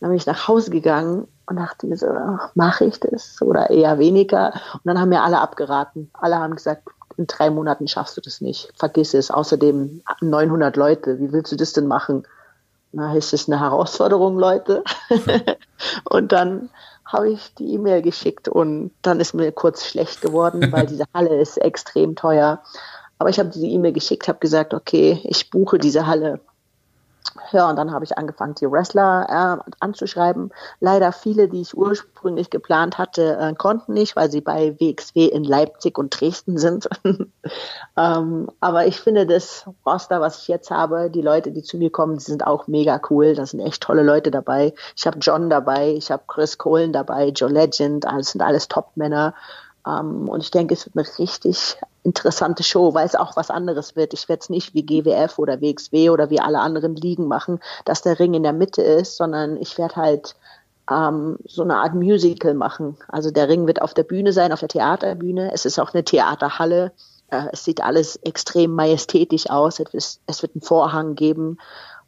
Dann bin ich nach Hause gegangen und dachte mir so, mache ich das oder eher weniger? Und dann haben mir alle abgeraten. Alle haben gesagt, in drei Monaten schaffst du das nicht. Vergiss es. Außerdem 900 Leute. Wie willst du das denn machen? Na, ist das eine Herausforderung, Leute? und dann habe ich die E-Mail geschickt und dann ist mir kurz schlecht geworden, weil diese Halle ist extrem teuer. Aber ich habe diese E-Mail geschickt, habe gesagt, okay, ich buche diese Halle. Ja, und dann habe ich angefangen, die Wrestler äh, anzuschreiben. Leider viele, die ich ursprünglich geplant hatte, äh, konnten nicht, weil sie bei WXW in Leipzig und Dresden sind. ähm, aber ich finde das Roster, was ich jetzt habe, die Leute, die zu mir kommen, die sind auch mega cool. Da sind echt tolle Leute dabei. Ich habe John dabei, ich habe Chris Kohlen dabei, Joe Legend, das sind alles Top-Männer. Um, und ich denke, es wird eine richtig interessante Show, weil es auch was anderes wird. Ich werde es nicht wie GWF oder WXW oder wie alle anderen Ligen machen, dass der Ring in der Mitte ist, sondern ich werde halt um, so eine Art Musical machen. Also der Ring wird auf der Bühne sein, auf der Theaterbühne. Es ist auch eine Theaterhalle. Uh, es sieht alles extrem majestätisch aus. Es, wird einen Vorhang geben.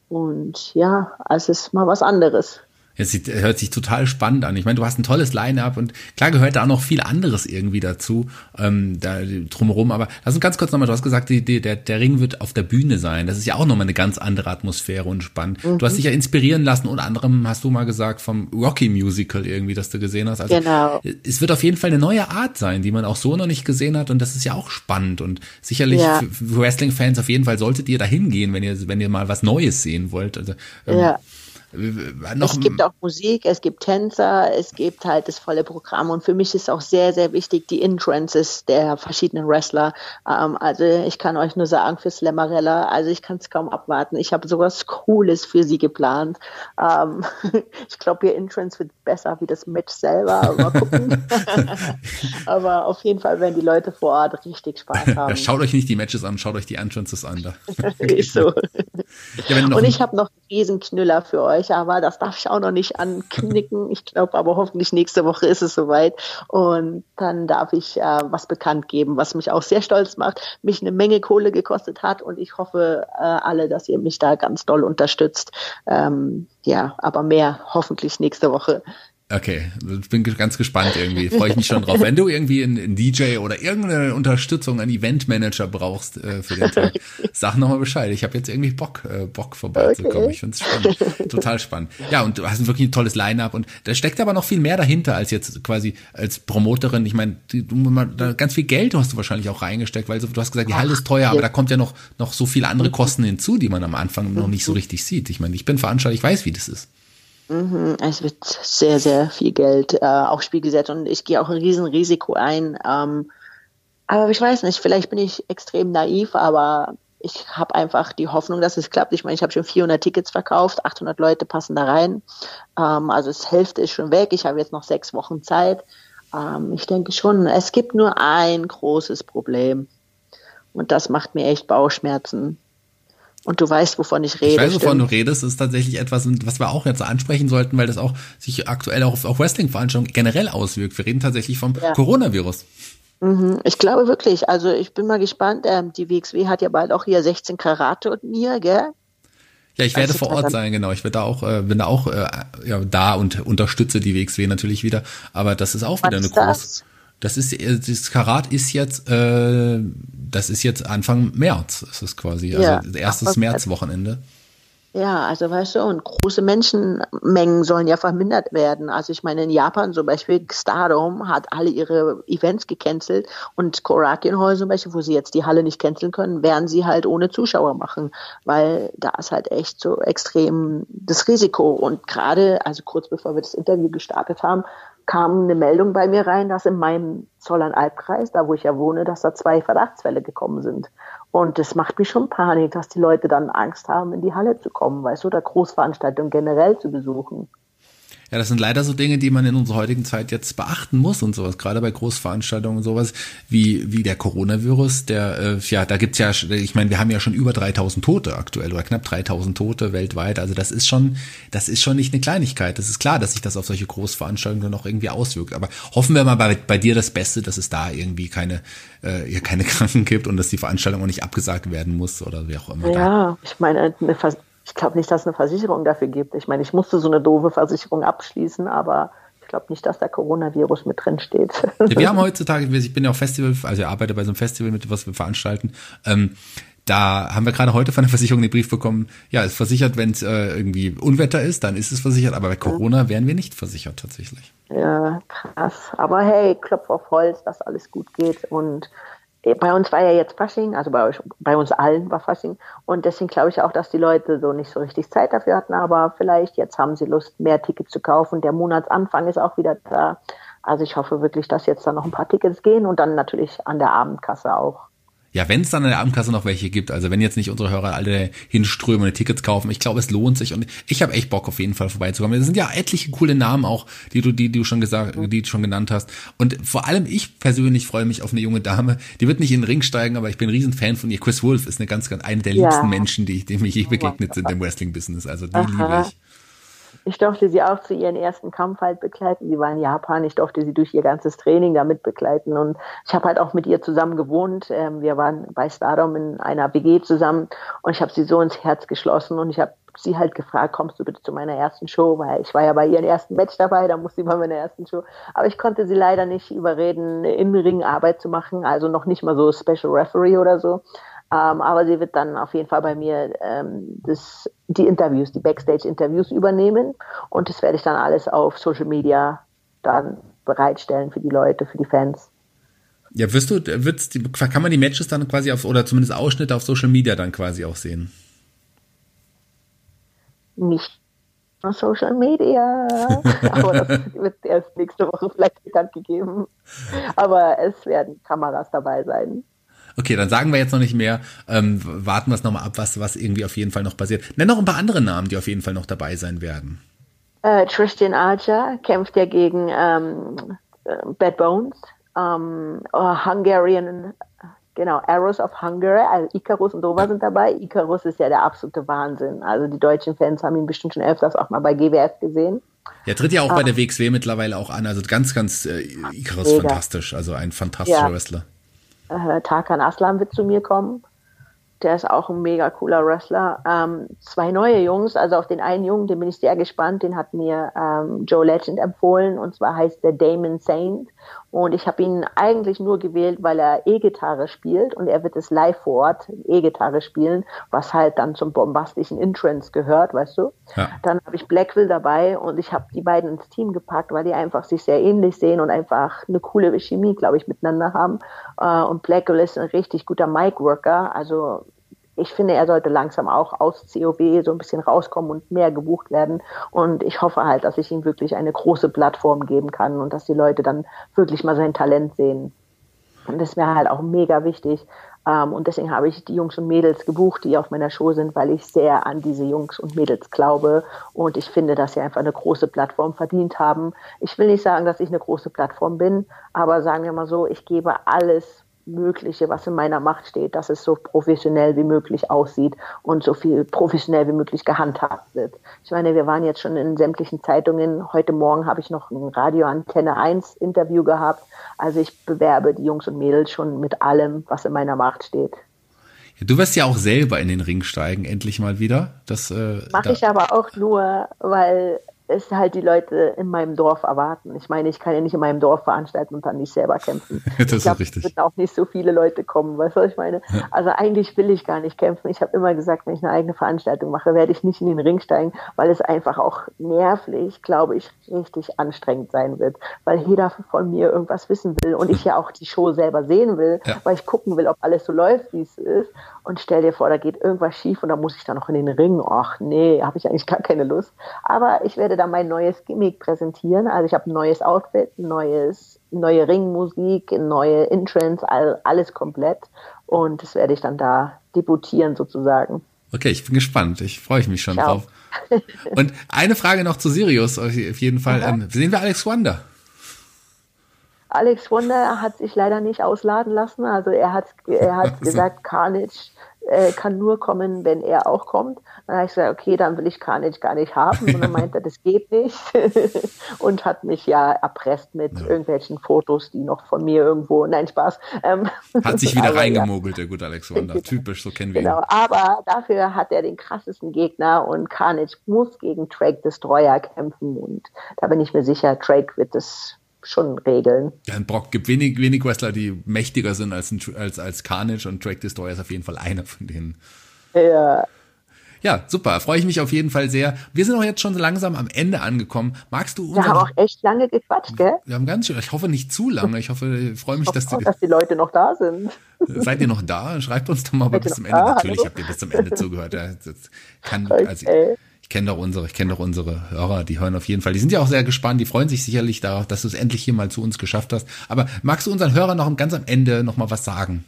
Und ja, es ist mal was anderes. Es sieht, hört sich total spannend an. Ich meine, du hast ein tolles Line-up und klar gehört da auch noch viel anderes irgendwie dazu, ähm, da drumherum. Aber lass uns ganz kurz nochmal, du hast gesagt, die, die, der, der Ring wird auf der Bühne sein. Das ist ja auch nochmal eine ganz andere Atmosphäre und spannend. Mhm. Du hast dich ja inspirieren lassen, unter anderem hast du mal gesagt vom Rocky Musical irgendwie, das du gesehen hast. Also genau. es wird auf jeden Fall eine neue Art sein, die man auch so noch nicht gesehen hat und das ist ja auch spannend und sicherlich Ja. für, für Wrestling-Fans auf jeden Fall solltet ihr da hingehen, wenn ihr, wenn ihr mal was Neues sehen wollt. Also, ähm, Ja. Noch, es gibt auch Musik, es gibt Tänzer, es gibt halt das volle Programm und für mich ist auch sehr, sehr wichtig die Entrances der verschiedenen Wrestler. Ähm, also ich kann euch nur sagen, für Slammerella, also ich kann es kaum abwarten. Ich habe sowas Cooles für sie geplant. Ähm, ich glaube, ihr Entrance wird besser wie das Match selber, aber mal gucken. aber auf jeden Fall werden die Leute vor Ort richtig Spaß haben. Schaut euch nicht die Matches an, schaut euch die Entrances an. Da. ist so. Ja, Und ich habe noch einen Riesenknüller für euch, aber das darf ich auch noch nicht anknicken. Ich glaube aber hoffentlich nächste Woche ist es soweit. Und dann darf ich äh, was bekannt geben, was mich auch sehr stolz macht, mich eine Menge Kohle gekostet hat. Und ich hoffe äh, alle, dass ihr mich da ganz doll unterstützt. Ähm, ja, aber mehr hoffentlich nächste Woche. Okay, ich bin ganz gespannt irgendwie. Freue ich mich schon drauf. Wenn du irgendwie einen, DJ oder irgendeine Unterstützung, einen Eventmanager brauchst äh, für den Tag, sag nochmal Bescheid. Ich habe jetzt irgendwie Bock, äh, Bock vorbeizukommen. Okay. Ich finde es spannend. Total spannend. Ja, und du hast wirklich ein tolles Line-up und da steckt aber noch viel mehr dahinter als jetzt quasi als Promoterin. Ich meine, ganz viel Geld hast du wahrscheinlich auch reingesteckt, weil du hast gesagt, die Halle ist teuer, aber da kommt ja noch, noch so viele andere Kosten hinzu, die man am Anfang noch nicht so richtig sieht. Ich meine, ich bin Veranstalter, ich weiß, wie das ist. Mhm, Es wird sehr, sehr viel Geld äh, aufs Spiel gesetzt und ich gehe auch ein Riesenrisiko ein. Ähm, aber ich weiß nicht, vielleicht bin ich extrem naiv, aber ich habe einfach die Hoffnung, dass es klappt. Ich meine, ich habe schon 400 Tickets verkauft, 800 Leute passen da rein. Ähm, also das Hälfte ist schon weg. Ich habe jetzt noch sechs Wochen Zeit. Ähm, ich denke schon, es gibt nur ein großes Problem. Und das macht mir echt Bauchschmerzen. Und du weißt, wovon ich rede. Ich weiß, wovon stimmt. du redest. Ist tatsächlich etwas, was wir auch jetzt ansprechen sollten, weil das auch sich aktuell auch auf, auf Wrestling-Veranstaltungen generell auswirkt. Wir reden tatsächlich vom ja. Coronavirus. Mhm. Ich glaube wirklich. Also ich bin mal gespannt. Ähm, die WXW hat ja bald auch hier 16 Karate-Turnier, gell? Ja, ich werde vor Ort sein, genau. Ich werde da auch, äh, bin da auch äh, ja, da und unterstütze die WXW natürlich wieder. Aber das ist auch wieder eine große. Das ist äh, das Karat ist jetzt, äh, das ist jetzt Anfang März. Ist quasi ja. also erstes Märzwochenende. Ja, also weißt du, und große Menschenmengen sollen ja vermindert werden. Also ich meine, in Japan zum Beispiel, Stardom hat alle ihre Events gecancelt und Korakuen Hall zum Beispiel, wo sie jetzt die Halle nicht canceln können, werden sie halt ohne Zuschauer machen, weil da ist halt echt so extrem das Risiko. Und gerade, also kurz bevor wir das Interview gestartet haben, kam eine Meldung bei mir rein, dass in meinem Zollern-Albkreis, da wo ich ja wohne, dass da zwei Verdachtsfälle gekommen sind. Und das macht mich schon Panik, dass die Leute dann Angst haben, in die Halle zu kommen, weißt du, oder Großveranstaltungen generell zu besuchen. Ja, das sind leider so Dinge, die man in unserer heutigen Zeit jetzt beachten muss und sowas, gerade bei Großveranstaltungen und sowas, wie, wie der Coronavirus, der, äh, ja, da gibt's ja, ich meine, wir haben ja schon über 3000 Tote aktuell oder knapp 3000 Tote weltweit, also das ist schon, das ist schon nicht eine Kleinigkeit. Das ist klar, dass sich das auf solche Großveranstaltungen dann auch irgendwie auswirkt, aber hoffen wir mal bei, bei dir das Beste, dass es da irgendwie keine, äh, keine Kranken gibt und dass die Veranstaltung auch nicht abgesagt werden muss oder wie auch immer. Ja, da. ich meine, eine ich glaube nicht, dass es eine Versicherung dafür gibt. Ich meine, ich musste so eine doofe Versicherung abschließen, aber ich glaube nicht, dass der Coronavirus mit drin steht. Ja, wir haben heutzutage, ich bin ja auch Festival, also ich arbeite bei so einem Festival mit, was wir veranstalten. Ähm, da haben wir gerade heute von der Versicherung den Brief bekommen, ja, ist versichert, wenn es äh, irgendwie Unwetter ist, dann ist es versichert, aber bei Corona wären wir nicht versichert tatsächlich. Ja, krass. Aber hey, Klopf auf Holz, dass alles gut geht und bei uns war ja jetzt Fasching, also bei, euch, bei uns allen war Fasching. Und deswegen glaube ich auch, dass die Leute so nicht so richtig Zeit dafür hatten. Aber vielleicht jetzt haben sie Lust, mehr Tickets zu kaufen. Der Monatsanfang ist auch wieder da. Also ich hoffe wirklich, dass jetzt da noch ein paar Tickets gehen und dann natürlich an der Abendkasse auch ja, wenn es dann in der Abendkasse noch welche gibt, also wenn jetzt nicht unsere Hörer alle hinströmen und Tickets kaufen, ich glaube, es lohnt sich und ich habe echt Bock auf jeden Fall vorbeizukommen. Es sind ja etliche coole Namen auch, die du, die, die du schon gesagt, die du schon genannt hast. Und vor allem ich persönlich freue mich auf eine junge Dame, die wird nicht in den Ring steigen, aber ich bin ein riesen Fan von ihr. Chris Wolf ist eine ganz, ganz eine der liebsten ja. Menschen, die, die mir je begegnet sind im Wrestling-Business. Also die Aha. liebe ich. Ich durfte sie auch zu ihrem ersten Kampf halt begleiten. Sie war in Japan. Ich durfte sie durch ihr ganzes Training damit begleiten. Und ich habe halt auch mit ihr zusammen gewohnt. Ähm, wir waren bei Stardom in einer WG zusammen. Und ich habe sie so ins Herz geschlossen. Und ich habe sie halt gefragt, kommst du bitte zu meiner ersten Show? Weil ich war ja bei ihrem ersten Match dabei. Da musste sie bei meiner ersten Show. Aber ich konnte sie leider nicht überreden, in Ring Arbeit zu machen. Also noch nicht mal so Special Referee oder so. Ähm, aber sie wird dann auf jeden Fall bei mir ähm, das, die Interviews, die Backstage-Interviews übernehmen und das werde ich dann alles auf Social Media dann bereitstellen für die Leute, für die Fans. Ja, wirst du, wird's die, kann man die Matches dann quasi auf, oder zumindest Ausschnitte auf Social Media dann quasi auch sehen? Nicht auf Social Media, aber das wird erst nächste Woche vielleicht bekannt gegeben. Aber es werden Kameras dabei sein. Okay, dann sagen wir jetzt noch nicht mehr. Ähm, warten wir es nochmal ab, was, was irgendwie auf jeden Fall noch passiert. Nenn noch ein paar andere Namen, die auf jeden Fall noch dabei sein werden. Äh, Tristan Archer kämpft ja gegen ähm, äh, Bad Bones, ähm, oh, Hungarian, genau, Arrows of Hungary, also Icarus und Dova sind dabei. Icarus ist ja der absolute Wahnsinn. Also die deutschen Fans haben ihn bestimmt schon öfters auch mal bei GWF gesehen. Er tritt ja auch bei ah. der WXW mittlerweile auch an, also ganz, ganz äh, Icarus Mega. fantastisch, also ein fantastischer ja. Wrestler äh, Tarkan Aslam wird zu mir kommen. Der ist auch ein mega cooler Wrestler. Ähm, zwei neue Jungs, also auf den einen Jungen, den bin ich sehr gespannt, den hat mir ähm, Joe Legend empfohlen und zwar heißt der Damon Saint und ich habe ihn eigentlich nur gewählt, weil er E-Gitarre spielt und er wird es live vor Ort E-Gitarre spielen, was halt dann zum bombastischen Entrance gehört, weißt du. Ja. Dann habe ich Blackwell dabei und ich habe die beiden ins Team gepackt, weil die einfach sich sehr ähnlich sehen und einfach eine coole Chemie, glaube ich, miteinander haben. Äh, und Blackwell ist ein richtig guter Mic-Worker, also ich finde, er sollte langsam auch aus COB so ein bisschen rauskommen und mehr gebucht werden. Und ich hoffe halt, dass ich ihm wirklich eine große Plattform geben kann und dass die Leute dann wirklich mal sein Talent sehen. Und das wäre halt auch mega wichtig. Ähm, und deswegen habe ich die Jungs und Mädels gebucht, die auf meiner Show sind, weil ich sehr an diese Jungs und Mädels glaube. Und ich finde, dass sie einfach eine große Plattform verdient haben. Ich will nicht sagen, dass ich eine große Plattform bin, aber sagen wir mal so, ich gebe alles Mögliche, was in meiner Macht steht, dass es so professionell wie möglich aussieht und so viel professionell wie möglich gehandhabt wird. Ich meine, wir waren jetzt schon in sämtlichen Zeitungen. Heute Morgen habe ich noch ein Radio Antenne 1 Interview gehabt. Also ich bewerbe die Jungs und Mädels schon mit allem, was in meiner Macht steht. Ja, du wirst ja auch selber in den Ring steigen, endlich mal wieder. Das äh, mache ich aber auch nur, weil es halt die Leute in meinem Dorf erwarten. Ich meine, ich kann ja nicht in meinem Dorf veranstalten und dann nicht selber kämpfen. das ich glaub, ist richtig. Es auch nicht so viele Leute kommen, weißt du, was ich meine? Ja. Also eigentlich will ich gar nicht kämpfen. Ich habe immer gesagt, wenn ich eine eigene Veranstaltung mache, werde ich nicht in den Ring steigen, weil es einfach auch nervlich, glaube ich, richtig anstrengend sein wird, weil jeder von mir irgendwas wissen will und ich ja auch die Show selber sehen will, ja. weil ich gucken will, ob alles so läuft, wie es ist. Und stell dir vor, da geht irgendwas schief und da muss ich dann noch in den Ring. Ach nee, habe ich eigentlich gar keine Lust. Aber ich werde da mein neues Gimmick präsentieren. Also ich habe ein neues Outfit, neues, neue Ringmusik, neue Entrance, all, alles komplett. Und das werde ich dann da debutieren sozusagen. Okay, ich bin gespannt. Ich freue mich schon Ciao. drauf. Und eine Frage noch zu Sirius auf jeden Fall. Ähm, sehen wir Alex Wonder? Alex Wonder hat sich leider nicht ausladen lassen. Also er hat, er hat gesagt, Carnage äh, kann nur kommen, wenn er auch kommt. Dann habe ich gesagt, okay, dann will ich Carnage gar nicht haben. Und dann meinte er, das geht nicht. und hat mich ja erpresst mit ja. irgendwelchen Fotos, die noch von mir irgendwo, nein, Spaß. Ähm, hat sich wieder reingemogelt, ja. der gute Alexander. Typisch, so kennen wir genau. ihn. Aber dafür hat er den krassesten Gegner und Carnage muss gegen Drake Destroyer kämpfen. Und da bin ich mir sicher, Drake wird das schon regeln. Ja, ein Brock gibt wenig, wenig Wrestler, die mächtiger sind als, ein, als, als Carnage und Drake Destroyer ist auf jeden Fall einer von denen. Ja. Ja, super. Freue ich mich auf jeden Fall sehr. Wir sind auch jetzt schon langsam am Ende angekommen. Magst du Wir haben auch echt lange gequatscht, gell? Wir haben ganz schön, ich hoffe nicht zu lange. Ich hoffe, ich freue mich, ich dass, auch, die, dass die Leute noch da sind. Seid ihr noch da? Schreibt uns doch mal bis zum Ende. Da? Natürlich habt ihr bis zum Ende zugehört. Das kann, okay. also, ich kenne doch unsere, ich kenne doch unsere Hörer, die hören auf jeden Fall. Die sind ja auch sehr gespannt, die freuen sich sicherlich darauf, dass du es endlich hier mal zu uns geschafft hast. Aber magst du unseren Hörern noch ganz am Ende noch mal was sagen?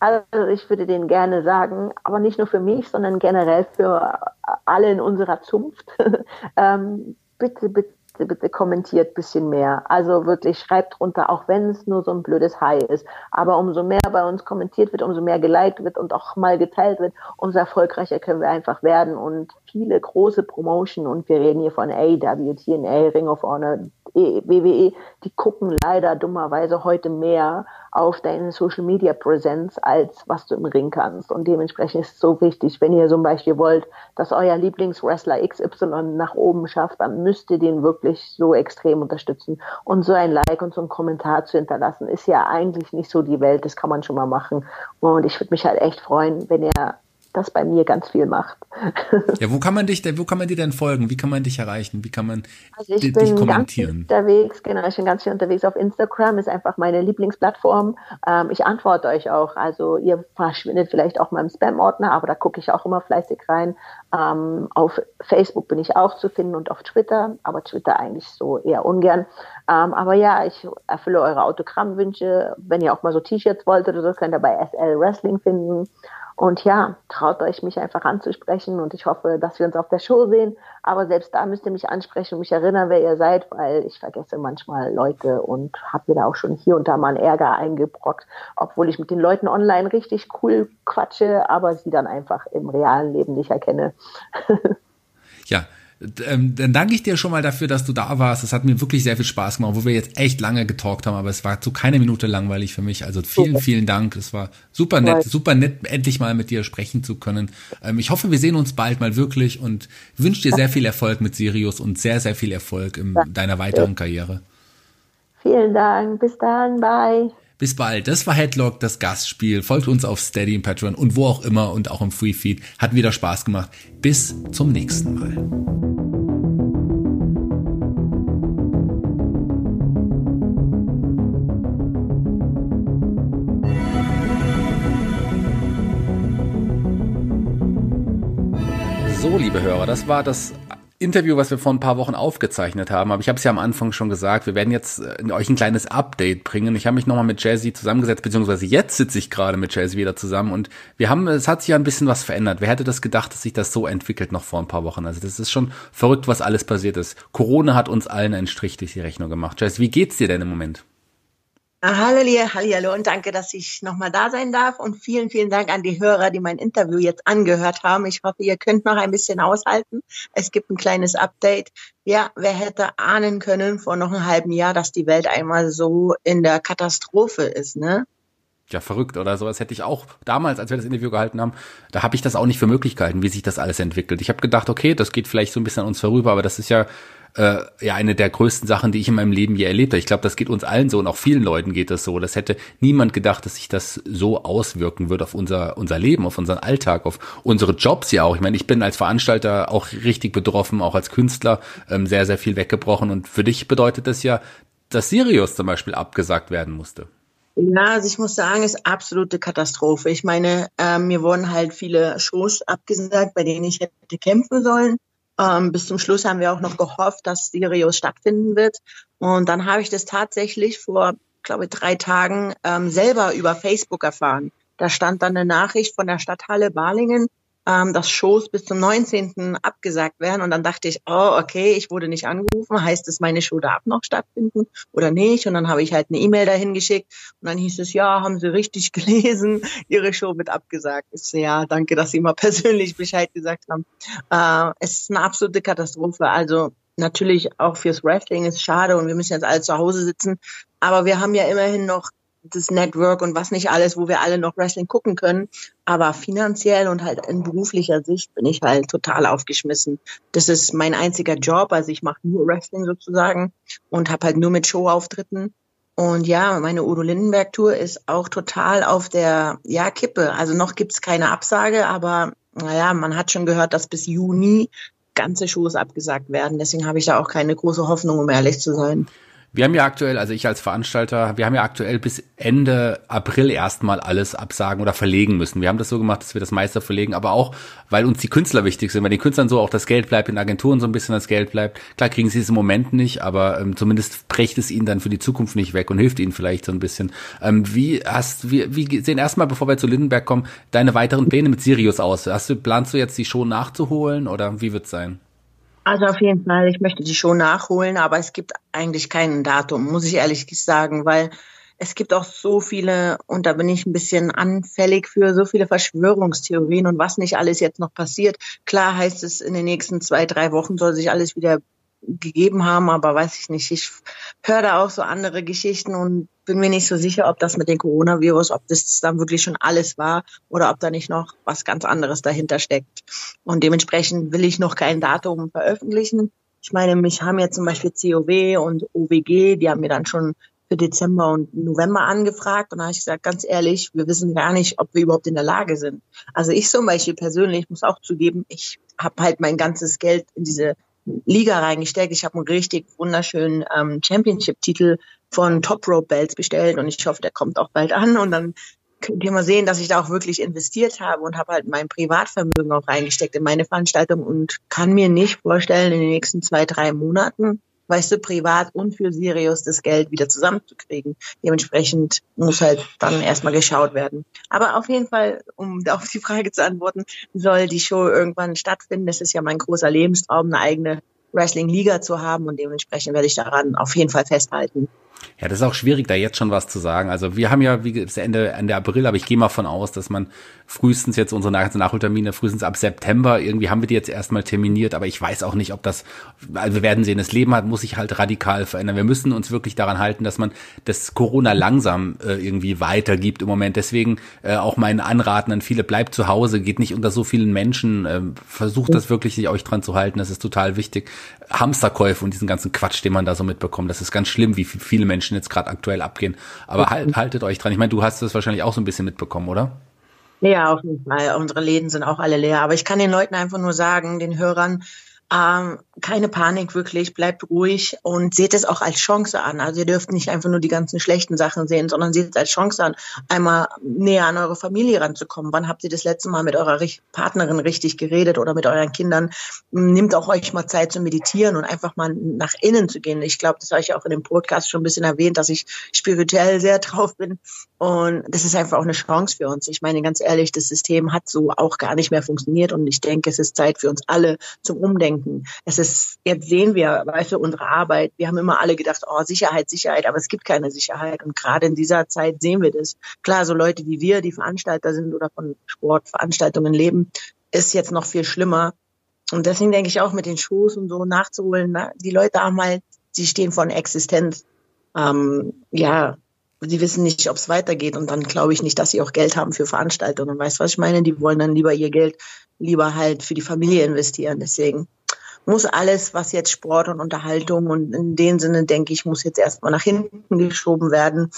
Also ich würde denen gerne sagen, aber nicht nur für mich, sondern generell für alle in unserer Zunft. ähm, bitte, bitte bitte, bitte kommentiert bisschen mehr. Also wirklich schreibt drunter, auch wenn es nur so ein blödes Hi ist. Aber umso mehr bei uns kommentiert wird, umso mehr geliked wird und auch mal geteilt wird, umso erfolgreicher können wir einfach werden. Und viele große Promotion, und wir reden hier von AW, TNA, Ring of Honor, WWE, die gucken leider dummerweise heute mehr auf deine Social Media Präsenz, als was du im Ring kannst. Und dementsprechend ist es so wichtig, wenn ihr zum Beispiel wollt, dass euer Lieblingswrestler XY nach oben schafft, dann müsst ihr den wirklich so extrem unterstützen. Und so ein Like und so ein Kommentar zu hinterlassen, ist ja eigentlich nicht so die Welt, das kann man schon mal machen. Und ich würde mich halt echt freuen, wenn ihr das bei mir ganz viel macht. Ja, wo kann man dich denn, wo kann man dir denn folgen? Wie kann man dich erreichen? Wie kann man also ich dich bin kommentieren? Ganz unterwegs, genau, ich bin ganz viel unterwegs auf Instagram, ist einfach meine Lieblingsplattform. Ähm, ich antworte euch auch. Also ihr verschwindet vielleicht auch mal im Spam-Ordner, aber da gucke ich auch immer fleißig rein. Ähm, auf Facebook bin ich auch zu finden und auf Twitter, aber Twitter eigentlich so eher ungern. Ähm, aber ja, ich erfülle eure Autogrammwünsche. Wenn ihr auch mal so T-Shirts wollt oder so, könnt ihr bei SL Wrestling finden. Und ja, traut euch, mich einfach anzusprechen und ich hoffe, dass wir uns auf der Show sehen. Aber selbst da müsst ihr mich ansprechen und mich erinnern, wer ihr seid, weil ich vergesse manchmal Leute und habe mir da auch schon hier und da mal einen Ärger eingebrockt, obwohl ich mit den Leuten online richtig cool quatsche, aber sie dann einfach im realen Leben nicht erkenne. ja, dann danke ich dir schon mal dafür, dass du da warst. Es hat mir wirklich sehr viel Spaß gemacht, wo wir jetzt echt lange getalkt haben, aber es war zu keine Minute langweilig für mich. Also vielen, vielen Dank. Es war super nett, super nett, endlich mal mit dir sprechen zu können. Ähm, ich hoffe, wir sehen uns bald mal wirklich und wünsche dir sehr viel Erfolg mit Sirius und sehr, sehr viel Erfolg in deiner weiteren Karriere. Vielen Dank. Bis dann. Bye. Bis bald. Das war Headlock, das Gastspiel. Folgt uns auf Steady und Patreon und wo auch immer und auch im Free Feed. Hat wieder Spaß gemacht. Bis zum nächsten Mal. Das war das Interview, was wir vor ein paar Wochen aufgezeichnet haben, aber ich habe es ja am Anfang schon gesagt, wir werden jetzt äh, euch ein kleines Update bringen. Ich habe mich nochmal mit Jazzy zusammengesetzt, beziehungsweise jetzt sitze ich gerade mit Jazzy wieder zusammen und wir haben, es hat sich ja ein bisschen was verändert. Wer hätte das gedacht, dass sich das so entwickelt noch vor ein paar Wochen? Also das ist schon verrückt, was alles passiert ist. Corona hat uns allen einen Strich durch die Rechnung gemacht. Jazzy, wie geht's dir denn im Moment? Hallo, hallo und danke, dass ich nochmal da sein darf und vielen, vielen Dank an die Hörer, die mein Interview jetzt angehört haben. Ich hoffe, ihr könnt noch ein bisschen aushalten. Es gibt ein kleines Update. Ja, wer hätte ahnen können vor noch einem halben Jahr, dass die Welt einmal so in der Katastrophe ist, ne? ja verrückt oder sowas hätte ich auch damals, als wir das Interview gehalten haben, da habe ich das auch nicht für möglich gehalten, wie sich das alles entwickelt. Ich habe gedacht, okay, das geht vielleicht so ein bisschen an uns vorüber, aber das ist ja äh, ja eine der größten Sachen, die ich in meinem Leben je erlebt habe. Ich glaube, das geht uns allen so und auch vielen Leuten geht das so. Das hätte niemand gedacht, dass sich das so auswirken wird auf unser unser Leben, auf unseren Alltag, auf unsere Jobs ja auch. Ich meine, ich bin als Veranstalter auch richtig betroffen, auch als Künstler ähm, sehr sehr viel weggebrochen und für dich bedeutet das ja, dass Sirius zum Beispiel abgesagt werden musste. Ja, also ich muss sagen, ist absolute Katastrophe. Ich meine, ähm, mir wurden halt viele Shows abgesagt, bei denen ich hätte kämpfen sollen. Ähm, bis zum Schluss haben wir auch noch gehofft, dass Sirius stattfinden wird. Und dann habe ich das tatsächlich vor, glaube ich, drei Tagen ähm, selber über Facebook erfahren. Da stand dann eine Nachricht von der Stadthalle Balingen, ähm, dass Shows bis zum 19. abgesagt werden. Und dann dachte ich, oh, okay, ich wurde nicht angerufen. Heißt es, meine Show darf noch stattfinden oder nicht? Und dann habe ich halt eine E-Mail dahin geschickt. Und dann hieß es, ja, haben Sie richtig gelesen? Ihre Show wird abgesagt. Ich so, ja, danke, dass Sie mal persönlich Bescheid gesagt haben. Äh, es ist eine absolute Katastrophe. Also natürlich auch fürs Wrestling ist schade und wir müssen jetzt alle zu Hause sitzen. Aber wir haben ja immerhin noch das Network und was nicht alles, wo wir alle noch Wrestling gucken können. Aber finanziell und halt in beruflicher Sicht bin ich halt total aufgeschmissen. Das ist mein einziger Job, also ich mache nur Wrestling sozusagen und habe halt nur mit Showauftritten. Und ja, meine Udo Lindenberg Tour ist auch total auf der ja Kippe. Also noch gibt's keine Absage, aber naja, man hat schon gehört, dass bis Juni ganze Shows abgesagt werden. Deswegen habe ich da auch keine große Hoffnung, um ehrlich zu sein. Wir haben ja aktuell, also ich als Veranstalter, wir haben ja aktuell bis Ende April erstmal alles absagen oder verlegen müssen. Wir haben das so gemacht, dass wir das Meister verlegen, aber auch, weil uns die Künstler wichtig sind, weil den Künstlern so auch das Geld bleibt, in Agenturen so ein bisschen das Geld bleibt. Klar kriegen sie es im Moment nicht, aber ähm, zumindest bricht es ihnen dann für die Zukunft nicht weg und hilft ihnen vielleicht so ein bisschen. Ähm, wie hast, wie, wie sehen erstmal, bevor wir zu Lindenberg kommen, deine weiteren Pläne mit Sirius aus? Hast du, planst du jetzt die Show nachzuholen oder wie wird's sein? Also auf jeden Fall, ich möchte die schon nachholen, aber es gibt eigentlich kein Datum, muss ich ehrlich sagen, weil es gibt auch so viele, und da bin ich ein bisschen anfällig für, so viele Verschwörungstheorien und was nicht alles jetzt noch passiert. Klar heißt es, in den nächsten zwei, drei Wochen soll sich alles wieder gegeben haben, aber weiß ich nicht. Ich höre da auch so andere Geschichten und bin mir nicht so sicher, ob das mit dem Coronavirus, ob das dann wirklich schon alles war oder ob da nicht noch was ganz anderes dahinter steckt. Und dementsprechend will ich noch kein Datum veröffentlichen. Ich meine, mich haben ja zum Beispiel COW und OWG, die haben mir dann schon für Dezember und November angefragt und da habe ich gesagt, ganz ehrlich, wir wissen gar nicht, ob wir überhaupt in der Lage sind. Also ich zum Beispiel persönlich muss auch zugeben, ich habe halt mein ganzes Geld in diese Liga reingesteckt. Ich habe einen richtig wunderschönen ähm, Championship-Titel von Top Rope Belts bestellt und ich hoffe, der kommt auch bald an und dann könnt ihr mal sehen, dass ich da auch wirklich investiert habe und habe halt mein Privatvermögen auch reingesteckt in meine Veranstaltung und kann mir nicht vorstellen, in den nächsten zwei, drei Monaten weißt du, privat und für Sirius das Geld wieder zusammenzukriegen. Dementsprechend muss halt dann erstmal geschaut werden. Aber auf jeden Fall, um auf die Frage zu antworten, soll die Show irgendwann stattfinden. Das ist ja mein großer Lebenstraum, eine eigene Wrestling-Liga zu haben und dementsprechend werde ich daran auf jeden Fall festhalten. Ja, das ist auch schwierig, da jetzt schon was zu sagen. Also wir haben ja, wie gesagt, Ende, Ende April, aber ich gehe mal von aus, dass man frühestens jetzt unsere Nach Nachholtermine, frühestens ab September, irgendwie haben wir die jetzt erstmal terminiert, aber ich weiß auch nicht, ob das, also wir werden sehen, das Leben hat, muss sich halt radikal verändern. Wir müssen uns wirklich daran halten, dass man das Corona langsam äh, irgendwie weitergibt im Moment. Deswegen äh, auch mein Anraten an viele, bleibt zu Hause, geht nicht unter so vielen Menschen, äh, versucht das wirklich, sich euch dran zu halten, das ist total wichtig. Hamsterkäufe und diesen ganzen Quatsch, den man da so mitbekommt, das ist ganz schlimm, wie viele Menschen Menschen jetzt gerade aktuell abgehen. Aber halt, haltet euch dran. Ich meine, du hast das wahrscheinlich auch so ein bisschen mitbekommen, oder? Ja, auf jeden Fall. Unsere Läden sind auch alle leer. Aber ich kann den Leuten einfach nur sagen, den Hörern, ähm, keine Panik wirklich, bleibt ruhig und seht es auch als Chance an. Also ihr dürft nicht einfach nur die ganzen schlechten Sachen sehen, sondern seht es als Chance an, einmal näher an eure Familie ranzukommen. Wann habt ihr das letzte Mal mit eurer Partnerin richtig geredet oder mit euren Kindern? Nehmt auch euch mal Zeit zu meditieren und einfach mal nach innen zu gehen. Ich glaube, das habe ich auch in dem Podcast schon ein bisschen erwähnt, dass ich spirituell sehr drauf bin. Und das ist einfach auch eine Chance für uns. Ich meine, ganz ehrlich, das System hat so auch gar nicht mehr funktioniert und ich denke, es ist Zeit für uns alle zum Umdenken. Es ist das jetzt sehen wir, weißt du, unsere Arbeit. Wir haben immer alle gedacht, oh, Sicherheit, Sicherheit, aber es gibt keine Sicherheit. Und gerade in dieser Zeit sehen wir das. Klar, so Leute wie wir, die Veranstalter sind oder von Sportveranstaltungen leben, ist jetzt noch viel schlimmer. Und deswegen denke ich auch mit den Shows und so nachzuholen, na, die Leute haben halt, sie stehen vor einer Existenz. Ähm, ja, sie wissen nicht, ob es weitergeht und dann glaube ich nicht, dass sie auch Geld haben für Veranstaltungen. Weißt du, was ich meine? Die wollen dann lieber ihr Geld lieber halt für die Familie investieren. Deswegen muss alles, was jetzt Sport und Unterhaltung und in dem Sinne, denke ich, muss jetzt erstmal nach hinten geschoben werden.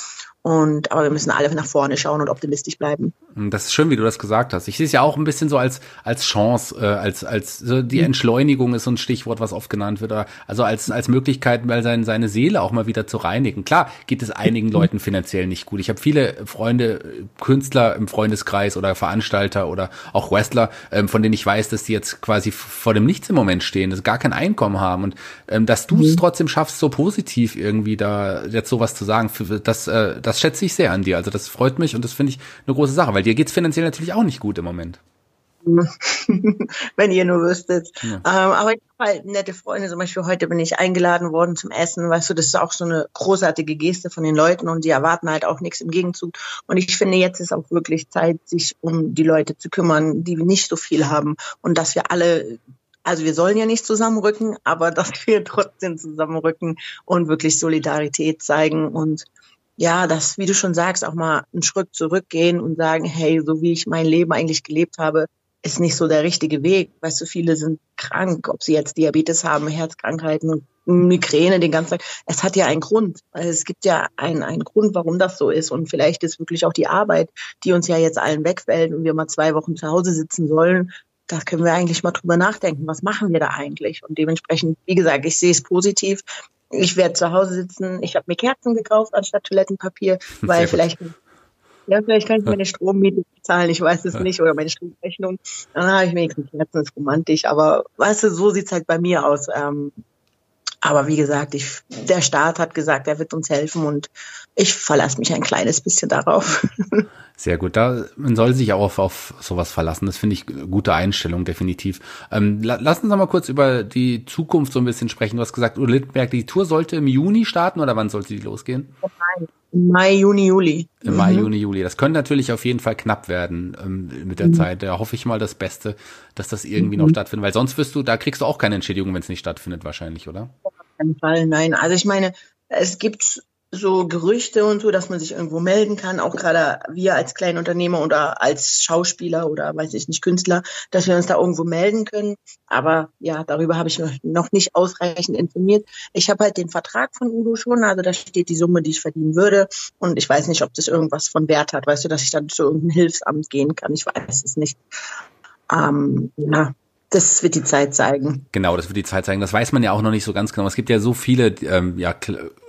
Und, aber wir müssen alle nach vorne schauen und optimistisch bleiben. Das ist schön, wie du das gesagt hast. Ich sehe es ja auch ein bisschen so als, als Chance, äh, als, als so die Entschleunigung ist so ein Stichwort, was oft genannt wird. Also als, als Möglichkeit, mal seine, seine Seele auch mal wieder zu reinigen. Klar geht es einigen Leuten finanziell nicht gut. Ich habe viele Freunde, Künstler im Freundeskreis oder Veranstalter oder auch Wrestler, ähm, von denen ich weiß, dass die jetzt quasi vor dem Nichts im Moment stehen, dass sie gar kein Einkommen haben. Und ähm, dass du es mhm. trotzdem schaffst, so positiv irgendwie da jetzt sowas zu sagen, für, das, äh, das schätze ich sehr an dir. Also das freut mich und das finde ich eine große Sache, weil dir geht's finanziell natürlich auch nicht gut im Moment. Wenn ihr nur wüsstet. Ja. Ähm, aber ich habe halt nette Freunde. Zum Beispiel heute bin ich eingeladen worden zum Essen. Weißt du, das ist auch so eine großartige Geste von den Leuten und die erwarten halt auch nichts im Gegenzug. Und ich finde, jetzt ist auch wirklich Zeit, sich um die Leute zu kümmern, die nicht so viel haben und dass wir alle also wir sollen ja nicht zusammenrücken, aber dass wir trotzdem zusammenrücken und wirklich Solidarität zeigen und ja, das, wie du schon sagst, auch mal einen Schritt zurückgehen und sagen, hey, so wie ich mein Leben eigentlich gelebt habe, ist nicht so der richtige Weg. Weißt du, viele sind krank, ob sie jetzt Diabetes haben, Herzkrankheiten, Migräne den ganzen Tag. Es hat ja einen Grund. Also es gibt ja einen, einen Grund, warum das so ist. Und vielleicht ist wirklich auch die Arbeit, die uns ja jetzt allen wegfällt und wir mal zwei Wochen zu Hause sitzen sollen. Da können wir eigentlich mal drüber nachdenken. Was machen wir da eigentlich? Und dementsprechend, wie gesagt, ich sehe es positiv ich werde zu Hause sitzen. Ich habe mir Kerzen gekauft anstatt Toilettenpapier, weil Sehr vielleicht ja, vielleicht kann ich meine Strommiete bezahlen, ich weiß es ja. nicht, oder meine Stromrechnung. Dann habe ich wenigstens Kerzen, das ist romantisch. Aber weißt du, so sieht's halt bei mir aus. Ähm, aber wie gesagt, ich, der Staat hat gesagt, er wird uns helfen und ich verlasse mich ein kleines bisschen darauf. Sehr gut. Da, man soll sich auch auf, auf sowas verlassen. Das finde ich gute Einstellung, definitiv. Ähm, la, lass uns mal kurz über die Zukunft so ein bisschen sprechen. Du hast gesagt, Udo Lindenberg, die Tour sollte im Juni starten oder wann sollte die losgehen? Im Mai, Juni, Juli. Im Mai, mhm. Juni, Juli. Das könnte natürlich auf jeden Fall knapp werden ähm, mit der mhm. Zeit. Da hoffe ich mal das Beste, dass das irgendwie mhm. noch stattfindet. Weil sonst wirst du, da kriegst du auch keine Entschädigung, wenn es nicht stattfindet, wahrscheinlich, oder? Auf keinen Fall, nein. Also ich meine, es gibt so Gerüchte und so, dass man sich irgendwo melden kann, auch gerade wir als Kleinunternehmer oder als Schauspieler oder weiß ich nicht, Künstler, dass wir uns da irgendwo melden können. Aber ja, darüber habe ich noch nicht ausreichend informiert. Ich habe halt den Vertrag von Udo schon, also da steht die Summe, die ich verdienen würde. Und ich weiß nicht, ob das irgendwas von Wert hat, weißt du, dass ich dann zu irgendeinem Hilfsamt gehen kann. Ich weiß es nicht. Ähm, ja, das wird die Zeit zeigen. Genau, das wird die Zeit zeigen. Das weiß man ja auch noch nicht so ganz genau. Es gibt ja so viele ähm, ja,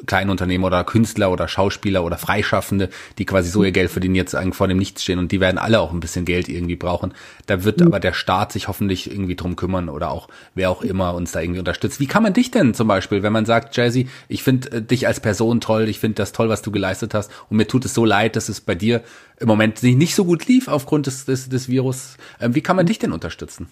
Kleinunternehmen oder Künstler oder Schauspieler oder Freischaffende, die quasi so ihr Geld verdienen, jetzt eigentlich vor dem Nichts stehen und die werden alle auch ein bisschen Geld irgendwie brauchen. Da wird mhm. aber der Staat sich hoffentlich irgendwie drum kümmern oder auch wer auch immer uns da irgendwie unterstützt. Wie kann man dich denn zum Beispiel, wenn man sagt, Jazzy, ich finde äh, dich als Person toll, ich finde das toll, was du geleistet hast und mir tut es so leid, dass es bei dir im Moment nicht so gut lief aufgrund des, des, des Virus. Ähm, wie kann man dich denn unterstützen?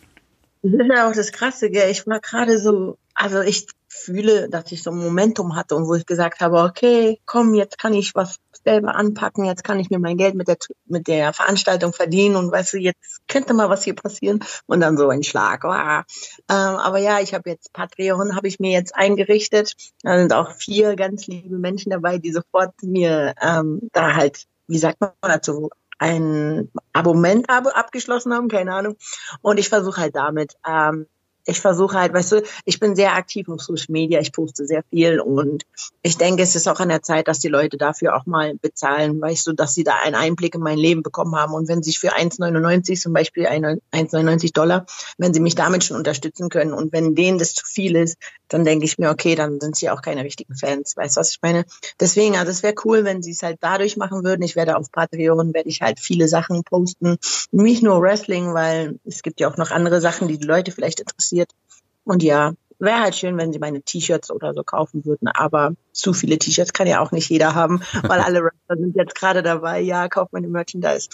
Das ist ja auch das Krasse, gell? Ich war gerade so, also ich fühle, dass ich so ein Momentum hatte und wo ich gesagt habe, okay, komm, jetzt kann ich was selber anpacken, jetzt kann ich mir mein Geld mit der, mit der Veranstaltung verdienen und weißt du, jetzt könnte mal was hier passieren und dann so ein Schlag. Wow. Ähm, aber ja, ich habe jetzt Patreon, habe ich mir jetzt eingerichtet. Da sind auch vier ganz liebe Menschen dabei, die sofort mir ähm, da halt, wie sagt man dazu, ein Abonnement abgeschlossen haben, keine Ahnung. Und ich versuche halt damit ähm, ich versuche halt, weißt du, ich bin sehr aktiv auf Social Media, ich poste sehr viel und ich denke, es ist auch an der Zeit, dass die Leute dafür auch mal bezahlen, weißt du, dass sie da einen Einblick in mein Leben bekommen haben und wenn sie sich für 1,99 zum Beispiel 1,99 Dollar, wenn sie mich damit schon unterstützen können und wenn denen das zu viel ist, dann denke ich mir, okay, dann sind sie auch keine richtigen Fans, weißt du, was ich meine? Deswegen, also es wäre cool, wenn sie es halt dadurch machen würden. Ich werde auf Patreon, werde ich halt viele Sachen posten, nicht nur Wrestling, weil es gibt ja auch noch andere Sachen, die die Leute vielleicht interessiert. Und ja, wäre halt schön, wenn sie meine T-Shirts oder so kaufen würden, aber zu viele T-Shirts kann ja auch nicht jeder haben, weil alle Rapper sind jetzt gerade dabei, ja, kauft meine Merchandise.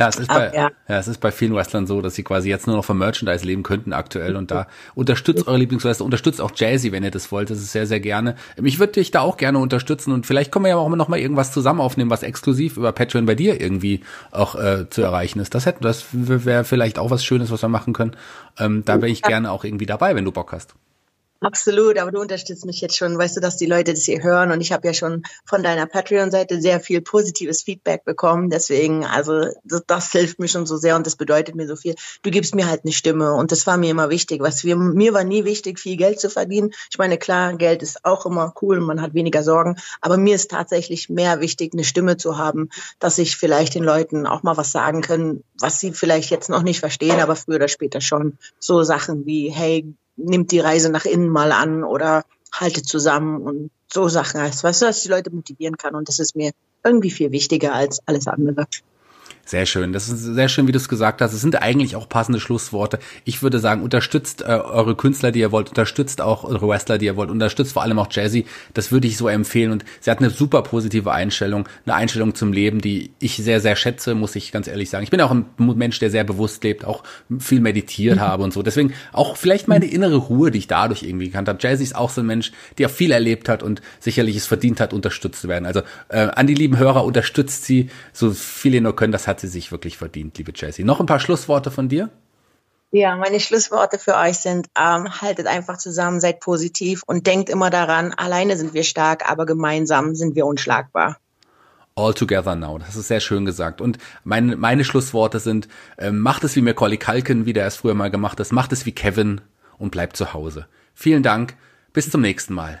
Ja, es ist bei, ja. ja. es ist bei vielen Wrestlern so, dass sie quasi jetzt nur noch vom Merchandise leben könnten aktuell und da unterstützt eure Lieblingswrestler, unterstützt auch Jazzy, wenn ihr das wollt, das ist sehr, sehr gerne. Ich würde dich da auch gerne unterstützen und vielleicht können wir ja auch noch mal irgendwas zusammen aufnehmen, was exklusiv über Patreon bei dir irgendwie auch äh, zu erreichen ist. Das hätten, das wäre vielleicht auch was Schönes, was wir machen können. Ähm, da wäre ich gerne auch irgendwie dabei, wenn du Bock hast. Absolut, aber du unterstützt mich jetzt schon, weißt du, dass die Leute das hier hören und ich habe ja schon von deiner Patreon-Seite sehr viel positives Feedback bekommen. Deswegen, also das, das, hilft mir schon so sehr und das bedeutet mir so viel. Du gibst mir halt eine Stimme und das war mir immer wichtig. Was wir, mir war nie wichtig, viel Geld zu verdienen. Ich meine, klar, Geld ist auch immer cool, man hat weniger Sorgen, aber mir ist tatsächlich mehr wichtig, eine Stimme zu haben, dass ich vielleicht den Leuten auch mal was sagen kann, was sie vielleicht jetzt noch nicht verstehen, aber früher oder später schon. So Sachen wie, hey, nimmt die Reise nach innen mal an oder haltet zusammen und so Sachen heißt, weißt du, dass die Leute motivieren kann und das ist mir irgendwie viel wichtiger als alles andere. Sehr schön. Das ist sehr schön, wie du es gesagt hast. Es sind eigentlich auch passende Schlussworte. Ich würde sagen, unterstützt äh, eure Künstler, die ihr wollt, unterstützt auch eure Wrestler, die ihr wollt, unterstützt vor allem auch Jazzy. Das würde ich so empfehlen. Und sie hat eine super positive Einstellung, eine Einstellung zum Leben, die ich sehr, sehr schätze, muss ich ganz ehrlich sagen. Ich bin auch ein Mensch, der sehr bewusst lebt, auch viel meditiert mhm. habe und so. Deswegen auch vielleicht meine innere Ruhe, die ich dadurch irgendwie gekannt habe. Jazzy ist auch so ein Mensch, der viel erlebt hat und sicherlich es verdient hat, unterstützt zu werden. Also äh, an die lieben Hörer, unterstützt sie, so viel ihr nur könnt. Das hat sie sich wirklich verdient, liebe Jessie. Noch ein paar Schlussworte von dir? Ja, meine Schlussworte für euch sind, ähm, haltet einfach zusammen, seid positiv und denkt immer daran, alleine sind wir stark, aber gemeinsam sind wir unschlagbar. All together now. Das ist sehr schön gesagt. Und meine, meine Schlussworte sind, äh, macht es wie Macaulay Culkin, wie der es früher mal gemacht hat, macht es wie Kevin und bleibt zu Hause. Vielen Dank. Bis zum nächsten Mal.